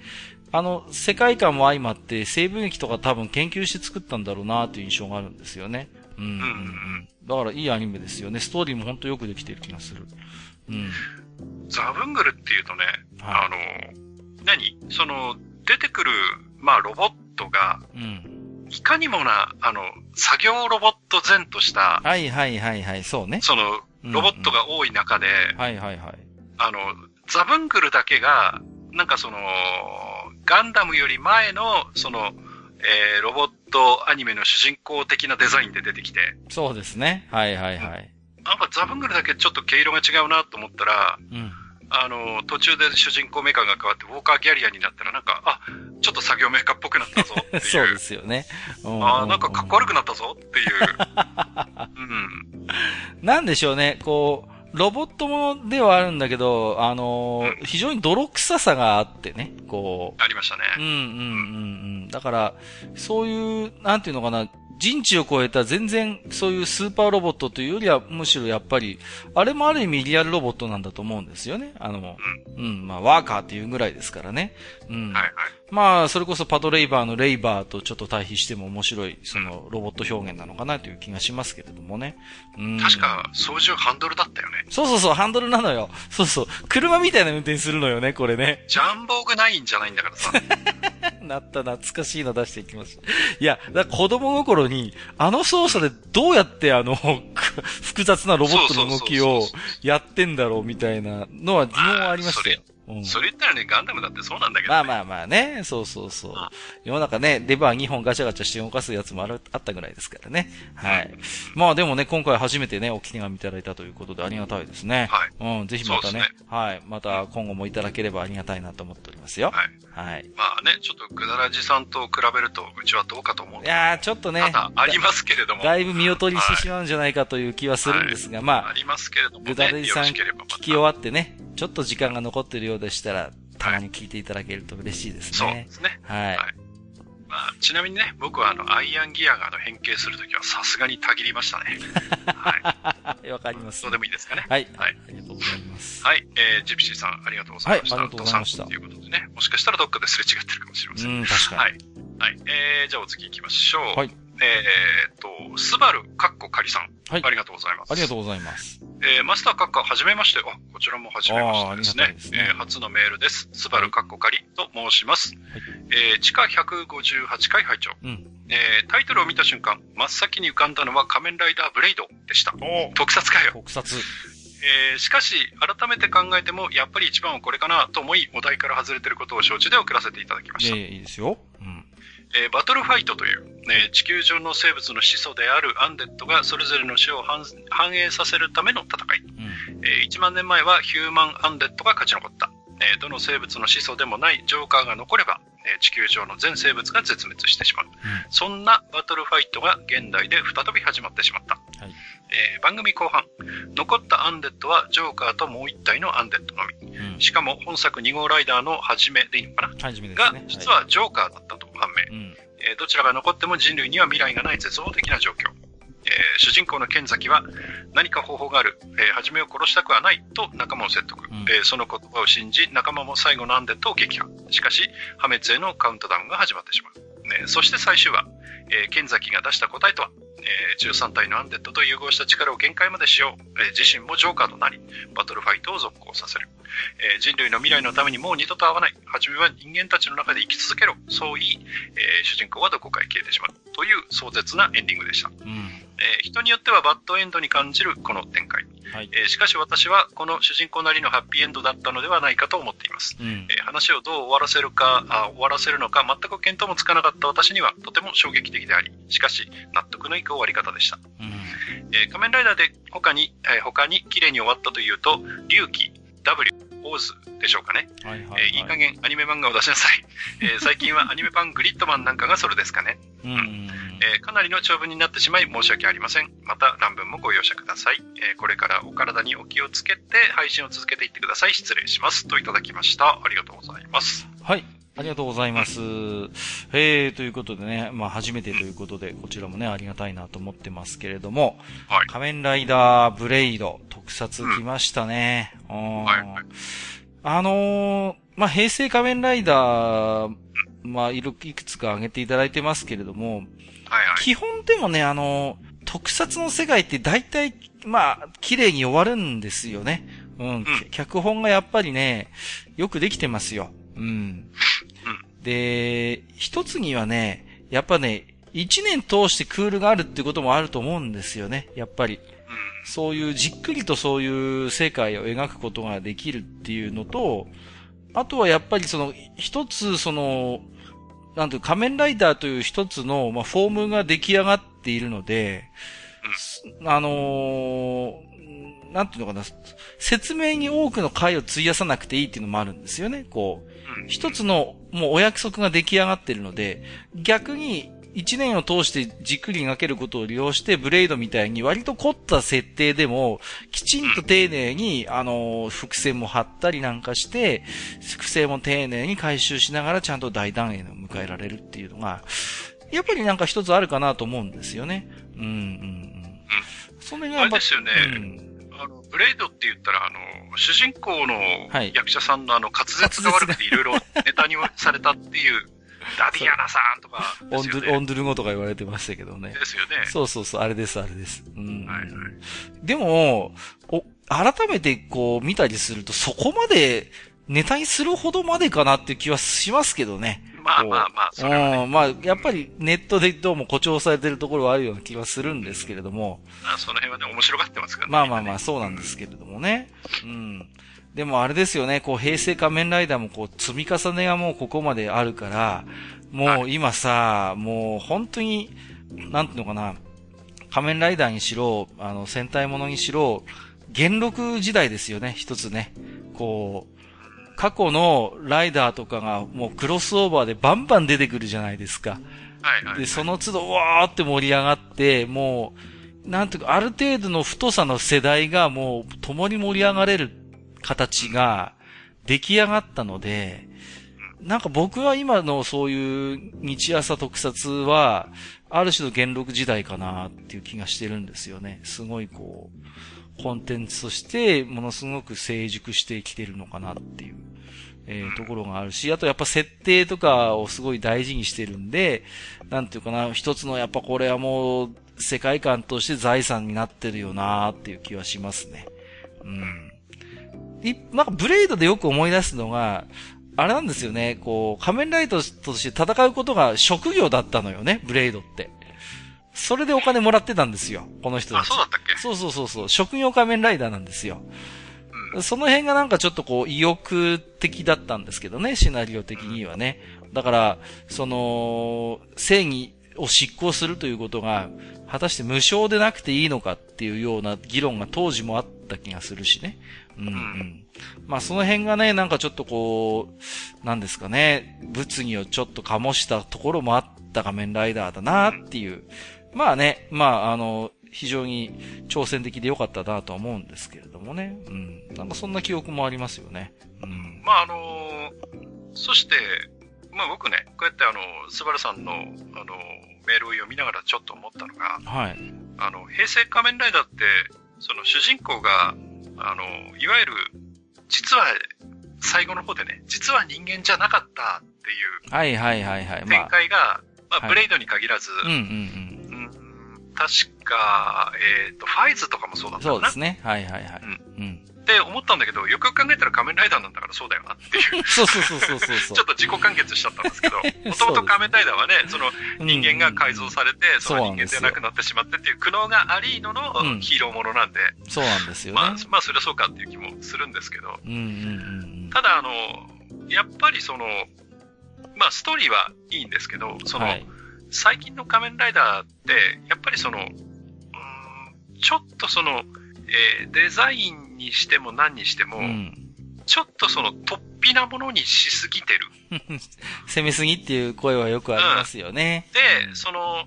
あの、世界観も相まって、西部劇とか多分研究して作ったんだろうなという印象があるんですよね。うん、うん、うん。だからいいアニメですよね。ストーリーも本当よくできてる気がする。うん。ザブングルっていうとね、はい、あの、何？その、出てくる、まあ、ロボットが、うん。いかにもな、あの、作業ロボット前とした、はいはいはいはい、そうね。その、ロボットが多い中で、うんうん、はいはいはい。あの、ザブングルだけが、なんかその、ガンダムより前の、その、えー、ロボットアニメの主人公的なデザインで出てきて。そうですね。はいはいはい。なんかザブングルだけちょっと毛色が違うなと思ったら、うん、あの、途中で主人公メーカーが変わって、ウォーカーギャリアになったら、なんか、あ、ちょっと作業メーカーっぽくなったぞっていう。そうですよね。あなんかかっこ悪くなったぞっていう。うん。なんでしょうね、こう、ロボットものではあるんだけど、あのーうん、非常に泥臭さがあってね、こう。ありましたね。うんうんうんうん。だから、そういう、なんていうのかな、人知を超えた全然そういうスーパーロボットというよりはむしろやっぱり、あれもある意味リアルロボットなんだと思うんですよね。あの、うん、うん、まあワーカーっていうぐらいですからね。うん。はいはい。まあ、それこそパトレイバーのレイバーとちょっと対比しても面白い、そのロボット表現なのかなという気がしますけれどもね。うん。確か、操縦ハンドルだったよね。そうそうそう、ハンドルなのよ。そうそう。車みたいな運転するのよね、これね。ジャンボーグナインじゃないんだからさ。なった懐かしいの出していきます。いや、だ子供心に、あの操作でどうやってあの、複雑なロボットの動きをやってんだろうみたいなのは疑問はありましたよ。うん、それ言ったらね、ガンダムだってそうなんだけど、ね、まあまあまあね、そうそうそう。世の中ね、レバー2本ガチャガチャして動かすやつもあるあったぐらいですからね。はい。まあでもね、今回初めてね、お気手紙いただいたということでありがたいですね。はい。うん、ぜひまたね、ねはい。また今後もいただければありがたいなと思っておりますよ。はい。はい。まあね、ちょっとぐだらじさんと比べると、うちはどうかと思う。いやー、ちょっとね。ただ、ありますけれども。だいぶ見劣りしてしまうんじゃないかという気はするんですが、はい、まあ。ありますけれども、ね、ぐだらじさん聞き終わってね、ちょっと時間が残ってるようでしたら、たまに聞いていただけると嬉しいですね。そうですね。はい。はい、まあ、ちなみにね、僕はあの、アイアンギアがあの変形するときはさすがにたぎりましたね。はい。わかります。どうでもいいですかね。はい。はい。ありがとうございます。はい。えー、ジプシーさん、ありがとうございました。はい、ありがとうございました。ということでね、もしかしたらどっかですれ違ってるかもしれません。うん、確かに。はい。はい。えー、じゃあお次行きましょう。はい。えー、っと、スバル、カッコカリさん。はい。ありがとうございます。ありがとうございます。えー、マスターカッカ、はじめまして。あ、こちらもはじめましてですね。すねえー、初のメールです。スバル、カッコカリと申します。はい、えー、地下158回拝聴。うん。えー、タイトルを見た瞬間、真っ先に浮かんだのは仮面ライダーブレイドでした。特撮かよ。特撮。えー、しかし、改めて考えても、やっぱり一番はこれかなと思い、お題から外れてることを承知で送らせていただきました。えー、いいですよ。うん。えー、バトルファイトという、ね、地球上の生物の始祖であるアンデッドがそれぞれの死を反映させるための戦い、うん、えー、1万年前はヒューマンアンデッドが勝ち残った、えー、どの生物の始祖でもないジョーカーが残れば、え地球上の全生物が絶滅してしまう、うん、そんなバトルファイトが現代で再び始まってしまった、はい。えー、番組後半。残ったアンデッドはジョーカーともう一体のアンデッドのみ、うん、しかも本作2号ライダーの初めでいいのかな、ね、が実はジョーカーだったと判明、うんえどちらが残っても人類には未来がない絶望的な状況。えー、主人公の剣崎は何か方法がある、えー、初めを殺したくはないと仲間を説得、うん、えー、その言葉を信じ仲間も最後のアンデッドを撃破。しかし破滅へのカウントダウンが始まってしまう、ね、そして最終話、えー、剣崎が出した答えとは、えー、13体のアンデッドと融合した力を限界まで使用、えー、自身もジョーカーとなりバトルファイトを続行させるえー、人類の未来のためにもう二度と会わない。初めは人間たちの中で生き続けろ。そう言い、えー、主人公はどこかへ消えてしまう。という壮絶なエンディングでした。うん、えー、人によってはバッドエンドに感じるこの展開。はい、えー、しかし私はこの主人公なりのハッピーエンドだったのではないかと思っています。うん、えー、話をどう終わらせるかあ、終わらせるのか全く見当もつかなかった私にはとても衝撃的であり、しかし納得のいく終わり方でした。うん、えー、仮面ライダーで他に、えー、他に綺麗に終わったというと、龍騎、W、オーズでしょうかね。はいはい、はい、えー、いい加減アニメ漫画を出しなさい。えー、最近はアニメ版グリッドマンなんかがそれですかね。うん、えー、かなりの長文になってしまい申し訳ありません。また乱文もご容赦ください。え、これからお体にお気をつけて配信を続けていってください。失礼します。といただきました。ありがとうございます。はい。ありがとうございます。えー、ということでね、まあ初めてということで、こちらもね、ありがたいなと思ってますけれども、はい、仮面ライダーブレイド、特撮来ましたね。うん、はい、はい、あのー、まあ平成仮面ライダー、まあいくつか挙げていただいてますけれども、はいはい、基本でもね、あのー、特撮の世界って大体、まあ、綺麗に終わるんですよね。うん、うん、脚本がやっぱりね、よくできてますよ。うん。で、一つにはね、やっぱね、一年通してクールがあるってこともあると思うんですよね、やっぱり。そういうじっくりとそういう世界を描くことができるっていうのと、あとはやっぱりその、一つその、なんていう仮面ライダーという一つの、まあ、フォームが出来上がっているので、あのー、なんていうのかな、説明に多くの回を費やさなくていいっていうのもあるんですよね、こう。一つのもうお約束が出来上がってるので、逆に一年を通してじっくり描けることを利用して、ブレイドみたいに割と凝った設定でも、きちんと丁寧に、あの、伏線も張ったりなんかして、伏線も丁寧に回収しながらちゃんと大団円を迎えられるっていうのが、やっぱりなんか一つあるかなと思うんですよね。うん、うん、うん。その辺がやっぱ。ですよね。うんブレイドって言ったら、あの、主人公の役者さんのあの、滑舌が悪くていろいろネタにされたっていう、ダディアナさんとか、ね、オンドゥ、オンドゥル語とか言われてましたけどね。ですよね。そうそうそう、あれです、あれです。うん。はいはい。でも、お、改めてこう見たりすると、そこまでネタにするほどまでかなっていう気はしますけどね。まあまあまあ、それは、ね、うん、まあ、やっぱりネットでどうも誇張されてるところはあるような気はするんですけれども。あその辺はね、面白がってますからね。まあまあまあ、そうなんですけれどもね。うん。でもあれですよね、こう、平成仮面ライダーもこう、積み重ねがもうここまであるから、もう今さ、もう本当に、なんていうのかな、仮面ライダーにしろ、あの、戦隊ものにしろ、元禄時代ですよね、一つね。こう、過去のライダーとかがもうクロスオーバーでバンバン出てくるじゃないですか。はいはい、で、その都度わーって盛り上がって、もう、なんていうか、ある程度の太さの世代がもう共に盛り上がれる形が出来上がったので、なんか僕は今のそういう日朝特撮は、ある種の元禄時代かなっていう気がしてるんですよね。すごいこう、コンテンツとしてものすごく成熟してきてるのかなっていう。えー、ところがあるし、あとやっぱ設定とかをすごい大事にしてるんで、なんていうかな、一つのやっぱこれはもう世界観として財産になってるよなーっていう気はしますね。うん。い、なんかブレイドでよく思い出すのが、あれなんですよね、こう、仮面ライダーとして戦うことが職業だったのよね、ブレイドって。それでお金もらってたんですよ、この人たち。あ、そうだったっけ？そうそうそうそう、職業仮面ライダーなんですよ。その辺がなんかちょっとこう意欲的だったんですけどね、シナリオ的にはね。だから、その、正義を執行するということが、果たして無償でなくていいのかっていうような議論が当時もあった気がするしね。うんうん。まあその辺がね、なんかちょっとこう、なんですかね、物議をちょっと醸したところもあった仮面ライダーだなっていう。まあね、まああの、非常に挑戦的で良かったなとは思うんですけれどもね。うん。なんかそんな記憶もありますよね。うん。まああのー、そして、まあ僕ね、こうやってあの、スバルさんの、あの、メールを読みながらちょっと思ったのが、はい。あの、平成仮面ライダーって、その主人公が、あの、いわゆる、実は、最後の方でね、実は人間じゃなかったっていう。はいはいはいはい。展開が、まあ、まあ、ブレイドに限らず、うんうんうん。確か、えっ、ー、と、ファイズとかもそうだったそうですね。はいはいはい。うん。うん、って思ったんだけど、よくよく考えたら仮面ライダーなんだからそうだよなっていう。そうそうそうそうそう ちょっと自己完結しちゃったんですけど、もともと仮面ライダーはね、その人間が改造されて、うん、その人間でなくなってしまってっていう苦悩がありののヒーローものなんで、うん、そうなんですよね。まあ、まあ、それはそうかっていう気もするんですけど、うんうんうん、ただあの、やっぱりその、まあストーリーはいいんですけど、その、はい、最近の仮面ライダーって、やっぱりその、うん、ちょっとその、えー、デザインにしても何にしても、うん、ちょっとその、突飛なものにしすぎてる。攻めすぎっていう声はよくありますよね。うん、で、その、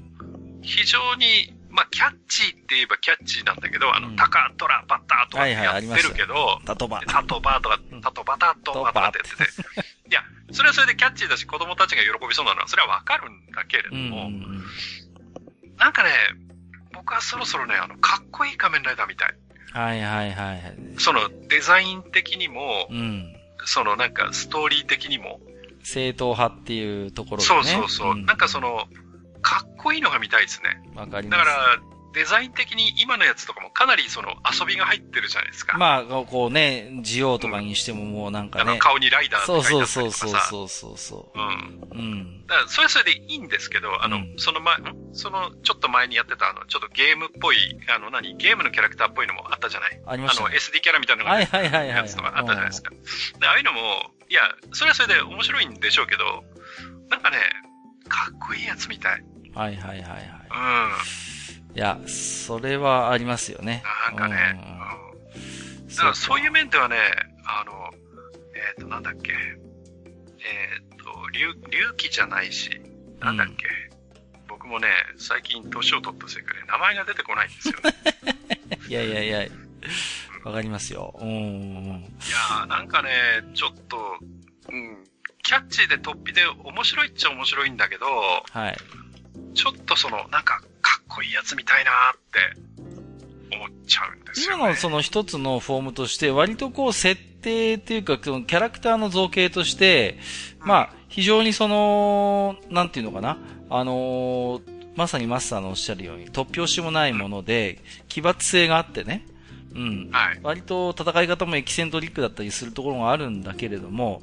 非常に、まあ、キャッチーって言えばキャッチーなんだけど、あの、うん、タカトラバッタとかやってるけど、はいはい、タトバ。タトバとか、タトバタトバって言ってて、いや、それはそれでキャッチーだし子供たちが喜びそうなのは、それはわかるんだけれども、うん、なんかね、僕はそろそろね、あの、かっこいい仮面ライダーみたい。はいはいはい。そのデザイン的にも、うん、そのなんかストーリー的にも。正統派っていうところでね。そうそうそう。うん、なんかその、かっこいいのが見たいですね。わかります。だから、デザイン的に今のやつとかもかなりその遊びが入ってるじゃないですか。まあ、こうね、ジオとかにしてももうなんかね。うん、顔にライダーって書いてあったりとかさ。そうそうそうそうそう。うん。うん。だから、それはそれでいいんですけど、あの、うん、その前、その、ちょっと前にやってた、あの、ちょっとゲームっぽい、あの、何、ゲームのキャラクターっぽいのもあったじゃない？ありました、ね、あの、SD キャラみたいなのが、はいはいはいはい。やつとかあったじゃないですか。で、ああいうのも、いや、それはそれで面白いんでしょうけど、なんかね、かっこいいやつみたい。はいはいはいはい。うん。いや、それはありますよね。なんかね。うん、だからそういう面ではね、あの、えっ、ー、と、なんだっけ。えっ、ー、と、龍、龍気じゃないし、なんだっけ。うん、僕もね、最近年を取ったせいかね、名前が出てこないんですよね。いやいやいや、わかりますよ。うん。いやー、なんかね、ちょっと、うん、キャッチーで突飛で面白いっちゃ面白いんだけど、はい。ちょっとその、なんか、こいいやつみたいなって思っちゃうんですよ、ね。今のその一つのフォームとして、割とこう、設定っていうか、そのキャラクターの造形として、まあ、非常にその、なんていうのかな、あのー、まさにマスターのおっしゃるように、突拍子もないもので、奇抜性があってね、うん。はい。割と戦い方もエキセントリックだったりするところがあるんだけれども、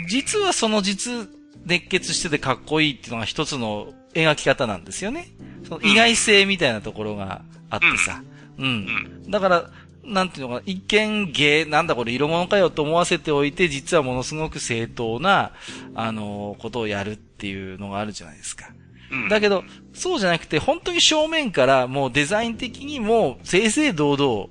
うん、実はその実、熱血しててかっこいいっていうのが一つの描き方なんですよね。その意外性みたいなところがあってさ。うん。うん、だから、なんていうのかな、一見芸、なんだこれ色物かよと思わせておいて、実はものすごく正当な、あの、ことをやるっていうのがあるじゃないですか。だけど、そうじゃなくて、本当に正面からもうデザイン的にも正々堂々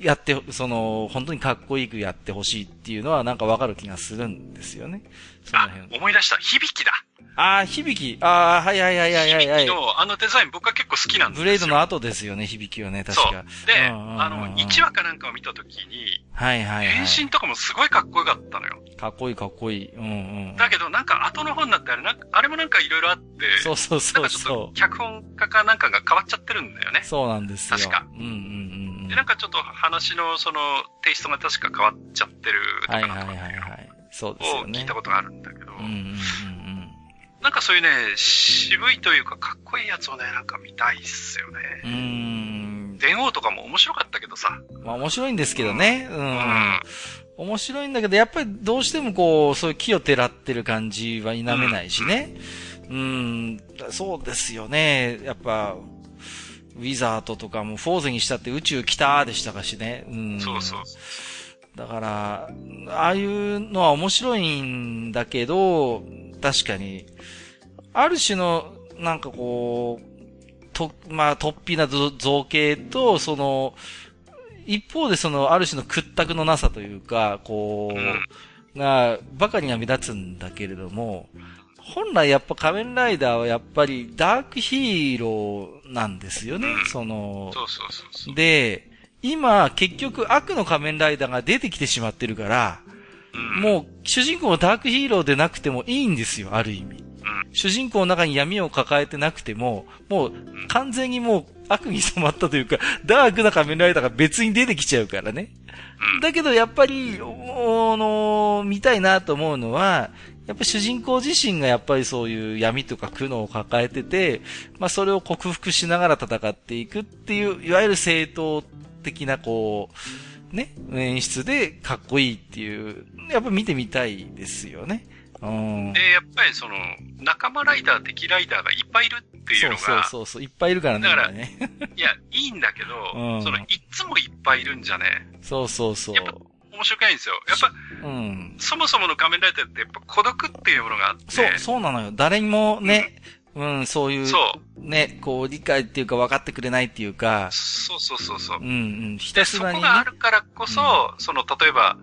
やって、その、本当にかっこいいくやってほしいっていうのはなんかわかる気がするんですよね。その辺。あ、思い出した。響きだ。ああ、響き。ああ、はいはいはいはいはい、はい。響きのあのデザイン僕は結構好きなんですよ。ブレードの後ですよね、響きはね、確か。そう。で、あの、1話かなんかを見たときに、はいはい、はい。変身とかもすごいかっこよかったのよ。かっこいいかっこいい。うんうん。だけどなんか後の方になってあれなんか、あれもなんかいろいろあって、そうそうそうなんかちょっと脚本家かなんかが変わっちゃってるんだよね。そうなんですよ。確か。うんうんうん。で、なんかちょっと話のそのテイストが確か変わっちゃってるとかなんか、はいはいはいはい。そうですよね。聞いたことがあるんだけど。うんうんうんなんかそういうね、渋いというかかっこいいやつをね、なんか見たいっすよね。うん。電王とかも面白かったけどさ。まあ面白いんですけどね。うん。うん、面白いんだけど、やっぱりどうしてもこう、そういう木をてらってる感じは否めないしね。うん、うんそうですよね。やっぱ、ウィザートとかもフォーゼにしたって宇宙来たでしたかしね。うん。そうそう。だから、ああいうのは面白いんだけど、確かに、ある種の、なんかこう、と、まあ、突飛な造形と、その、一方でその、ある種の屈託のなさというか、こう、が、ばかりが目立つんだけれども、本来やっぱ仮面ライダーはやっぱりダークヒーローなんですよね、その、そうそうそう。で、今結局悪の仮面ライダーが出てきてしまってるから、もう主人公はダークヒーローでなくてもいいんですよ、ある意味。主人公の中に闇を抱えてなくても、もう完全にもう悪に染まったというか、ダークな仮面ライダーが別に出てきちゃうからね。だけどやっぱり、あの、見たいなと思うのは、やっぱ主人公自身がやっぱりそういう闇とか苦悩を抱えてて、まあそれを克服しながら戦っていくっていう、いわゆる正当的なこう、ね、演出でかっこいいっていう、やっぱ見てみたいですよね。うん。で、やっぱりその、仲間ライダー、敵ライダーがいっぱいいるっていうのが。そうそうそういっぱいいるからね。だから、ね、いや、いいんだけど、うん、その、いつもいっぱいいるんじゃね。そうそうそう。やっぱ面白くないんですよ。やっぱ、うん、そもそもの仮面ライダーってやっぱ孤独っていうものがあって。そう、そうなのよ。誰にもね、うん、そういう、そう。ね、こう、理解っていうか分かってくれないっていうか。そうそうそうそう。うんうん。ひたすらに、ね、そこがあるからこそ、うん、その、例えば、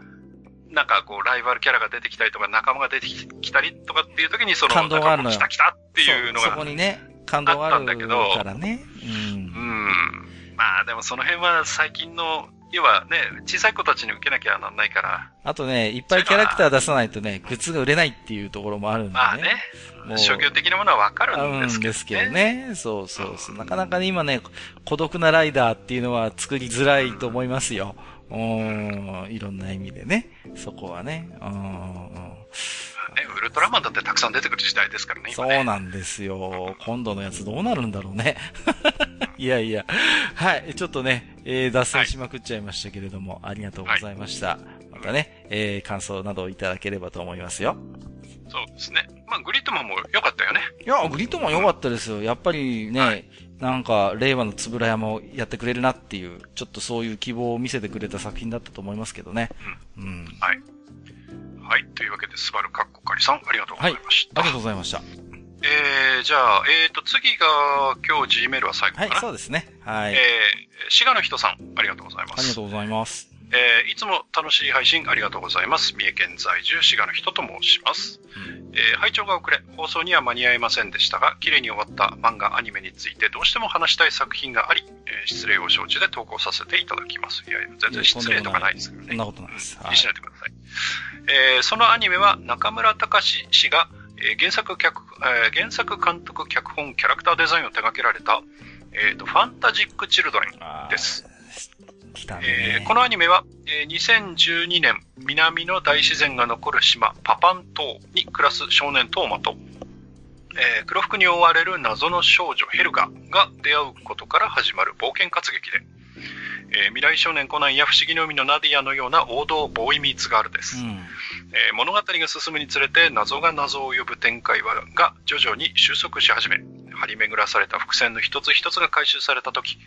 なんかこう、ライバルキャラが出てきたりとか、仲間が出てきたりとかっていう時に、その、感動があるのよ。来た来たっていうのが。そこにね、感動があるんだけど。からね。うん。うん。まあでもその辺は最近の要はね、小さい子たちに受けなきゃなんないから。あとね、いっぱいキャラクター出さないとね、グッズが売れないっていうところもあるんでね。まあね。商業的なものはわかるんですけどね。ですけどね。そうそうそう。なかなかね、今ね、孤独なライダーっていうのは作りづらいと思いますよ。うん、いろんな意味でね。そこはね。うん。ね、ウルトラマンだってたくさん出てくる時代ですからね、ねそうなんですよ。今度のやつどうなるんだろうね。いやいや。はい。ちょっとね、えー、脱線しまくっちゃいましたけれども、はい、ありがとうございました。はい、またね、えー、感想などをいただければと思いますよ。そうですね。まあ、グリッドマンも良かったよね。いや、グリッドマン良かったですよ。やっぱりね、はい、なんか、令和のつぶら山をやってくれるなっていう、ちょっとそういう希望を見せてくれた作品だったと思いますけどね。うん。うん、はい。はい。というわけで、スバルカッコカリさん、ありがとうございました。はい、ありがとうございました。えー、じゃあ、えっ、ー、と、次が、今日 G メールは最後かな。はい、そうですね。はい。えー、滋賀の人さん、ありがとうございます。ありがとうございます。えー、いつも楽しい配信ありがとうございます。三重県在住、滋賀の人と申します。うん、えー、拝聴が遅れ、放送には間に合いませんでしたが、綺麗に終わった漫画、アニメについてどうしても話したい作品があり、えー、失礼を承知で投稿させていただきます。いや、全然失礼とかないですからね。そんなことないです。気にしないでください。えー、そのアニメは中村隆氏が、えー、原作脚、えー、原作監督脚本キャラクターデザインを手掛けられた、えっ、ー、と、ファンタジック・チルドレンです。ね、えー、このアニメは、えー、2012年、南の大自然が残る島、パパン島に暮らす少年トーマと、えー、黒服に覆われる謎の少女ヘルガが出会うことから始まる冒険活劇で、えー、未来少年コナンや不思議の海のナディアのような王道ボーイミーツガールです、うん、えー、物語が進むにつれて謎が謎を呼ぶ展開はが徐々に収束し始め張り巡らされた伏線の一つ一つが回収された時、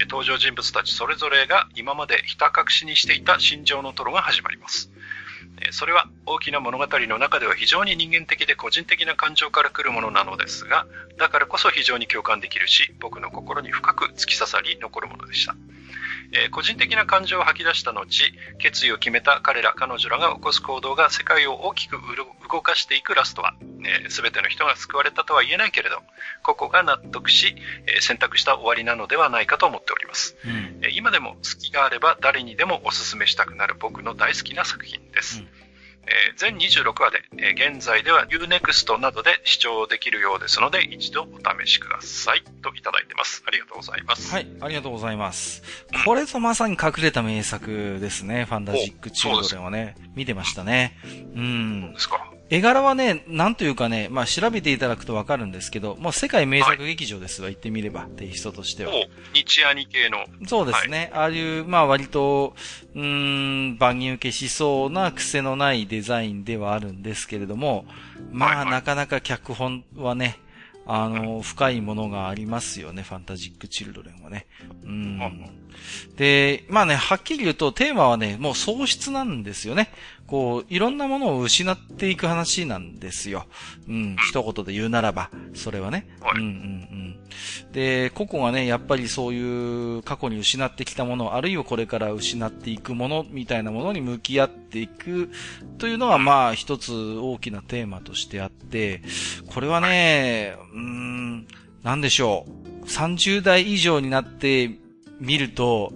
え、登場人物たちそれぞれが今までひた隠しにしていた心情のトロが始まりますそれは大きな物語の中では非常に人間的で個人的な感情から来るものなのですが、だからこそ非常に共感できるし、僕の心に深く突き刺さり残るものでした。えー、個人的な感情を吐き出した後、決意を決めた彼ら、彼女らが起こす行動が世界を大きく動かしていくラストは、す、え、べ、ての人が救われたとは言えないけれど、個々が納得し、えー、選択した終わりなのではないかと思っております、うん、えー、今でも好きがあれば誰にでもお勧めしたくなる僕の大好きな作品です。うんえー、全26話で、えー、現在では Unext などで視聴できるようですので、一度お試しください。といただいてます。ありがとうございます。はい、ありがとうございます。これぞまさに隠れた名作ですね、ファンタジックチュードレンはね。見てましたね。うん。そうですか。絵柄はね、なんというかね、まあ調べていただくとわかるんですけど、もう世界名作劇場ですわ、はい、言ってみれば、テイストとしては。日アニ系の。そうですね。はい、ああいう、まあ割と、うん、万人受けしそうな癖のないデザインではあるんですけれども、まあ、はいはい、なかなか脚本はね、あの、深いものがありますよね、ファンタジック・チルドレンはね。うん。で、まあね、はっきり言うとテーマはね、もう喪失なんですよね。こう、いろんなものを失っていく話なんですよ。うん、一言で言うならば、それはね。うんうんうん。で、個々がね、やっぱりそういう過去に失ってきたもの、あるいはこれから失っていくもの、みたいなものに向き合っていく、というのが、まあ、一つ大きなテーマとしてあって、これはね、うん、なんでしょう。30代以上になって見ると、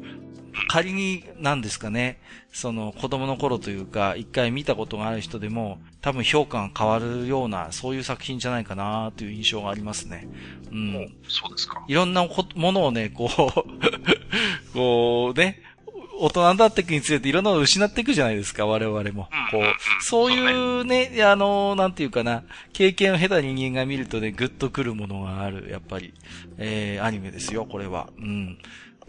仮に、なんですかね、その子供の頃というか、一回見たことがある人でも、多分評価が変わるような、そういう作品じゃないかなという印象がありますね。うん。そうですか。いろんなものをね、こう こうね、大人になっていくにつれていろんなのを失っていくじゃないですか、我々も。こう、そういうね、あの、なんていうかな、経験を経た人間が見るとね、ぐっとくるものがある、やっぱり、えー、アニメですよ、これは。うん。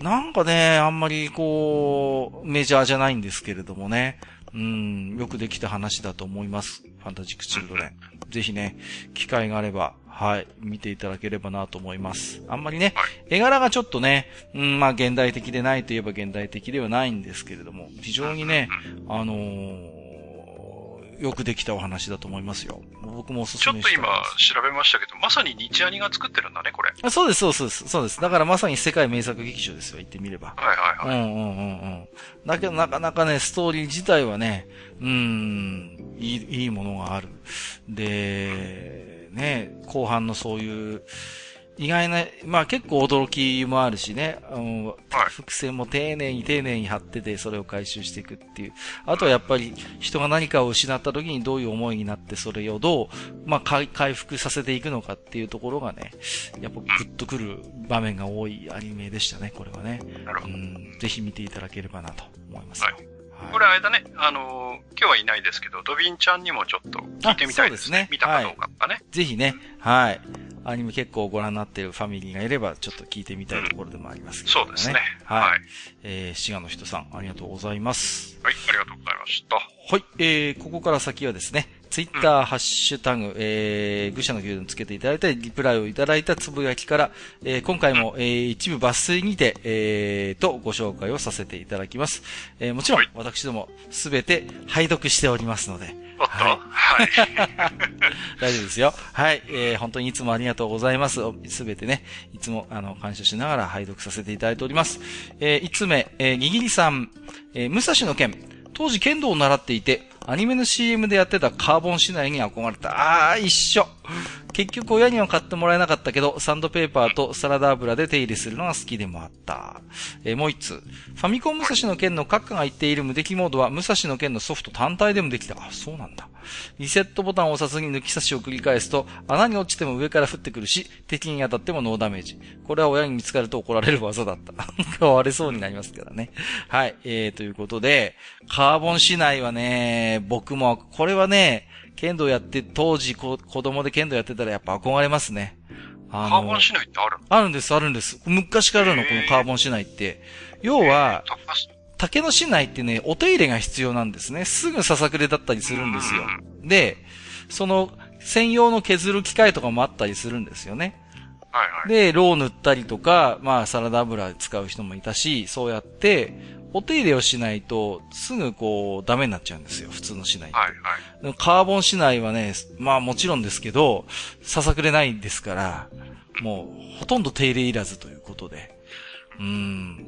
なんかね、あんまりこう、メジャーじゃないんですけれどもね。うん、よくできた話だと思います。ファンタジックチルドレン。ぜひね、機会があれば、はい、見ていただければなと思います。あんまりね、絵柄がちょっとね、うん、まあ現代的でないといえば現代的ではないんですけれども、非常にね、あのーよくできたお話だと思いますよ。僕もおすすめちょっと今調べましたけど、まさに日アニが作ってるんだね、これ。あそうです、そうです、そうです。だからまさに世界名作劇場ですよ、言ってみれば。はいはいはい。うんうんうんうん。だけどなかなかね、ストーリー自体はね、うん、いい、いいものがある。で、ね、後半のそういう、意外な、まあ結構驚きもあるしね、うん、はい、伏線も丁寧に丁寧に貼ってて、それを回収していくっていう。あとはやっぱり人が何かを失った時にどういう思いになって、それをどう、まあ回復させていくのかっていうところがね、やっぱグッとくる場面が多いアニメでしたね、これはね。なるほど。うん、ぜひ見ていただければなと思います。はい。これあれだね、あのー、今日はいないですけど、ドビンちゃんにもちょっと聞いてみたいですね。そうですね。見たかどうかかね、はい。ぜひね、はい。アニメ結構ご覧になっているファミリーがいれば、ちょっと聞いてみたいところでもありますけど、ね、そうですね。はい。はい、えー、滋賀の人さん、ありがとうございます。はい、ありがとうございました。はい、えー、ここから先はですね、ツイッター、ハッシュタグ、えー、愚者の牛丼つけていただいたリプライをいただいたつぶやきから、えー、今回も、えー、一部抜粋にて、えー、と、ご紹介をさせていただきます。えー、もちろん、私ども、すべて、拝読しておりますので、はい。はい。大丈夫ですよ。はい。えー、本当にいつもありがとうございます。すべてね、いつも、あの、感謝しながら拝読させていただいております。えー、5つ目、えー、にぎりさん、えー、武蔵の剣。当時剣道を習っていて、アニメの CM でやってたカーボン市内に憧れた。あー、一緒。結局親には買ってもらえなかったけど、サンドペーパーとサラダ油で手入れするのが好きでもあった。えー、もう一つ。ファミコン武蔵の剣の閣下が言っている無敵モードは、武蔵の剣のソフト単体でもできた。あ、そうなんだ。リセットボタンを押さずに抜き差しを繰り返すと、穴に落ちても上から降ってくるし、敵に当たってもノーダメージ。これは親に見つかると怒られる技だった。割れそうになりますからね。はい。えー、ということで、カーボン市内はね、僕も、これはね、剣道やって、当時子供で剣道やってたらやっぱ憧れますね。あカーボン市内ってあるあるんです、あるんです。昔からのこのカーボン市内って。要は、竹の市内ってね、お手入れが必要なんですね。すぐささくれだったりするんですよ。で、その、専用の削る機械とかもあったりするんですよね。はいはい。で、ロー塗ったりとか、まあ、サラダ油使う人もいたし、そうやって、お手入れをしないと、すぐこう、ダメになっちゃうんですよ。普通の市内って。はいはい。カーボン市内はね、まあもちろんですけど、ささくれないんですから、もう、ほとんど手入れいらずということで。うん。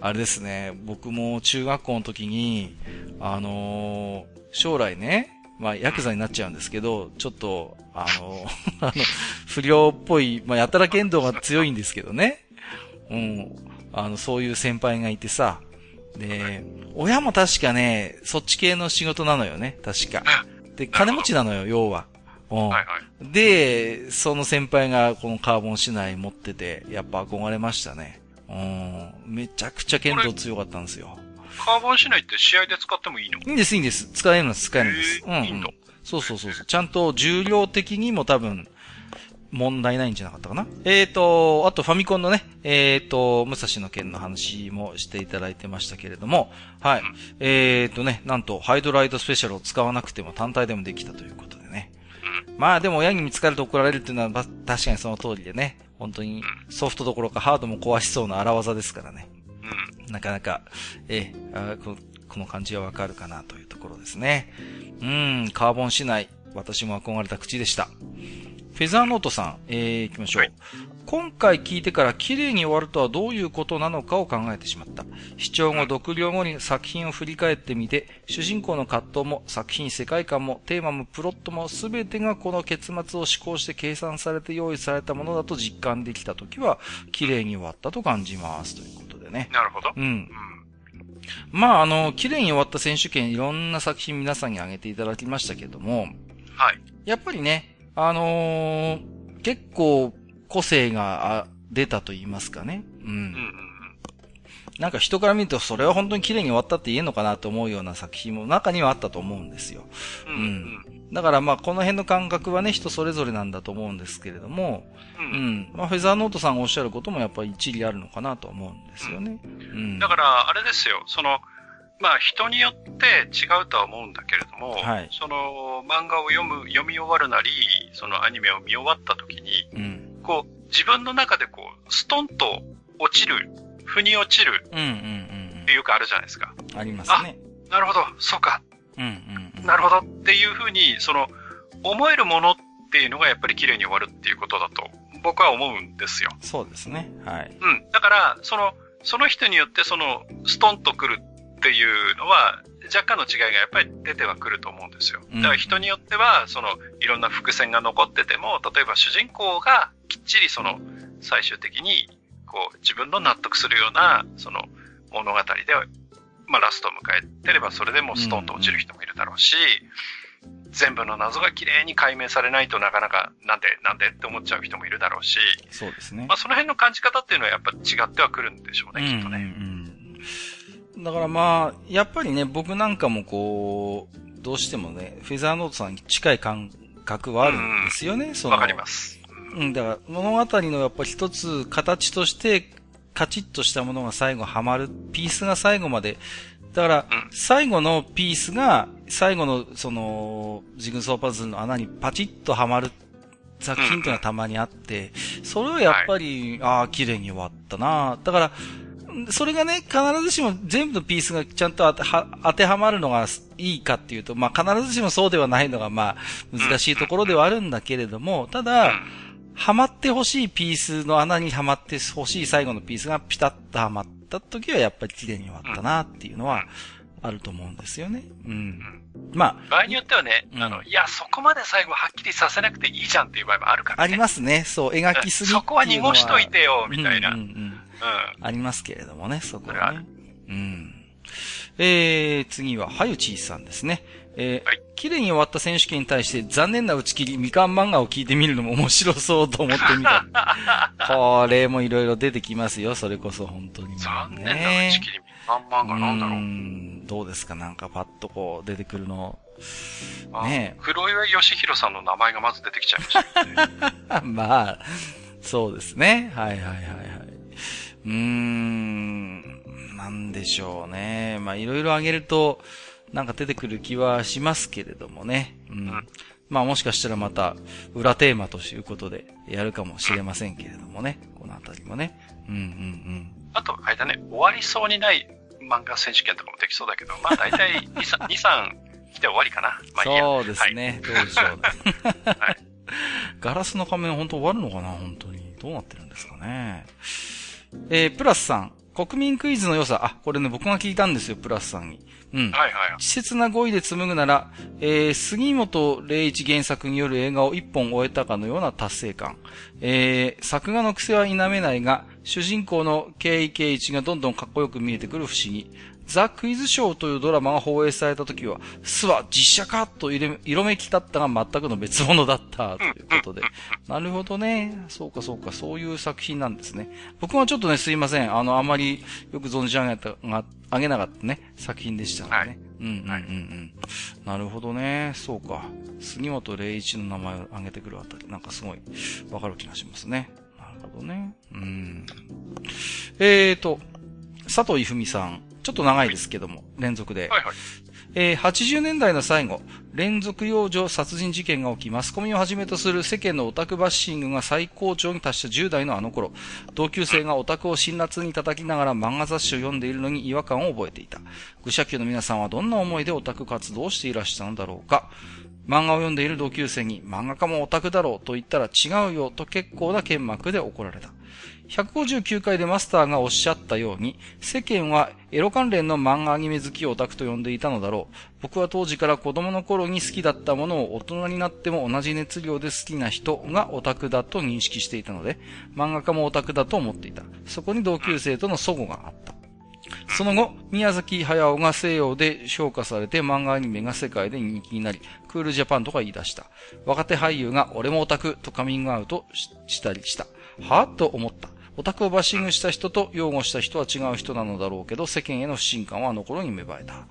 あれですね、僕も中学校の時に、あのー、将来ね、まあ、ヤクザになっちゃうんですけど、ちょっと、あの、あの、不良っぽい、まあ、やたら剣道が強いんですけどね。うん。あの、そういう先輩がいてさ。で、親も確かね、そっち系の仕事なのよね、確か。で、金持ちなのよ、要は。うん。で、その先輩がこのカーボン市内持ってて、やっぱ憧れましたね。うん。めちゃくちゃ剣道強かったんですよ。カーボンしないって試合で使ってもいいの？いいんです、いいんです。使えるんです、使えるんです。うん、うん。いいの？そうそうそう。ちゃんと重量的にも多分、問題ないんじゃなかったかな。えっ、ー、と、あとファミコンのね、えっ、ー、と、武蔵の剣の話もしていただいてましたけれども、はい。うん、えっ、ー、とね、なんと、ハイドライトスペシャルを使わなくても単体でもできたということでね。うん、まあでも親に見つかると怒られるっていうのは、確かにその通りでね。本当にソフトどころかハードも壊しそうな荒技ですからね。うん。なかなか、えあこ、この感じはわかるかなというところですね。うん、カーボンしない。私も憧れた口でした。フェザーノートさん、えー、行きましょう。はい、今回聞いてから綺麗に終わるとはどういうことなのかを考えてしまった。視聴後、読了後に作品を振り返ってみて、主人公の葛藤も作品世界観もテーマもプロットも全てがこの結末を思考して計算されて用意されたものだと実感できたときは、綺麗に終わったと感じます。ということでね。なるほど。うん。うんまあ、あの、綺麗に終わった選手権いろんな作品皆さんに挙げていただきましたけども、はい。やっぱりね、あのー、結構個性が出たと言いますかね。うん。うんなんか人から見るとそれは本当に綺麗に終わったって言えんのかなと思うような作品も中にはあったと思うんですよ。うん、うん。だからまあこの辺の感覚はね人それぞれなんだと思うんですけれども、うん。うん、まあフェザーノートさんがおっしゃることもやっぱり一理あるのかなと思うんですよね。うん。だからあれですよ、その、まあ人によって違うとは思うんだけれども、はい、その漫画を読む、読み終わるなり、そのアニメを見終わった時に、うん、こう自分の中でこう、ストンと落ちる、腑に落ちる、うんうんうん。っていうかあるじゃないですか。ありますね。あ、なるほど、そうか。うんうんうん、なるほどっていうふうに、その、思えるものっていうのがやっぱり綺麗に終わるっていうことだと、僕は思うんですよ。そうですね。はい。うん。だから、その、その人によってその、ストンとくるっていうのは、若干の違いがやっぱり出てはくると思うんですよ。だから人によっては、その、いろんな伏線が残ってても、例えば主人公がきっちりその、最終的に、こう、自分の納得するような、その、物語で、まあ、ラストを迎えてれば、それでもストンと落ちる人もいるだろうし、全部の謎が綺麗に解明されないとなかなか、なんで、なんでって思っちゃう人もいるだろうし、そうですね。まあ、その辺の感じ方っていうのはやっぱ違ってはくるんでしょうね、きっとね。うんだからまあ、やっぱりね、僕なんかもこう、どうしてもね、フェザーノートさんに近い感覚はあるんですよね、その。わかります。うん、だから物語のやっぱり一つ形としてカチッとしたものが最後はまる、ピースが最後まで、だから、最後のピースが、最後の、その、ジグソーパズルの穴にパチッとはまる作品っていうのはたまにあって、それをやっぱり、ああ、綺麗に終わったな。だから、それがね、必ずしも全部のピースがちゃんと当ては当てはまるのがいいかっていうと、まあ必ずしもそうではないのが、まあ難しいところではあるんだけれども、ただ、はまってほしいピースの穴にはまってほしい最後のピースがピタッとはまった時はやっぱり綺麗に終わったなっていうのはあると思うんですよね。うん。まあ。場合によってはね、あの、いや、そこまで最後はっきりさせなくていいじゃんっていう場合もあるからね。ありますね。そう、描きすぎそこは濁しといてよ、みたいな。うん、うん、うん。ありますけれどもね、そこはね。うん。えー、次は、はゆちーさんですね。えー、はい、綺麗に終わった選手権に対して残念な打ち切り、みかん漫画を聞いてみるのも面白そうと思ってみた。これもいろいろ出てきますよ、それこそ本当に、ね。残念な打ち切り、みかん漫画なんだろう。うんどうですか？なんかパッとこう出てくるの。ね黒岩義弘さんの名前がまず出てきちゃいましたね。まあ、そうですね。はいはいはいはい。うーん、なんでしょうね。まあいろいろあげると、なんか出てくる気はしますけれどもね。うん。まあもしかしたらまた裏テーマということでやるかもしれませんけれどもね。このあたりもね。うんうんうん。あと、あれだね、終わりそうにない漫画選手権とかもできそうだけど、まあ大体2、3、2、3来て終わりかな。まあいいや。そうですね。はい、どうでしょう、ね。はい。ガラスの仮面本当終わるのかな本当に。どうなってるんですかね。えー、プラスさん。国民クイズの良さ。あ、これね、僕が聞いたんですよ、プラスさんに。うん。はいはい。稚拙な語彙で紡ぐなら、えー、杉本零一原作による映画を一本終えたかのような達成感。えー、作画の癖は否めないが、主人公のイケイチがどんどんかっこよく見えてくる不思議。ザ・クイズショーというドラマが放映された時は、すは実写かと色めき立ったが全くの別物だったということで。なるほどね。そうかそうか、そういう作品なんですね。僕はちょっとね、すいません。あの、あまりよく存じ上げたが、あげなかったね、作品でしたのでね。はい、うんうんうんうん。なるほどね。そうか。杉本零一の名前を挙げてくるあたり、なんかすごいわかる気がしますね。なるほどね。うん。えーと、佐藤いふみさん。ちょっと長いですけども、連続で。はいはい。えー、80年代の最後、連続幼女殺人事件が起き、マスコミをはじめとする世間のオタクバッシングが最高潮に達した10代のあの頃、同級生がオタクを辛辣に叩きながら漫画雑誌を読んでいるのに違和感を覚えていた。愚者級の皆さんはどんな思いでオタク活動をしていらしたのだろうか漫画を読んでいる同級生に漫画家もオタクだろうと言ったら違うよと結構な剣幕で怒られた。159回でマスターがおっしゃったように、世間はエロ関連の漫画アニメ好きオタクと呼んでいたのだろう。僕は当時から子供の頃に好きだったものを大人になっても同じ熱量で好きな人がオタクだと認識していたので、漫画家もオタクだと思っていた。そこに同級生との祖母があった。その後、宮崎駿が西洋で評価されて漫画アニメが世界で人気になり、クールジャパンとか言い出した。若手俳優が俺もオタクとカミングアウトしたりした。はぁと思った。オタクをバッシングした人と擁護した人は違う人なのだろうけど、世間への不信感はあの頃に芽生えた。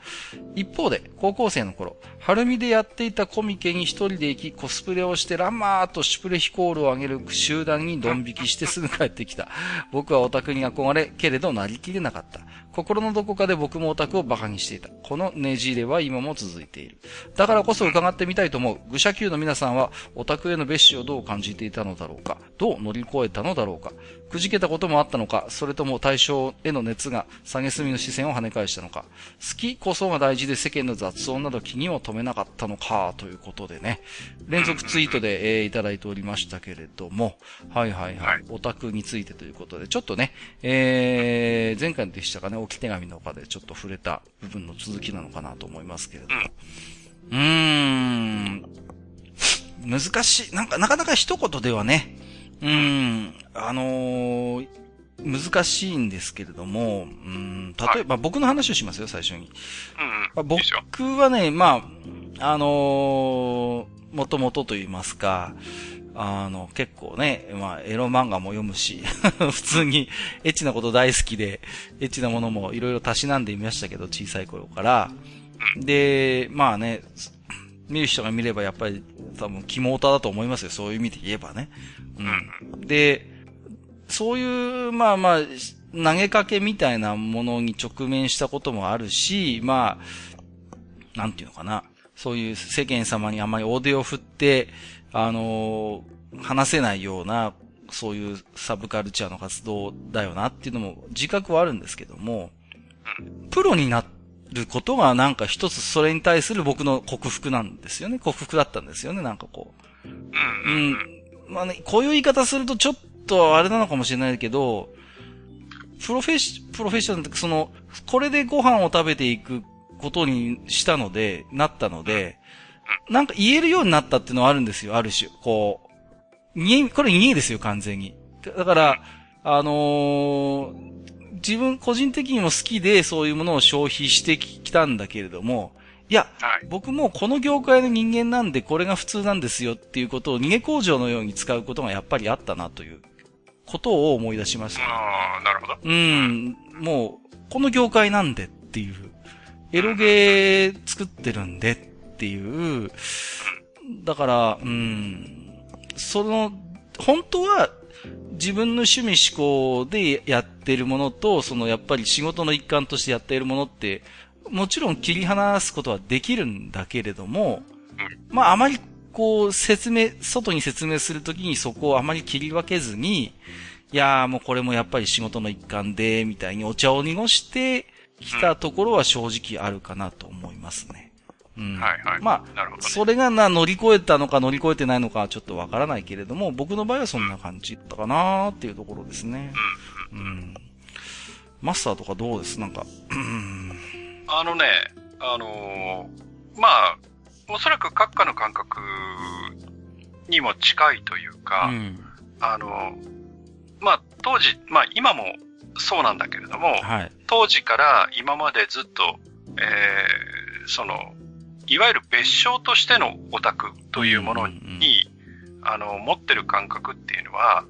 一方で、高校生の頃、晴海でやっていたコミケに一人で行き、コスプレをしてランマーとシュプレヒコールを上げる集団にドン引きしてすぐ帰ってきた。僕はオタクに憧れ、けれどなりきれなかった。心のどこかで僕もオタクを馬鹿にしていた。このねじれは今も続いている。だからこそ伺ってみたいと思う。愚者級の皆さんは、オタクへの別紙をどう感じていたのだろうか。どう乗り越えたのだろうか。くじけたこともあったのか。それとも対象への熱が下げすみの視線を跳ね返したのか。好きこそが大事で世間の雑音など気にも留めなかったのか。ということでね、連続ツイートで、えー、いただいておりましたけれども、はいはいはい、オタクについてということで、ちょっとね、えー、前回でしたかね、置き手紙の中でちょっと触れた部分の続きなのかなと思いますけれども。うーん。難しい。なんか、なかなか一言ではね、うん、あのー、難しいんですけれども、うん、例えば、僕の話をしますよ、最初に。うん、僕はね、まあ、あのー、もともとと言いますか、あの、結構ね、まあ、エロ漫画も読むし、普通にエッチなこと大好きで、エッチなものもいろいろたしなんでいましたけど、小さい頃から。で、まあね、見る人が見ればやっぱり多分肝オタだと思いますよ。そういう意味で言えばね。うん。で、そういう、まあまあ、投げかけみたいなものに直面したこともあるし、まあ、なんていうのかな。そういう世間様にあまり大手を振って、あの、話せないような、そういうサブカルチャーの活動だよなっていうのも自覚はあるんですけども、プロになることがなんか一つそれに対する僕の克服なんですよね。克服だったんですよね、なんかこう。うん。まあね、こういう言い方するとちょっとあれなのかもしれないけど、プロフェッシ、プロフェッショナルって、その、これでご飯を食べていくことにしたので、なったので、なんか言えるようになったっていうのはあるんですよ、ある種。こう、逃げ、これ逃げですよ、完全に。だから、あのー、自分個人的にも好きでそういうものを消費してきたんだけれども、いや、はい、僕もこの業界の人間なんでこれが普通なんですよっていうことを逃げ工場のように使うことがやっぱりあったなということを思い出しました、ああ、なるほど。うん、もう、この業界なんでっていう、エロゲー作ってるんでっていう、だから、うん、その、本当は自分の趣味思考でやってるものと、そのやっぱり仕事の一環としてやっているものって、もちろん切り離すことはできるんだけれども、まああまりこう説明、外に説明するときにそこをあまり切り分けずに、いやーもうこれもやっぱり仕事の一環で、みたいにお茶を濁してきたところは正直あるかなと思いますね。うん。はいはい。まあ、ね、それがな、乗り越えたのか乗り越えてないのかはちょっとわからないけれども、僕の場合はそんな感じだったかなっていうところですね。うん。うん。マスターとかどうです？なんか、あのね、あのー、まあ、おそらく閣下の感覚にも近いというか、うん、あの、まあ、当時、まあ、今もそうなんだけれども、はい、当時から今までずっと、えー、その、いわゆる別称としてのオタクというものに、あの、持ってる感覚っていうのは、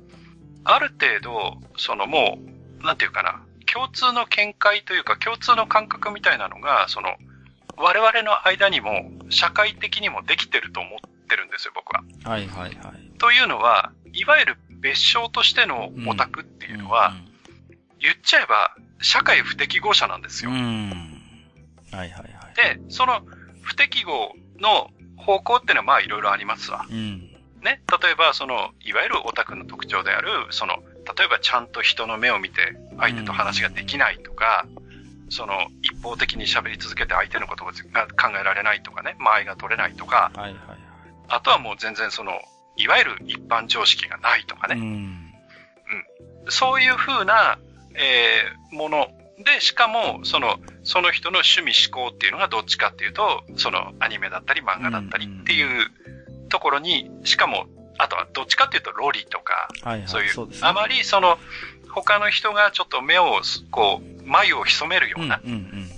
ある程度、そのもう、なんていうかな、共通の見解というか、共通の感覚みたいなのが、その、我々の間にも、社会的にもできてると思ってるんですよ、僕は。はいはいはい。というのは、いわゆる別称としてのオタクっていうのは、言っちゃえば、社会不適合者なんですよ。うん。はいはいはい。で、その、不適合の方向っていうのはまあいろいろありますわ。うん。ね。例えば、その、いわゆるオタクの特徴である、その、例えばちゃんと人の目を見て相手と話ができないとか、うん、その、一方的に喋り続けて相手のことが考えられないとかね、間合いが取れないとか、はいはいはい。あとはもう全然その、いわゆる一般常識がないとかね。うん。うん。そういうふうな、えー、もので、しかも、その、その人の趣味思考っていうのがどっちかっていうと、そのアニメだったり漫画だったりっていうところに、しかも、あとはどっちかっていうとロリとか、はいはい、そういう、うね、あまりその、他の人がちょっと目を、こう、眉を潜めるような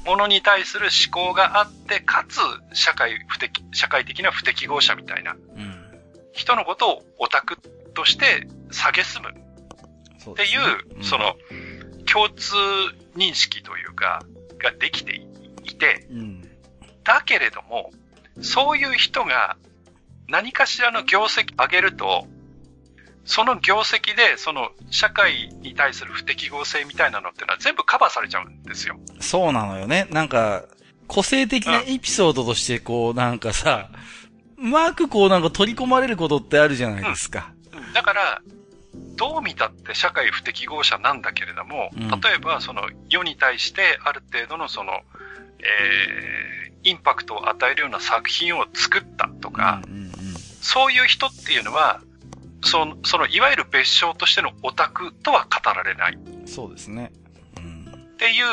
ものに対する思考があって、かつ、社会不適、社会的な不適合者みたいな、人のことをオタクとして蔑むっていう、その、共通認識というか、ができていて、だけれども、そういう人が何かしらの業績上げると、その業績で、その社会に対する不適合性みたいなのってのは全部カバーされちゃうんですよ。そうなのよね。なんか、個性的なエピソードとしてこうなんかさ、うまくこうなんか取り込まれることってあるじゃないですか。うん、だから、どう見たって社会不適合者なんだけれども、うん、例えばその世に対してある程度のその、えー、インパクトを与えるような作品を作ったとか、そういう人っていうのは、その、そのいわゆる別称としてのオタクとは語られない。そうですね。うん、っていう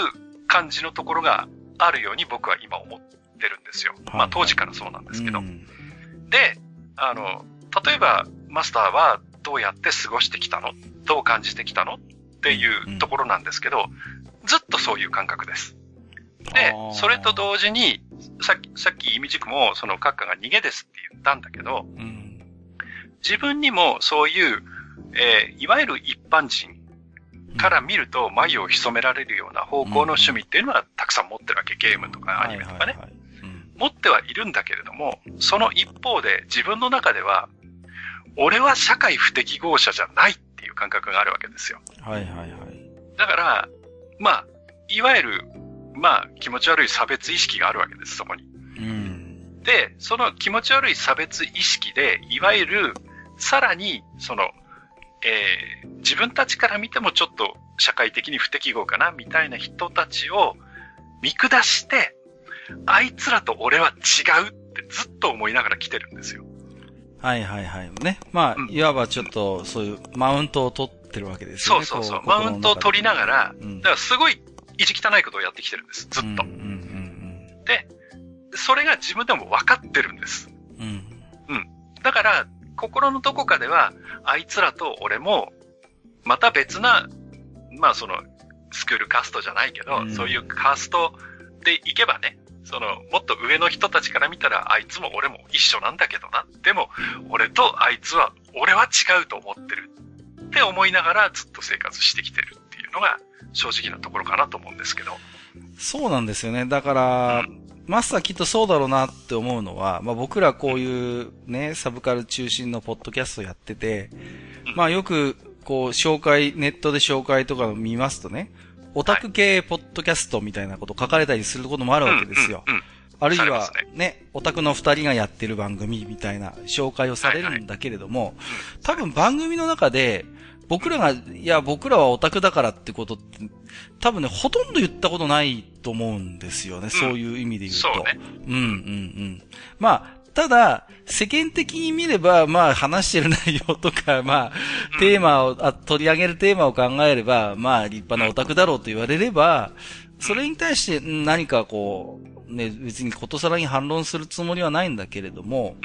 感じのところがあるように僕は今思ってるんですよ。はい、まあ当時からそうなんですけど。うん、で、あの、例えばマスターはどうやって過ごしてきたの？どう感じてきたの？っていうところなんですけど、ずっとそういう感覚です。で、それと同時に、さっき、さっき、イミジクも、その閣下が逃げですって言ったんだけど、うん、自分にもそういう、えー、いわゆる一般人から見ると眉を潜められるような方向の趣味っていうのはたくさん持ってるわけ。ゲームとかアニメとかね。持ってはいるんだけれども、その一方で自分の中では、俺は社会不適合者じゃないっていう感覚があるわけですよ。はいはいはい。だから、まあ、いわゆる、まあ、気持ち悪い差別意識があるわけです、そこに。うん、で、その気持ち悪い差別意識で、いわゆる、さらに、その、えー、自分たちから見てもちょっと社会的に不適合かな、みたいな人たちを見下して、あいつらと俺は違うってずっと思いながら来てるんですよ。はいはいはい。ね。まあ、うん、いわばちょっと、そういうマウントを取ってるわけですよね。そうそうそう。マウントを取りながら、うん、だからすごい意地汚いことをやってきてるんです。ずっと。うんうんうんうん、で、それが自分でも分かってるんです。うん。うん。だから、心のどこかでは、あいつらと俺も、また別な、まあその、スクールカーストじゃないけど、うん、そういうカーストで行けばね、その、もっと上の人たちから見たら、あいつも俺も一緒なんだけどな。でも、俺とあいつは、俺は違うと思ってる。って思いながらずっと生活してきてるっていうのが、正直なところかなと思うんですけど。そうなんですよね。だから、うん、マスターきっとそうだろうなって思うのは、まあ僕らこういうね、サブカル中心のポッドキャストやってて、まあよく、こう、紹介、ネットで紹介とかを見ますとね、オタク系ポッドキャストみたいなこと書かれたりすることもあるわけですよ。あるいは、ね、オタクの二人がやってる番組みたいな紹介をされるんだけれども、多分番組の中で、僕らが、いや、僕らはオタクだからってことって、多分ね、ほとんど言ったことないと思うんですよね。そういう意味で言うと。そうね。うんうんうん。まあ、ただ、世間的に見れば、まあ話してる内容とか、まあ、テーマを、あ取り上げるテーマを考えれば、まあ立派なオタクだろうと言われれば、それに対して何かこう、ね、別にことさらに反論するつもりはないんだけれども、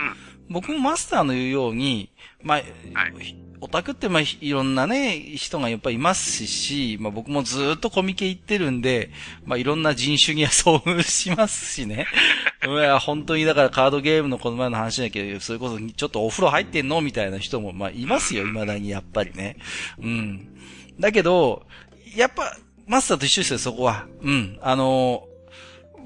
僕もマスターの言うように、まあ、はいオタクってまあいろんなね、人がやっぱいますし、まあ僕もずっとコミケ行ってるんで、まあいろんな人種には遭遇しますしね。いや、本当にだからカードゲームのこの前の話だけど、それこそちょっとお風呂入ってんのみたいな人もまあいますよ、未だにやっぱりね。うん。だけど、やっぱ、マスターと一緒ですよ、そこは。うん。あの、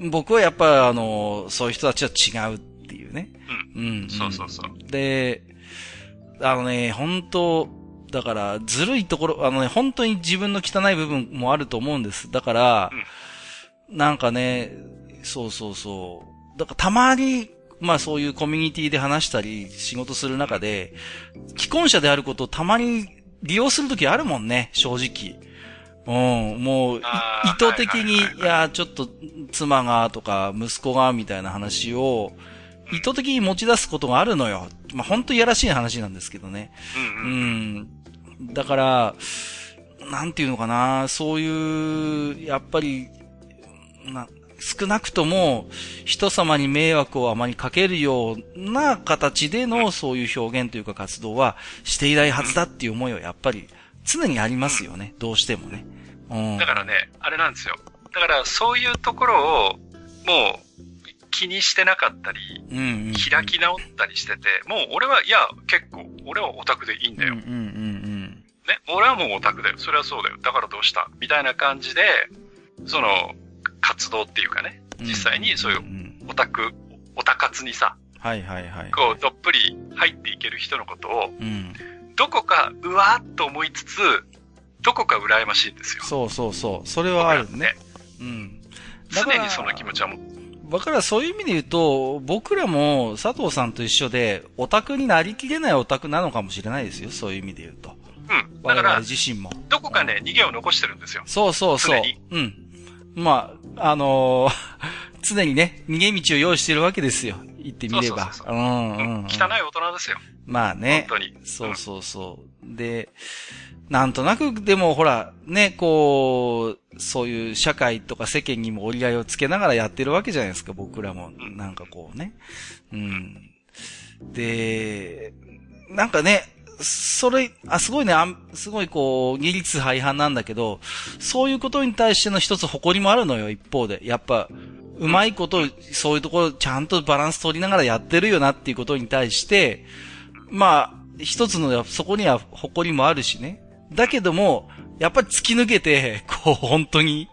僕はやっぱあの、そういう人たちは違うっていうね。うん。うん。そうそうそう。で、あのね、本当だから、ずるいところ、あのね、本当に自分の汚い部分もあると思うんです。だから、うん、なんかね、そうそうそう。だからたまに、まあそういうコミュニティで話したり、仕事する中で、既婚者であることをたまに利用するときあるもんね、正直。うん、もう、意図的に、いや、ちょっと、妻がとか、息子がみたいな話を、意図的に持ち出すことがあるのよ。まあ、ほんといやらしい話なんですけどね。うん、うん、だから、なんていうのかな、そういう、やっぱり、な、少なくとも、人様に迷惑をあまりかけるような形でのそういう表現というか活動はしていないはずだっていう思いはやっぱり常にありますよね。どうしてもね。うん、だからね、あれなんですよ。だからそういうところを、もう、気にしてなかったり、うんうんうん、開き直ったりしてて、もう俺は、いや、結構、俺はオタクでいいんだよ。うんうんうんね、俺はもうオタクだよ。それはそうだよ。だからどうした？みたいな感じで、その、活動っていうかね、実際にそういうオタク、オタ活にさ、はいはいはい。こう、どっぷり入っていける人のことを、うん、どこかうわーっと思いつつ、どこか羨ましいんですよ。そうそうそう。それはあるね。うん。常にその気持ちはもだからそういう意味で言うと、僕らも佐藤さんと一緒で、オタクになりきれないオタクなのかもしれないですよ。そういう意味で言うと。うん。だから、自身も。どこかね、逃げを残してるんですよ。そうそうそう。うん。まあ、あのー、常にね、逃げ道を用意してるわけですよ。言ってみれば。そうそうそううん、うん、汚い大人ですよ。まあね。本当に。そうそうそう。で、なんとなく、でもほら、ね、こう、そういう社会とか世間にも折り合いをつけながらやってるわけじゃないですか、僕らも。なんかこうね。うん。で、なんかね、それ、あ、すごいね、あすごいこう、技術廃反なんだけど、そういうことに対しての一つ誇りもあるのよ、一方で。やっぱ、うまいこと、そういうところ、ちゃんとバランス取りながらやってるよなっていうことに対して、まあ、一つの、そこには誇りもあるしね。だけども、やっぱり突き抜けて、こう、本当に、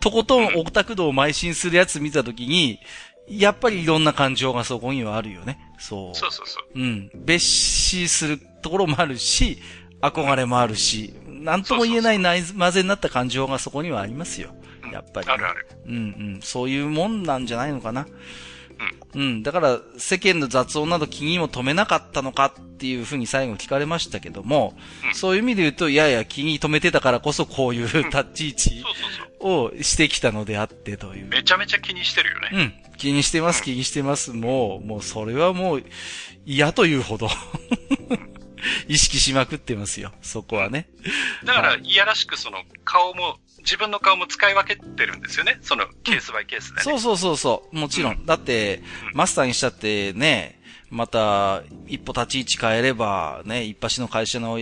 とことんオタク道を邁進するやつ見たときに、やっぱりいろんな感情がそこにはあるよね。そう。そうそうそう。うん。別視するところもあるし、憧れもあるし、なんとも言えない内混ぜになった感情がそこにはありますよ。やっぱり、ね、あるある。うんうん。そういうもんなんじゃないのかな。うん。だから、世間の雑音など気にも留めなかったのかっていうふうに最後聞かれましたけども、うん、そういう意味で言うと、いやいや気に留めてたからこそこういう立ち位置をしてきたのであってという。めちゃめちゃ気にしてるよね。うん。気にしてます、気にしてます。もう、もうそれはもう嫌というほど 意識しまくってますよ。そこはね。だから、いやらしくその顔も自分の顔も使い分けてるんですよね。そのケースバイケースで、ね、そうそうそうそう。もちろん。うん、だって、マスターにしたってね、また、一歩立ち位置変えれば、ね、一発の会社の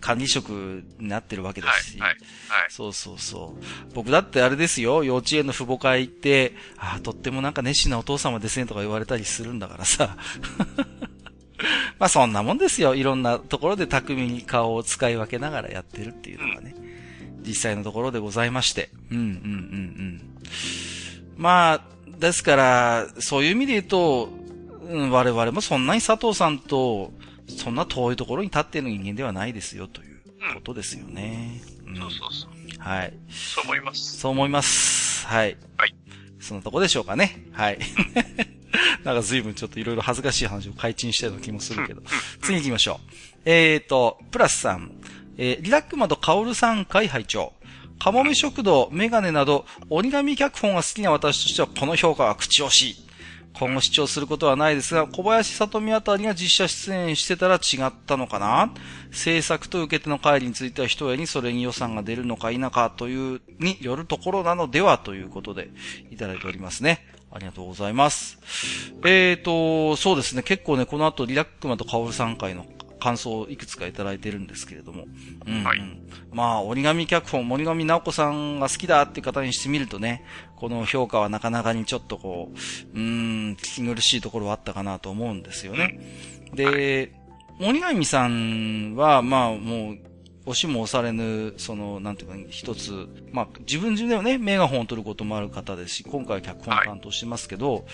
管理職になってるわけですし。はい、はい、はい。そうそうそう。僕だってあれですよ、幼稚園の父母会行って、ああ、とってもなんか熱心なお父様ですねとか言われたりするんだからさ。まあそんなもんですよ。いろんなところで巧みに顔を使い分けながらやってるっていうのがね。うん実際のところでございまして。うん、うん、うん、うん。まあ、ですから、そういう意味で言うと、うん、我々もそんなに佐藤さんと、そんな遠いところに立っている人間ではないですよ、ということですよね。うん、そうそうそう。はい。そう思います。そう思います。はい。はい。そのとこでしょうかね。はい。なんか随分ちょっといろいろ恥ずかしい話を開陳したような気もするけど。次行きましょう。えーと、プラスさん。えー、リラックマとカオルさん会拝聴カモメ食堂、メガネなど、折り紙脚本が好きな私としてはこの評価は口惜しい。今後視聴することはないですが、小林里美あたりが実写出演してたら違ったのかな制作と受け手の帰りについては一重にそれに予算が出るのか否かというによるところなのではということでいただいておりますね。ありがとうございます。えーと、そうですね。結構ね、この後リラックマとカオルさん会の感想をいくつかいただいてるんですけれども。うん、うん、はい。まあ、折り紙脚本、森上直子さんが好きだって方にしてみるとね、この評価はなかなかにちょっとこう、うん、聞き苦しいところはあったかなと思うんですよね。で、森上さんは、まあ、もう、押しも押されぬ、その、なんていうか、一つ、まあ、自分自身ではね、メガホンを取ることもある方ですし、今回脚本担当してますけど、はい、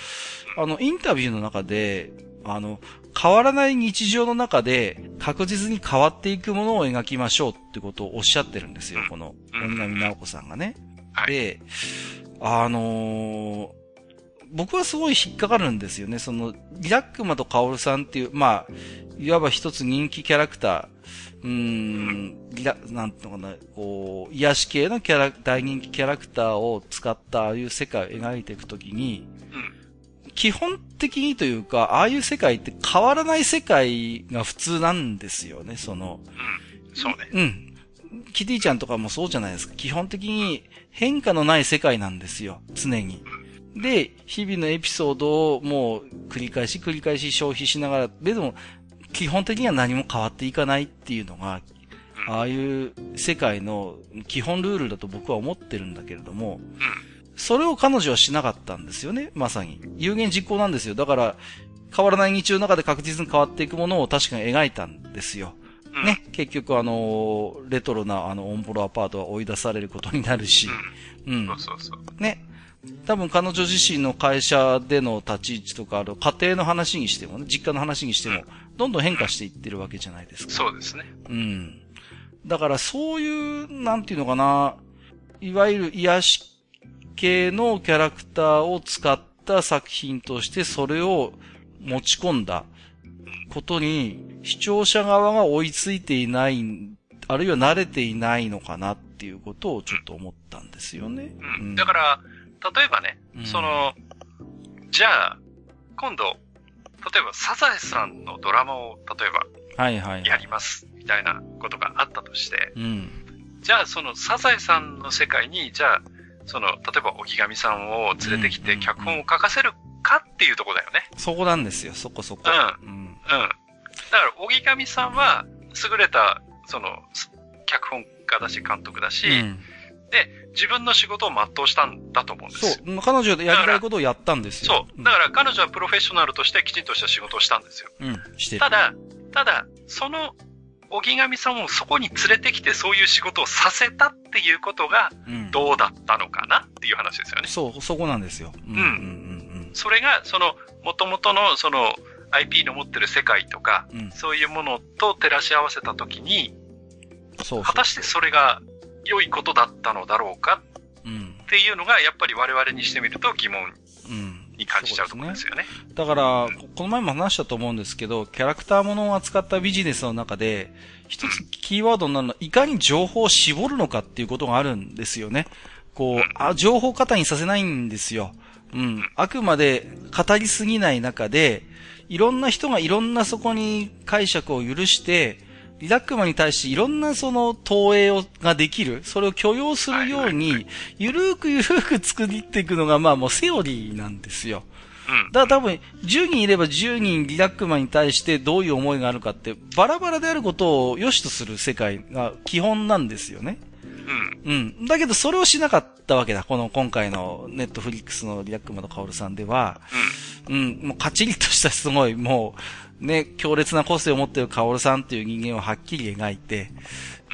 あの、インタビューの中で、あの、変わらない日常の中で確実に変わっていくものを描きましょうってことをおっしゃってるんですよ、この、鬼波直子さんがね。で、あのー、僕はすごい引っかかるんですよね。その、リラックマとカオルさんっていう、まあ、いわば一つ人気キャラクター、うーん、リラ、なんていうのかな、こう、癒し系のキャラ、大人気キャラクターを使ったああいう世界を描いていくときに、基本的にというか、ああいう世界って変わらない世界が普通なんですよね、その。うん。そうね。うん。キティちゃんとかもそうじゃないですか。基本的に変化のない世界なんですよ、常に。で、日々のエピソードをもう繰り返し繰り返し消費しながら、でも、基本的には何も変わっていかないっていうのが、ああいう世界の基本ルールだと僕は思ってるんだけれども、それを彼女はしなかったんですよね、まさに。有言実行なんですよ。だから、変わらない日常の中で確実に変わっていくものを確かに描いたんですよ。ね、結局あの、レトロなあの、オンボロアパートは追い出されることになるし、うん。そうそうそう。ね。多分彼女自身の会社での立ち位置とか、ある家庭の話にしてもね、実家の話にしても、どんどん変化していってるわけじゃないですか。そうですね。うん。だからそういう、なんていうのかな、いわゆる癒し系のキャラクターを使った作品としてそれを持ち込んだことに視聴者側が追いついていない、あるいは慣れていないのかなっていうことをちょっと思ったんですよね。うん。だから、例えばね、うん、その、じゃあ、今度、例えばサザエさんのドラマを、例えば、はいはい。やります、みたいなことがあったとして、うん。じゃあそのサザエさんの世界に、じゃあ、その、例えば、荻上さんを連れてきて脚本を書かせるかっていうとこだよね。そこなんですよ、そこそこ。うん。うん。うん。だから、荻上さんは、優れた、その、脚本家だし、監督だし、うん、で、自分の仕事を全うしたんだと思うんですよ。そう。彼女でやりたいことをやったんですよ。そう。だから彼女はプロフェッショナルとしてきちんとした仕事をしたんですよ。うん。してる。ただ、ただ、その荻上さんをそこに連れてきてそういう仕事をさせたっていうことが、どうだったのかなっていう話ですよね。うん、そう、そこなんですよ。うん。うん、うん、それが、その、元々の、その、IP の持ってる世界とか、うん、そういうものと照らし合わせたときに、そう果たしてそれが良いことだったのだろうかっていうのが、やっぱり我々にしてみると疑問に感じちゃうところですよね。ねだから、この前も話したと思うんですけど、キャラクターものを扱ったビジネスの中で、一つキーワードになるのは、いかに情報を絞るのかっていうことがあるんですよね。こう、あ、情報過多にさせないんですよ。うん。あくまで語りすぎない中で、いろんな人がいろんなそこに解釈を許して、リラックマに対していろんなその投影をができる、それを許容するように、ゆるーくゆるーく作っていくのがまあもうセオリーなんですよ。だから多分、10人いれば10人リラックマに対してどういう思いがあるかって、バラバラであることを良しとする世界が基本なんですよね。うん。うん。だけど、それをしなかったわけだ。この、今回のネットフリックスのリラックマとカオルさんでは、うん。うん。もう、カチリとしたすごい、もう、ね、強烈な個性を持っているカオルさんっていう人間をはっきり描いて、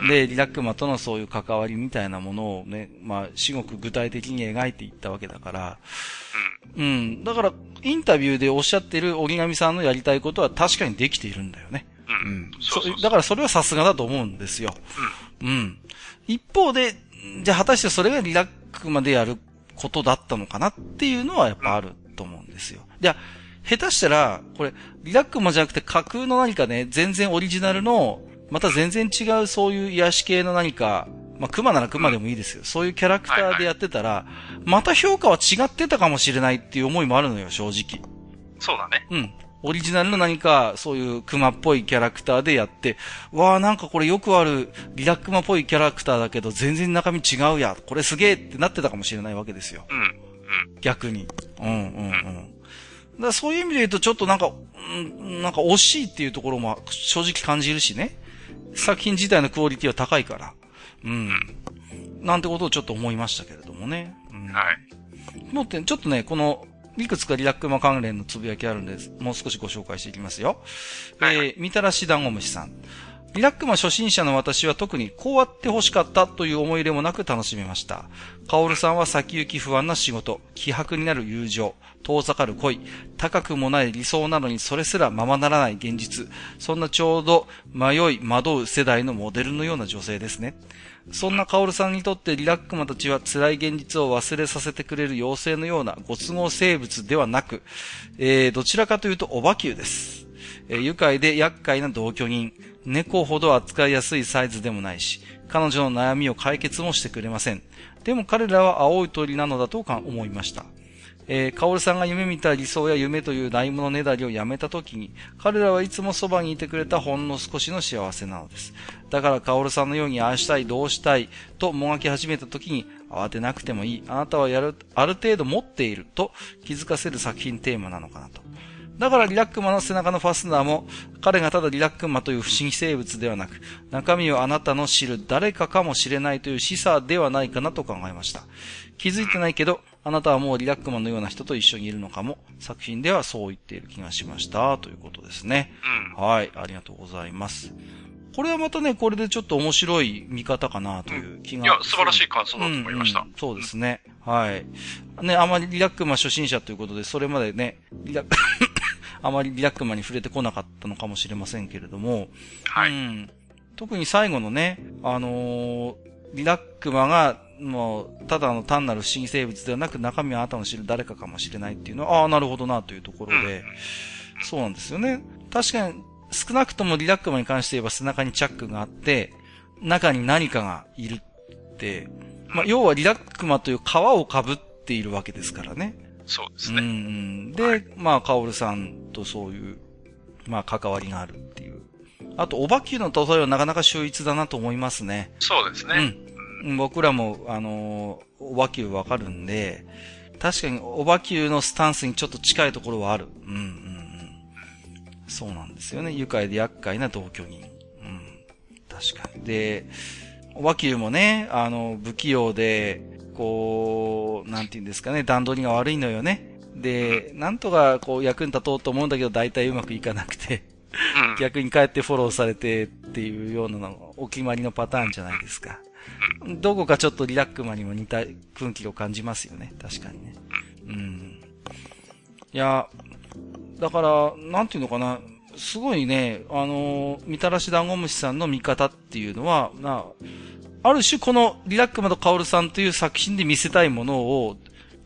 で、リラックマとのそういう関わりみたいなものをね、まあ、至極具体的に描いていったわけだから、うん。だから、インタビューでおっしゃってる折上さんのやりたいことは確かにできているんだよね。うん。そうそうだからそれはさすがだと思うんですよ。うん。うん。一方で、じゃあ果たしてそれがリラックまでやることだったのかなっていうのはやっぱあると思うんですよ。じゃあ、下手したら、これ、リラックマじゃなくて架空の何かね、全然オリジナルの、また全然違うそういう癒し系の何か、まあ、熊なら熊でもいいですよ。そういうキャラクターでやってたら、また評価は違ってたかもしれないっていう思いもあるのよ、正直。そうだね。うん。オリジナルの何か、そういう熊っぽいキャラクターでやって、わあなんかこれよくあるリラックマっぽいキャラクターだけど、全然中身違うや、これすげえってなってたかもしれないわけですよ。うん。うん。逆に。うんうんうん。だそういう意味で言うと、ちょっとなんか、うん、なんか惜しいっていうところも正直感じるしね。作品自体のクオリティは高いから。うん。なんてことをちょっと思いましたけれどもね。うん、はい。もって、ちょっとね、この、いくつかリラックマ関連のつぶやきあるんです。もう少しご紹介していきますよ。はい、えー、みたらし団子虫さん。リラックマ初心者の私は特にこうあって欲しかったという思い入れもなく楽しめました。カオルさんは先行き不安な仕事、気迫になる友情、遠ざかる恋、高くもない理想なのにそれすらままならない現実、そんなちょうど迷い惑う世代のモデルのような女性ですね。そんなカオルさんにとってリラックマたちは辛い現実を忘れさせてくれる妖精のようなご都合生物ではなく、えー、どちらかというとオバキューです。えー、愉快で厄介な同居人、猫ほど扱いやすいサイズでもないし、彼女の悩みを解決もしてくれません。でも彼らは青い鳥なのだと思いました。えー、カオルさんが夢見た理想や夢というないものねだりをやめた時に、彼らはいつもそばにいてくれたほんの少しの幸せなのです。だからカオルさんのようにああしたい、どうしたいともがき始めた時に、慌てなくてもいい、あなたはやる、ある程度持っていると気づかせる作品テーマなのかなと。だからリラックマの背中のファスナーも、彼がただリラックマという不思議生物ではなく、中身をあなたの知る誰かかもしれないという示唆ではないかなと考えました。気づいてないけど、あなたはもうリラックマンのような人と一緒にいるのかも。作品ではそう言っている気がしました。ということですね。うん。はい。ありがとうございます。これはまたね、これでちょっと面白い見方かなという気が、うん、いや、素晴らしい感想だと思いました。うんうん、そうですね。はい。ね、あまりリラックマ初心者ということで、それまでね、リラック、あまりリラックマに触れてこなかったのかもしれませんけれども、はい。うん、特に最後のね、あのー、リラックマが、もう、ただの単なる不思議生物ではなく、中身はあなたの知る誰かかもしれないっていうのは、ああ、なるほどな、というところで、うん、そうなんですよね。確かに、少なくともリラックマに関して言えば背中にチャックがあって、中に何かがいるって、まあ、要はリラックマという皮をかぶっているわけですからね。そうですね。うん。で、はい、まあ、カオルさんとそういう、まあ、関わりがあるっていう。あと、オバキューの例えはなかなか秀逸だなと思いますね。そうですね。うん。僕らも、あのオバキューわかるんで、確かにオバキューのスタンスにちょっと近いところはある。うん、うん。そうなんですよね。愉快で厄介な同居人。うん。確かに。で、和球もね、あの、不器用で、こう、なんて言うんですかね、段取りが悪いのよね。で、なんとかこう役に立とうと思うんだけど、大体うまくいかなくて逆に帰ってフォローされてっていうようなのお決まりのパターンじゃないですか。どこかちょっとリラックマにも似た雰囲気を感じますよね。確かにね。うん。いや、だから、なんていうのかな、すごいね、あのみたらし団子虫さんの見方っていうのは、な、ある種このリラックマとカオルさんという作品で見せたいものを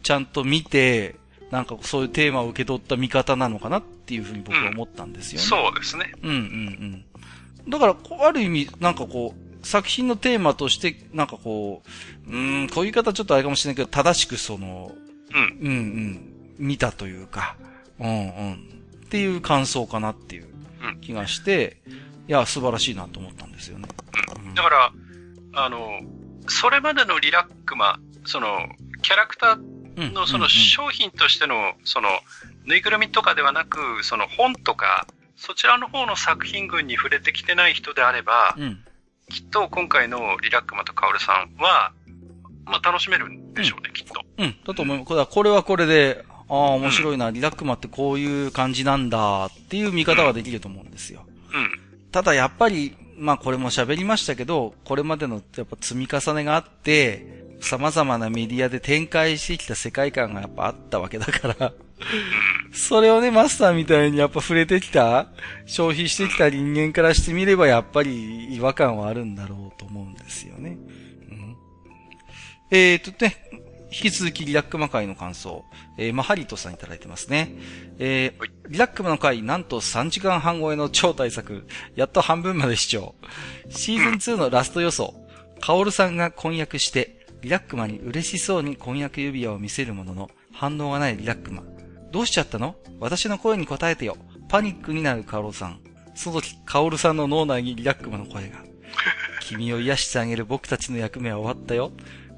ちゃんと見て、なんかそういうテーマを受け取った見方なのかなっていうふうに僕は思ったんですよね。うん、そうですね。うんうんうん。だから、ある意味、なんかこう、作品のテーマとして、なんかこう、うん、こういう言い方ちょっとあれかもしれないけど、正しくその、うん、うんうん、見たというか、うんうん。っていう感想かなっていう気がして、うん、いや、素晴らしいなと思ったんですよね。うん、だから、あの、それまでのリラックマ、その、キャラクターのその商品としての、その、ぬいぐるみとかではなく、その本とか、そちらの方の作品群に触れてきてない人であれば、うん、きっと今回のリラックマとカオルさんは、まあ楽しめるんでしょうね、うん、きっと。うん、だと思います。これはこれで、ああ、面白いな、リラックマってこういう感じなんだっていう見方はできると思うんですよ。うん。ただやっぱり、まあこれも喋りましたけど、これまでのやっぱ積み重ねがあって、様々なメディアで展開してきた世界観がやっぱあったわけだからそれをね、マスターみたいにやっぱ触れてきた、消費してきた人間からしてみればやっぱり違和感はあるんだろうと思うんですよね。うん、えーとね、引き続きリラックマ会の感想。えー、マハリトさんいただいてますね。えー、リラックマの会、なんと3時間半超えの超大作。やっと半分まで視聴。シーズン2のラスト予想。カオルさんが婚約して、リラックマに嬉しそうに婚約指輪を見せるものの、反応がないリラックマ。どうしちゃったの？私の声に答えてよ。パニックになるカオルさん。その時、カオルさんの脳内にリラックマの声が。君を癒してあげる僕たちの役目は終わったよ。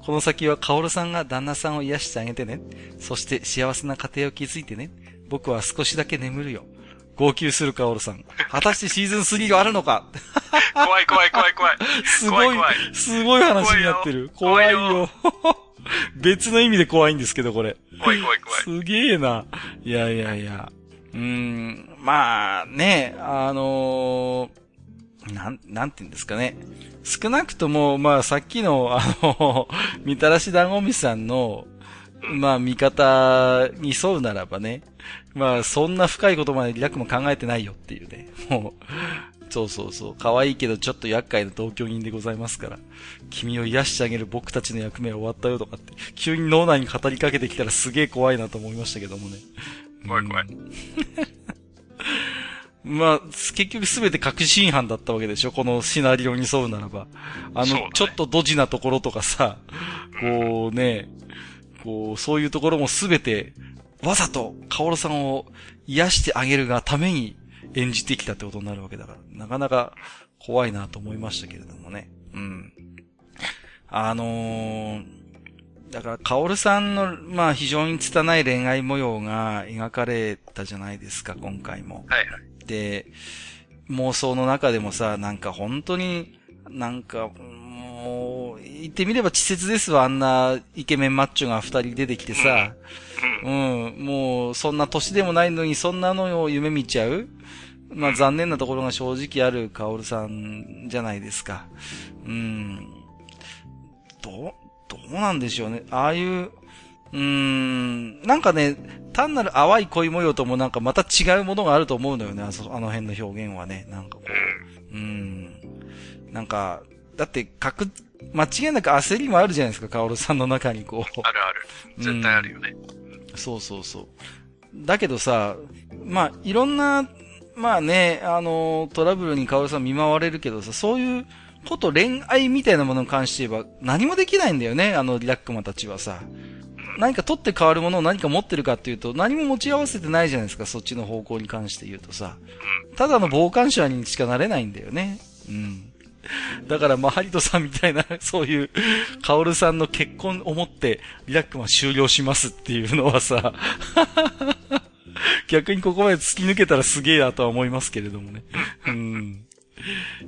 この先はカオルさんが旦那さんを癒してあげてね。そして幸せな家庭を築いてね。僕は少しだけ眠るよ。号泣するカオルさん。果たしてシーズン3があるのか？怖い怖い怖い怖い。すごい、すごい話になってる。怖いよ。別の意味で怖いんですけど、これ。怖い怖い怖い。すげえな。いやいやいや。うーん、まあね、あのー、なん、なんて言うんですかね。少なくとも、まあ、さっきの、あの、みたらし団子みさんの、まあ、見方に沿うならばね。まあ、そんな深いことまでリラックも考えてないよっていうね。もう、そうそうそう。可愛いけどちょっと厄介な同居人でございますから。君を癒してあげる僕たちの役目は終わったよとかって、急に脳内に語りかけてきたらすげえ怖いなと思いましたけどもね。怖い怖い。まあ、結局すべて確信犯だったわけでしょ？このシナリオに沿うならば。あの、ね、ちょっとドジなところとかさ、こうね、こう、そういうところもすべて、わざと、カオルさんを癒してあげるがために演じてきたってことになるわけだから、なかなか怖いなと思いましたけれどもね。うん。あのー、だから、カオルさんの、まあ、非常に拙い恋愛模様が描かれたじゃないですか、今回も。はいはい。で、妄想の中でもさ、なんか本当に、なんか、もう、言ってみれば稚拙ですわ、あんなイケメンマッチョが二人出てきてさ、うん、もう、そんな年でもないのに、そんなのを夢見ちゃうまあ残念なところが正直あるカオルさんじゃないですか。うん。どう、どうなんでしょうね。ああいう、うーん、なんかね、単なる淡い恋模様ともなんかまた違うものがあると思うのよね、あの辺の表現はね。なんかこう、うん。なんか、だって、かく、間違いなく焦りもあるじゃないですか、カオルさんの中にこう。あるある。絶対あるよね。うん、そうそうそう。だけどさ、まあ、いろんな、まあね、あの、トラブルにカオルさん見舞われるけどさ、そういうこと恋愛みたいなものに関して言えば何もできないんだよね、あのリラックマたちはさ。何か取って変わるものを何か持ってるかっていうと、何も持ち合わせてないじゃないですか、そっちの方向に関して言うとさ。ただの傍観者にしかなれないんだよね。うん。だから、まあ、ハリトさんみたいな、そういう、カオルさんの結婚をもって、リラックマ終了しますっていうのはさ、逆にここまで突き抜けたらすげえなとは思いますけれどもね。うん。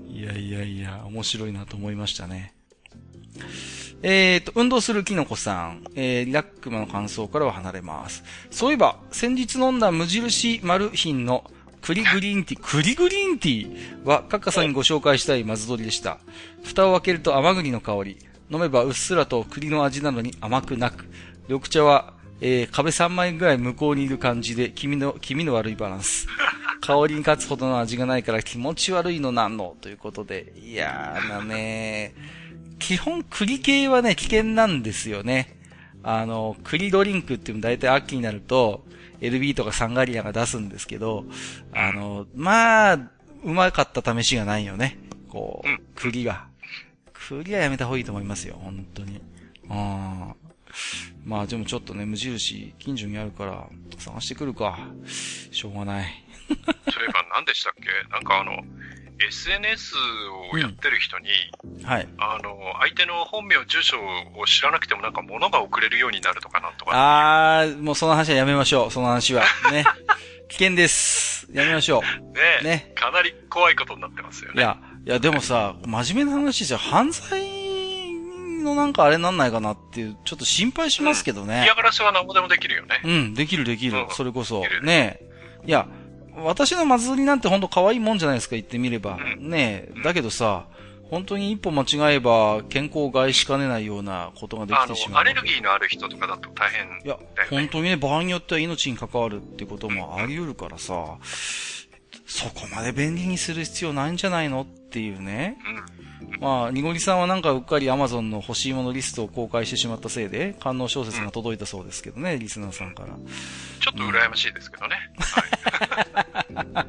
いやいやいや、面白いなと思いましたね。えっ、ー、と、運動するキノコさん、えー、リラックマの感想からは離れます。そういえば、先日飲んだ無印マルヒンの栗グリーンティー、栗グリーンティー？は、カッカさんにご紹介したいマズドリでした。蓋を開けると甘栗の香り。飲めばうっすらと栗の味なのに甘くなく。緑茶は、えー、壁3枚ぐらい向こうにいる感じで、君の、君の悪いバランス。香りに勝つほどの味がないから気持ち悪いのなんの、ということで。いやーなね基本栗系はね、危険なんですよね。あの、栗ドリンクっていうの大体秋になると、LB とかサンガリアが出すんですけど、あの、まあ、うまかった試しがないよね。こう、栗が。栗はやめた方がいいと思いますよ、本当に。あまあでもちょっとね、無印、近所にあるから、探してくるか。しょうがない。そういえば何でしたっけ？なんかあの、SNS をやってる人に、うん、はい。あの、相手の本名、住所を知らなくてもなんか物が送れるようになるとかなんとか。あー、もうその話はやめましょう。その話は。ね。危険です。やめましょう。ねね。かなり怖いことになってますよね。いや、いやでもさ、真面目な話じゃ犯罪のなんかあれなんないかなっていう、ちょっと心配しますけどね。うん、嫌がらせは何もでもできるよね。うん、できるできる。うん、それこそ。ねいや、私の祭りなんてほんと可愛いもんじゃないですか、言ってみれば。ねえ。だけどさ、本当に一歩間違えば健康を害しかねないようなことができてしまう。アレルギーのある人とかだと大変、ね、いや、本当にね、場合によっては命に関わるってこともあり得るからさ、そこまで便利にする必要ないんじゃないの？っていうね。うんまあ、ニゴリさんはなんかうっかりアマゾンの欲しいものリストを公開してしまったせいで、観音小説が届いたそうですけどね、うん、リスナーさんから。ちょっと羨ましいですけどね。うん、はい。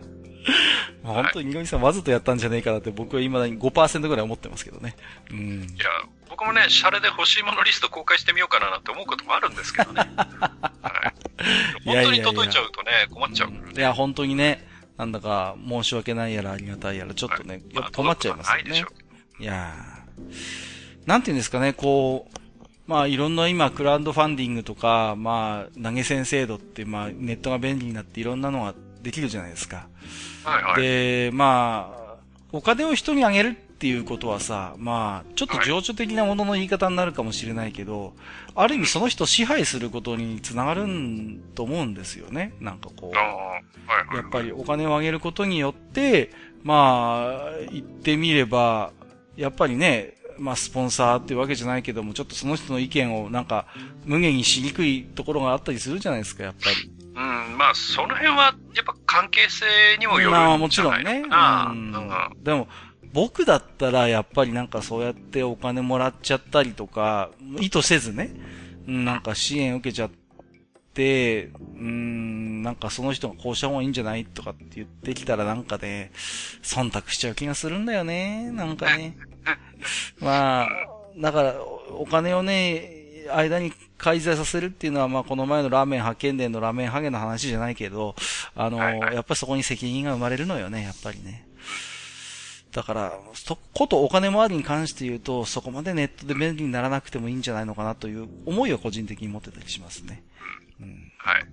まあ、本当にニゴリさんわざとやったんじゃねえかなって僕は未だに5%ぐらい思ってますけどね。うん。いや、僕もね、シャレで欲しいものリスト公開してみようかななんて思うこともあるんですけどね。はい。本当に届いちゃうとね、困っちゃうね。いや、本当にね、なんだか申し訳ないやらありがたいやら、ちょっとね、はい、やっぱ困っちゃいますよね。ないでしょういやなんていうんですかね、こう、まあいろんな今クラウドファンディングとか、まあ投げ銭制度ってまあネットが便利になっていろんなのができるじゃないですか。はいはい。で、まあ、お金を人にあげるっていうことはさ、まあ、ちょっと情緒的なものの言い方になるかもしれないけど、ある意味その人を支配することにつながるんと思うんですよね。なんかこう。やっぱりお金をあげることによって、まあ、言ってみれば、やっぱりね、まあ、スポンサーっていうわけじゃないけども、ちょっとその人の意見をなんか、無限にしにくいところがあったりするじゃないですか、やっぱり。うん、まあ、その辺は、やっぱ関係性にもよるんまあ、もちろんね。うん。でも、僕だったら、やっぱりなんかそうやってお金もらっちゃったりとか、意図せずね、なんか支援受けちゃって、うん、なんかその人がこうした方がいいんじゃないとかって言ってきたらなんかね、忖度しちゃう気がするんだよね、なんかね。まあ、だから、お金をね、間に介在させるっていうのは、まあ、この前のラーメン派遣伝のラーメンハゲの話じゃないけど、あの、はいはい、やっぱりそこに責任が生まれるのよね、やっぱりね。だから、そことお金回りに関して言うと、そこまでネットで便利にならなくてもいいんじゃないのかなという思いを個人的に持ってたりしますね。うん。はい。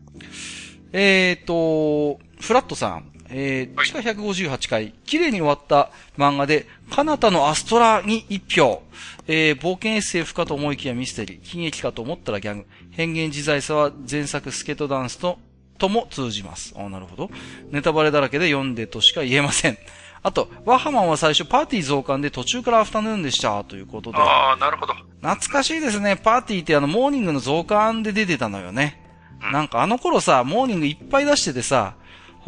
えっ、ー、と、フラットさん。えー、地下158回、綺麗に終わった漫画で、カナタのアストラに一票。えー、冒険 SF かと思いきやミステリー。悲劇かと思ったらギャグ。変幻自在さは前作スケートダンスととも通じます。あなるほど。ネタバレだらけで読んでとしか言えません。あと、ワッハマンは最初パーティー増刊で途中からアフタヌーンでした、ということで。ああ、なるほど。懐かしいですね。パーティーってあの、モーニングの増刊で出てたのよね。うん、なんかあの頃さ、モーニングいっぱい出しててさ、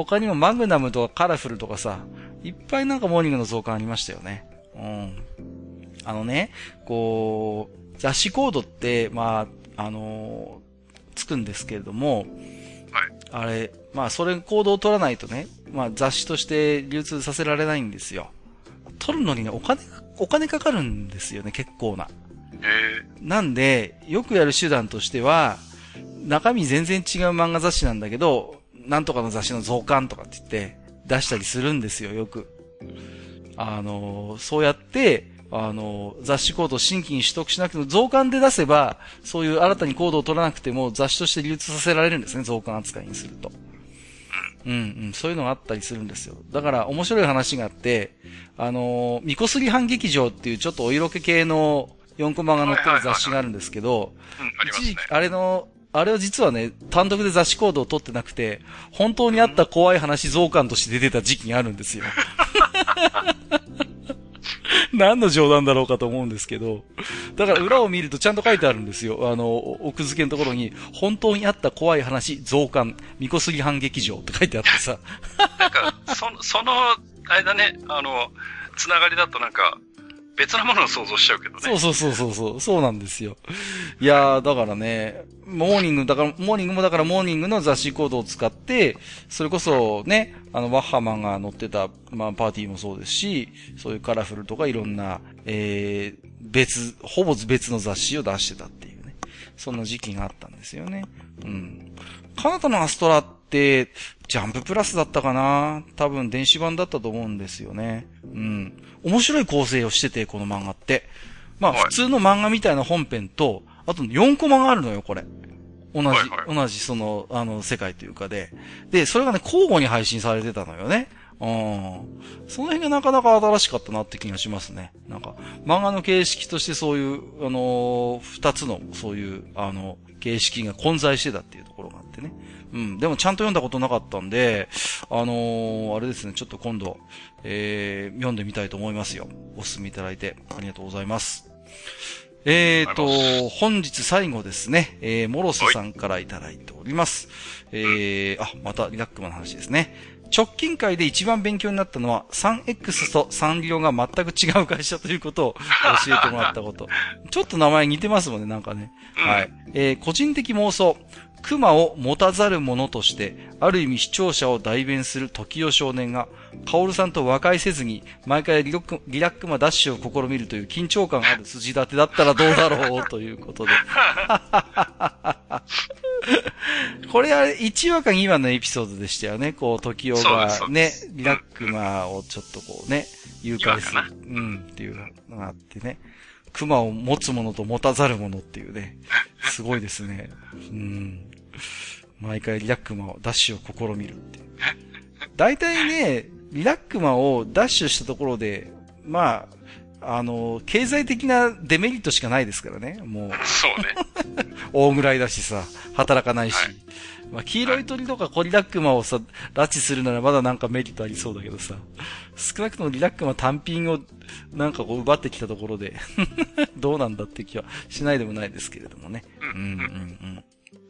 他にもマグナムとかカラフルとかさ、いっぱいなんかモーニングの増刊ありましたよね。うん。あのね、こう、雑誌コードって、まあ、あのー、つくんですけれども、はい。あれ、まあ、それコードを取らないとね、まあ、雑誌として流通させられないんですよ。取るのにね、お金、お金かかるんですよね、結構な。えー、なんで、よくやる手段としては、中身全然違う漫画雑誌なんだけど、なんとかの雑誌の増刊とかって言って出したりするんですよ、よく。あの、そうやって、あの、雑誌コードを新規に取得しなくても、増刊で出せば、そういう新たにコードを取らなくても雑誌として流通させられるんですね、増刊扱いにすると。うんうん、そういうのがあったりするんですよ。だから面白い話があって、あの、ミコスリ反劇場っていうちょっとお色気系の4コマが載ってる雑誌があるんですけど、一時期、あれのあれは実はね、単独で雑誌コードを取ってなくて、本当にあった怖い話増刊として出てた時期があるんですよ。何の冗談だろうかと思うんですけど、だから裏を見るとちゃんと書いてあるんですよ。あの、奥付けのところに、本当にあった怖い話増刊、みこすぎ反撃場って書いてあってさ。なんか、そ、その、あれだね、あの、つながりだとなんか、別なものを想像しちゃうけどね。そうそうそうそうそう、そうなんですよ。いやー、だからね、モーニング、だから、モーニングもだからモーニングの雑誌コードを使って、それこそね、あの、ワッハマンが乗ってた、まあ、パーティーもそうですし、そういうカラフルとかいろんな、えー、別、ほぼ別の雑誌を出してたっていうね。そんな時期があったんですよね。うん。カナダのアストラって、ジャンププラスだったかな多分電子版だったと思うんですよね。うん。面白い構成をしてて、この漫画って。まあ、普通の漫画みたいな本編と、あと4コマがあるのよ、これ。同じ、はいはい、同じその、あの、世界というかで。で、それがね、交互に配信されてたのよね。うん。その辺がなかなか新しかったなって気がしますね。なんか、漫画の形式としてそういう、あの二つの、そういう、あの、形式が混在してたっていうところがあってね。うん。でもちゃんと読んだことなかったんで、あのー、あれですね、ちょっと今度、えー、読んでみたいと思いますよ。お勧めいただいてありがとうございます。えーと、本日最後ですね、えー、モロスさんからいただいております。えー、あ、またリラックマの話ですね。直近会で一番勉強になったのは 3X とサンリオが全く違う会社ということを教えてもらったこと。ちょっと名前似てますもんね、なんかね。はい。えー、個人的妄想。熊を持たざる者として、ある意味視聴者を代弁する時代少年が、カオルさんと和解せずに、毎回リラックマダッシュを試みるという緊張感ある筋立てだったらどうだろうということで。これは1話か2話のエピソードでしたよね。こう、時代がね、リラックマをちょっとこうね、誘拐する。うん、っていうのがあってね。熊を持つ者と持たざる者っていうね。すごいですね。うん。毎回リラックマを、ダッシュを試みるって。大体ね、リラックマをダッシュしたところで、まあ、あの、経済的なデメリットしかないですからね、もう。そうね。大ぐらいだしさ、働かないし。はいまあ、黄色い鳥とかコリラックマをさ、拉致するならまだなんかメリットありそうだけどさ、少なくともリラックマ単品をなんかこう奪ってきたところで どうなんだって気はしないでもないですけれどもね。うん、うん、うん。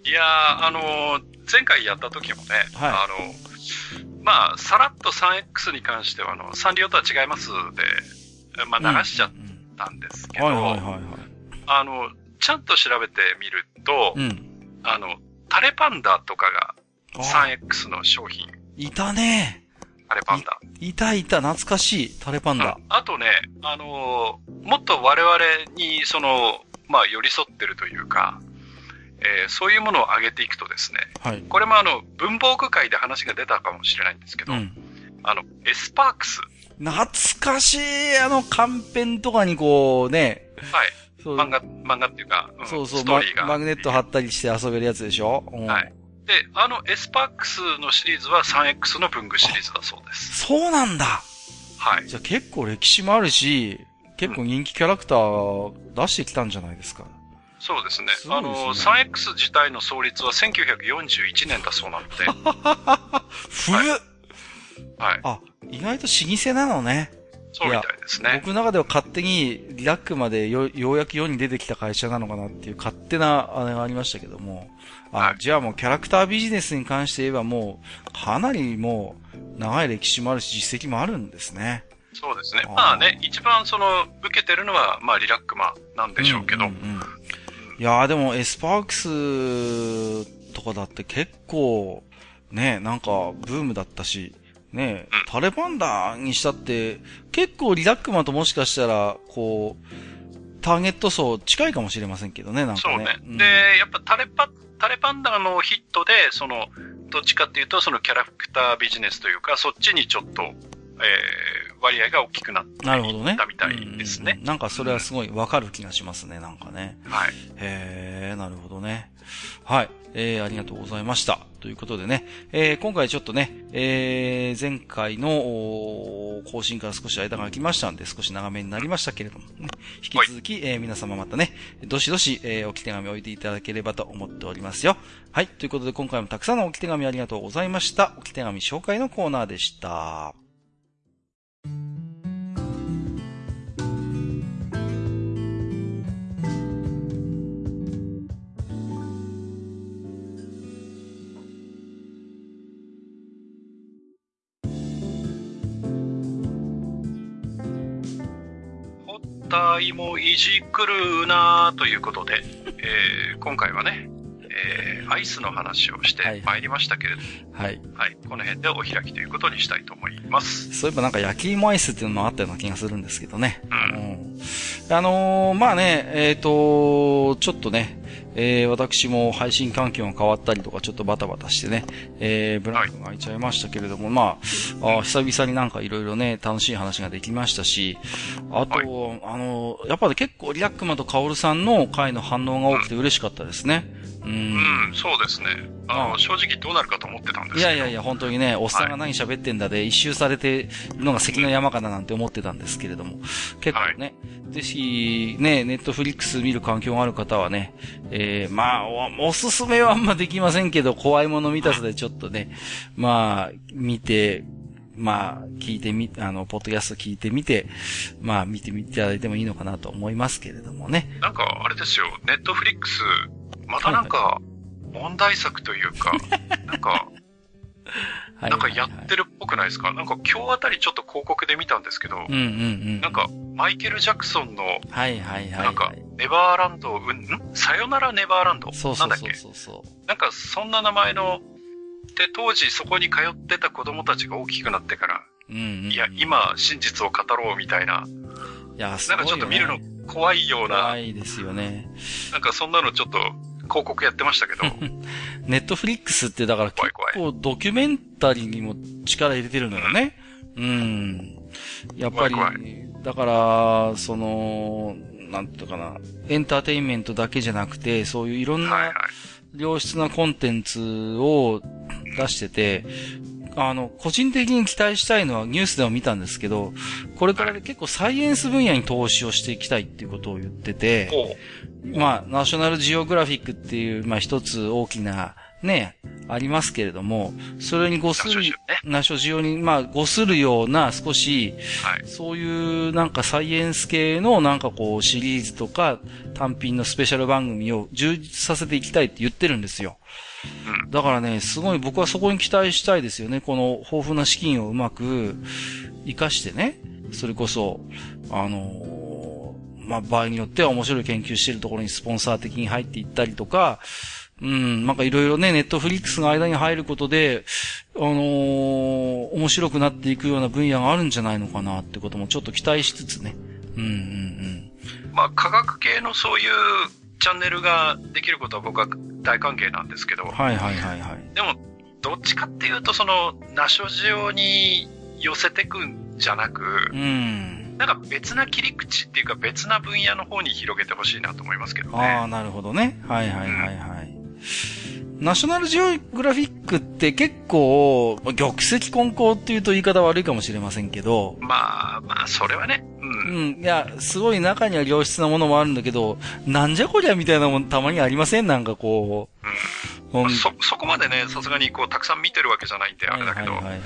いやー、あのー、前回やった時もね、はい、あの、まあ、さらっと 3X に関しては、あの、サンリオとは違いますで、まあ、流しちゃったんですけど、あの、ちゃんと調べてみると、うん、あの、タレパンダとかが 3X の商品。いたね。タレパンダ。いたいた、懐かしい、タレパンダ。あとね、あのー、もっと我々に、その、まあ、寄り添ってるというか、えー、そういうものを上げていくとですね、はい、これもあの、文房具界で話が出たかもしれないんですけど、うん、あの、エスパークス。懐かしい、あの、カンペンとかにこうね、はい。漫画、漫画っていうか、うん、そうそう、ストーリーがマ。マグネット貼ったりして遊べるやつでしょ、うん、はい。で、あのエスパックスのシリーズは 3X の文具シリーズだそうです。そうなんだ。はい。じゃあ結構歴史もあるし、結構人気キャラクター出してきたんじゃないですか。そうですね。すねあの、3X 自体の創立は1941年だそうなので。古っ、はい、はい。あ、意外と老舗なのね。そうみたいですね。僕の中では勝手にリラックマでよようやく世に出てきた会社なのかなっていう勝手なあれがありましたけども。あ、はい、じゃあもうキャラクタービジネスに関して言えばもう、かなりもう、長い歴史もあるし実績もあるんですね。そうですね。まあね、一番その、受けてるのは、まあリラックマなんでしょうけど。うんうんうん、いやーでもエスパークスとかだって結構、ね、なんかブームだったし、ね、うん、タレパンダにしたって、結構リラックマともしかしたら、こう、ターゲット層近いかもしれませんけどね、なんかね。そうね。うん、で、やっぱタレパ、タレパンダのヒットで、その、どっちかっていうと、そのキャラクタービジネスというか、そっちにちょっと、えー、割合が大きくなってなるほどね。たみたいですね。なんかそれはすごいわかる気がしますね、なんかね。はい。へー、なるほどね。はい。えー、ありがとうございました。ということでね、えー、今回ちょっとね、えー、前回の更新から少し間が空きましたんで、少し長めになりましたけれども、ね、引き続き、えー、皆様またね、どしどし、えー、置き手紙を置いていただければと思っておりますよ。はい。ということで今回もたくさんの置き手紙ありがとうございました。置き手紙紹介のコーナーでした。体もいじくるなということで、えー、今回はね、えー、アイスの話をしてまいりましたけれども、はい。はい。この辺でお開きということにしたいと思います。そういえばなんか焼き芋アイスっていうのもあったような気がするんですけどね。うん。あのー、まあね、えっ、ー、とちょっとね、えー、私も配信環境が変わったりとかちょっとバタバタしてね、えー、ブランクが空いちゃいましたけれども、はい、まあ、あ久々になんかいろいろね、楽しい話ができましたし、あと、はい、あの、やっぱり結構リラックマとカオルさんの回の反応が多くて嬉しかったですね。うん、うん、そうですね。あの、正直どうなるかと思ってたんですけど。いやいやいや、本当にね、おっさんが何喋ってんだで、一周されてるのが関の山かななんて思ってたんですけれども、結構ね、はい、ぜひ、ね、ネットフリックス見る環境がある方はね、えー、まあお、おすすめはあんまできませんけど、怖いもの見たさでちょっとね、まあ、見て、まあ、聞いてみ、あの、ポッドキャスト聞いてみて、まあ、見てみていただいてもいいのかなと思いますけれどもね。なんか、あれですよ、ネットフリックス、またなんか、問題作というか、なんか、なんかやってるっぽくないですか？なんか今日あたりちょっと広告で見たんですけど、うんうんうん、なんかマイケル・ジャクソンの、はいはいはい、なんか、ネバーランド、うん、ん？さよならネバーランド？そうそうそうそう。そうなんかそんな名前の、で、当時そこに通ってた子供たちが大きくなってから、うんうんうん、いや、今真実を語ろうみたいな、いや、すごい、ね、なんかちょっと見るの怖いような、怖いですよね。なんかそんなのちょっと、広告やってましたけど。ネットフリックスってだから結構ドキュメンタリーにも力入れてるのよね。うん。やっぱり、だから、その、なんていうかな、エンターテインメントだけじゃなくて、そういういろんな良質なコンテンツを出してて、あの、個人的に期待したいのはニュースでも見たんですけど、これから結構サイエンス分野に投資をしていきたいっていうことを言ってて、まあ、ナショナルジオグラフィックっていう、まあ一つ大きな、ね、ありますけれども、それにごする、ナショジオに、まあ、ごするような少し、はい、そういうなんかサイエンス系のなんかこうシリーズとか単品のスペシャル番組を充実させていきたいって言ってるんですよ。うん、だからね、すごい僕はそこに期待したいですよね。この豊富な資金をうまく活かしてね、それこそ、あのまあ、場合によっては面白い研究しているところにスポンサー的に入っていったりとか、うん、なんかいろいろね、ネットフリックスの間に入ることで、あのー、面白くなっていくような分野があるんじゃないのかなってこともちょっと期待しつつね。うんうんうん。まあ、科学系のそういうチャンネルができることは僕は大歓迎なんですけど。はいはいはいはい。でも、どっちかっていうと、その、ナショジオに寄せてくんじゃなく、うん。なんか別な切り口っていうか別な分野の方に広げてほしいなと思いますけどね。ああ、なるほどね。はいはいはいはい。ナショナルジオグラフィックって結構、玉石混交っていうと言い方悪いかもしれませんけど。まあ、まあ、それはね。うん。うん。いや、すごい中には良質なものもあるんだけど、なんじゃこりゃみたいなもんたまにありません？なんかこう。うん。そ、そこまでね、さすがにこう、たくさん見てるわけじゃないんで、あれだけど。はいはいはい、はい。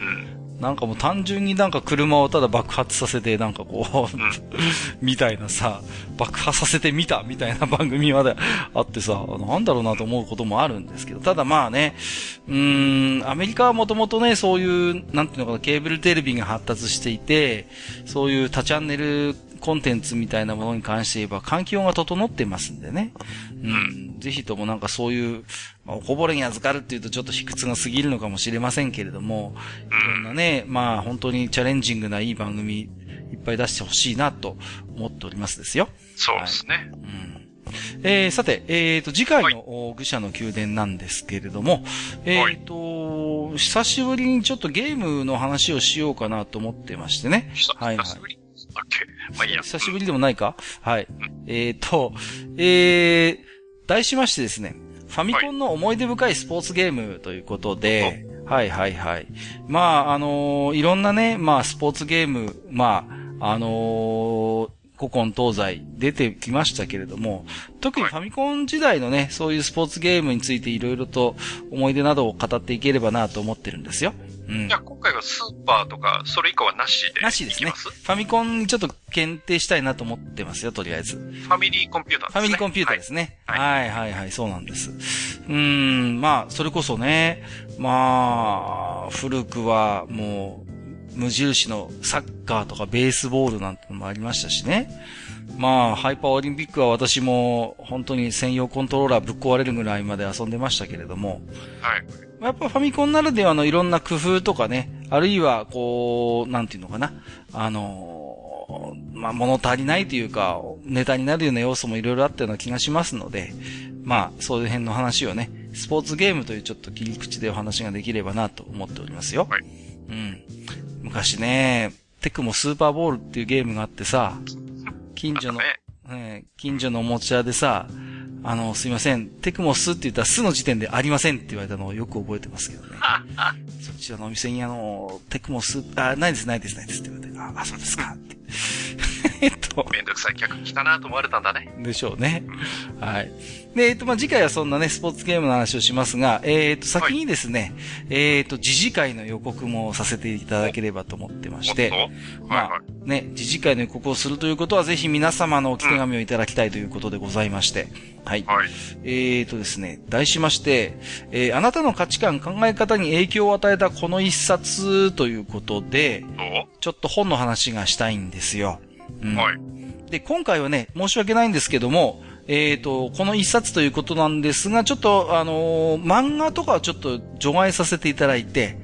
うん。なんかもう単純になんか車をただ爆発させて、なんかこうみたいなさ、爆破させてみたみたいな番組まであってさ、なんだろうなと思うこともあるんですけど、ただまあね、うーん、アメリカはもともとね、そういう、なんていうのかな、ケーブルテレビが発達していて、そういう多チャンネルコンテンツみたいなものに関して言えば環境が整ってますんでね。うん。ぜひともなんかそういう、まあ、おこぼれに預かるっていうとちょっと卑屈が過ぎるのかもしれませんけれども、いろんなね、まあ本当にチャレンジングないい番組いっぱい出してほしいなと思っておりますですよ。そうですね。はい、うんえー、さて、えっ、ー、と、次回の愚者の宮殿なんですけれども、えっ、ー、と、久しぶりにちょっとゲームの話をしようかなと思ってましてね。はい、はい。だっけ？まあいいや。久しぶりでもないか？はい。えっ、ー、と、えー、題しましてですね、ファミコンの思い出深いスポーツゲームということで、はい、はい、はいはいまあ、あのー、いろんなね、まあ、スポーツゲーム、まあ、あのー、古今東西出てきましたけれども、特にファミコン時代のね、そういうスポーツゲームについていろいろと思い出などを語っていければなと思ってるんですよ。うん。じゃあ今回はスーパーとか、それ以降はなしでなしですね。ファミコンにちょっと検定したいなと思ってますよ、とりあえず。ファミリーコンピューターですね。ファミリーコンピューターですね。はい、はい、はい、はい、そうなんです。うん、まあ、それこそね、まあ、古くはもう、無印のサッカーとかベースボールなんてのもありましたしね。まあ、ハイパーオリンピックは私も本当に専用コントローラーぶっ壊れるぐらいまで遊んでましたけれども。はい。やっぱファミコンならではのいろんな工夫とかね、あるいは、こう、なんていうのかな。あのまあ、物足りないというか、ネタになるような要素もいろいろあったような気がしますので、まあ、そういう辺の話をね、スポーツゲームというちょっと切り口でお話ができればなと思っておりますよ。はい。うん。昔ね、テクモスーパーボールっていうゲームがあってさ、近所の、ね、近所のおもちゃでさ、あの、すいません、テクモスって言ったらスの時点でありませんって言われたのをよく覚えてますけどね。そちらのお店にあの、テクモス、あ、ないです、ないです、ないですって言われて、あ、あそうですかって。えっと。めんどくさい客来たなと思われたんだね。でしょうね。はい。で、えっと、まあ、次回はそんなね、スポーツゲームの話をしますが、えっと、先にですね、はい、えっと、次次回の予告もさせていただければと思ってまして、まあ、ね、次次回の予告をするということは、ぜひ皆様のお手紙をいただきたいということでございまして、はい。はい、えっとですね、題しまして、えー、あなたの価値観、考え方に影響を与えたこの一冊ということで、ちょっと本の話がしたいんですよ。うん、はい。で、今回はね、申し訳ないんですけども、えっ、ー、と、この一冊ということなんですが、ちょっと、あのー、漫画とかをちょっと除外させていただいて、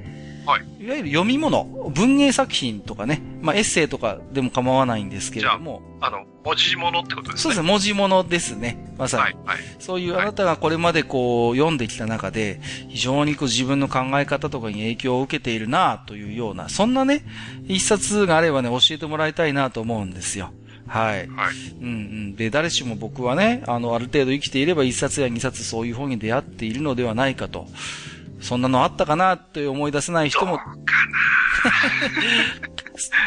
はい。いわゆる読み物、文芸作品とかね、まあエッセイとかでも構わないんですけれども。あ、あの、文字物ってことですね。そうですね、文字物ですね。まさに。はい、はい。そういうあなたがこれまでこう、読んできた中で、非常にこう自分の考え方とかに影響を受けているなというような、そんなね、一冊があればね、教えてもらいたいなと思うんですよ。はい。はい。うんうん。で、誰しも僕はね、あの、ある程度生きていれば一冊や二冊そういう本に出会っているのではないかと。そんなのあったかなって思い出せない人も。どうかな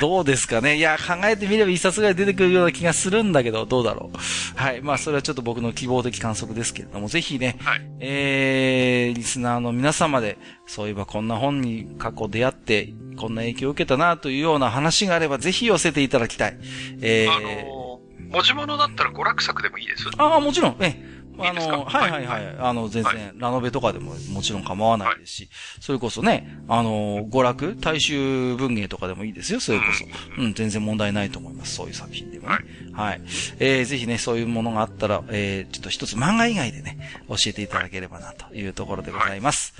どうですかねいや、考えてみれば一冊ぐらい出てくるような気がするんだけど、どうだろう。はい。まあ、それはちょっと僕の希望的観測ですけれども、ぜひね、はい、えー、リスナーの皆様で、そういえばこんな本に過去出会って、こんな影響を受けたなというような話があれば、ぜひ寄せていただきたい。えー、あのー、文字物だったら娯楽作でもいいですああ、もちろん。ええあの、はいはいはい。あの、全然、ラノベとかでももちろん構わないですし、それこそね、あの、娯楽、大衆文芸とかでもいいですよ、それこそ。うん、全然問題ないと思います、そういう作品でもね。はい。えー、ぜひね、そういうものがあったら、えー、ちょっと一つ漫画以外でね、教えていただければな、というところでございます。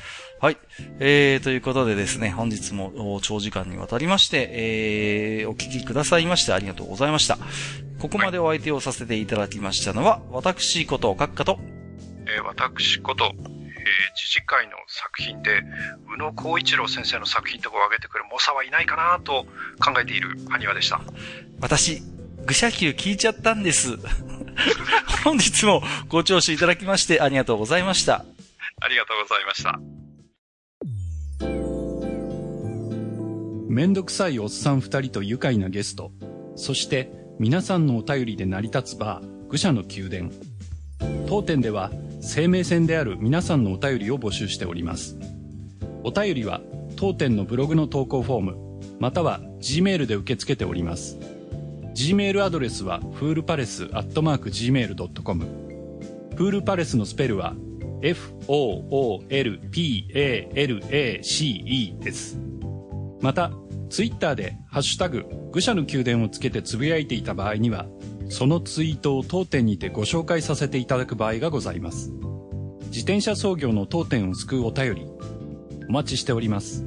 はい。えー、ということでですね、本日も長時間にわたりまして、えー、お聞きくださいましてありがとうございました。ここまでお相手をさせていただきましたのは、私こと閣下と、えー、私こと、えー、自治会の作品で、宇野光一郎先生の作品とかを挙げてくる猛者はいないかなと考えている埴輪でした。私、愚者級聞いちゃったんです。本日もご聴取いただきましてありがとうございました。ありがとうございました。めんどくさいおっさん二人と愉快なゲスト、そして皆さんのお便りで成り立つバー、愚者の宮殿。当店では生命線である皆さんのお便りを募集しております。お便りは当店のブログの投稿フォーム、または Gmail で受け付けております。Gmail アドレスはフールパレスアットマーク Gmail.com フールパレスのスペルは FOOLPALACE です。また、ツイッターでハッシュタグ愚者の宮殿をつけてつぶやいていた場合には、そのツイートを当店にてご紹介させていただく場合がございます。自転車操業の当店を救うお便り、お待ちしております。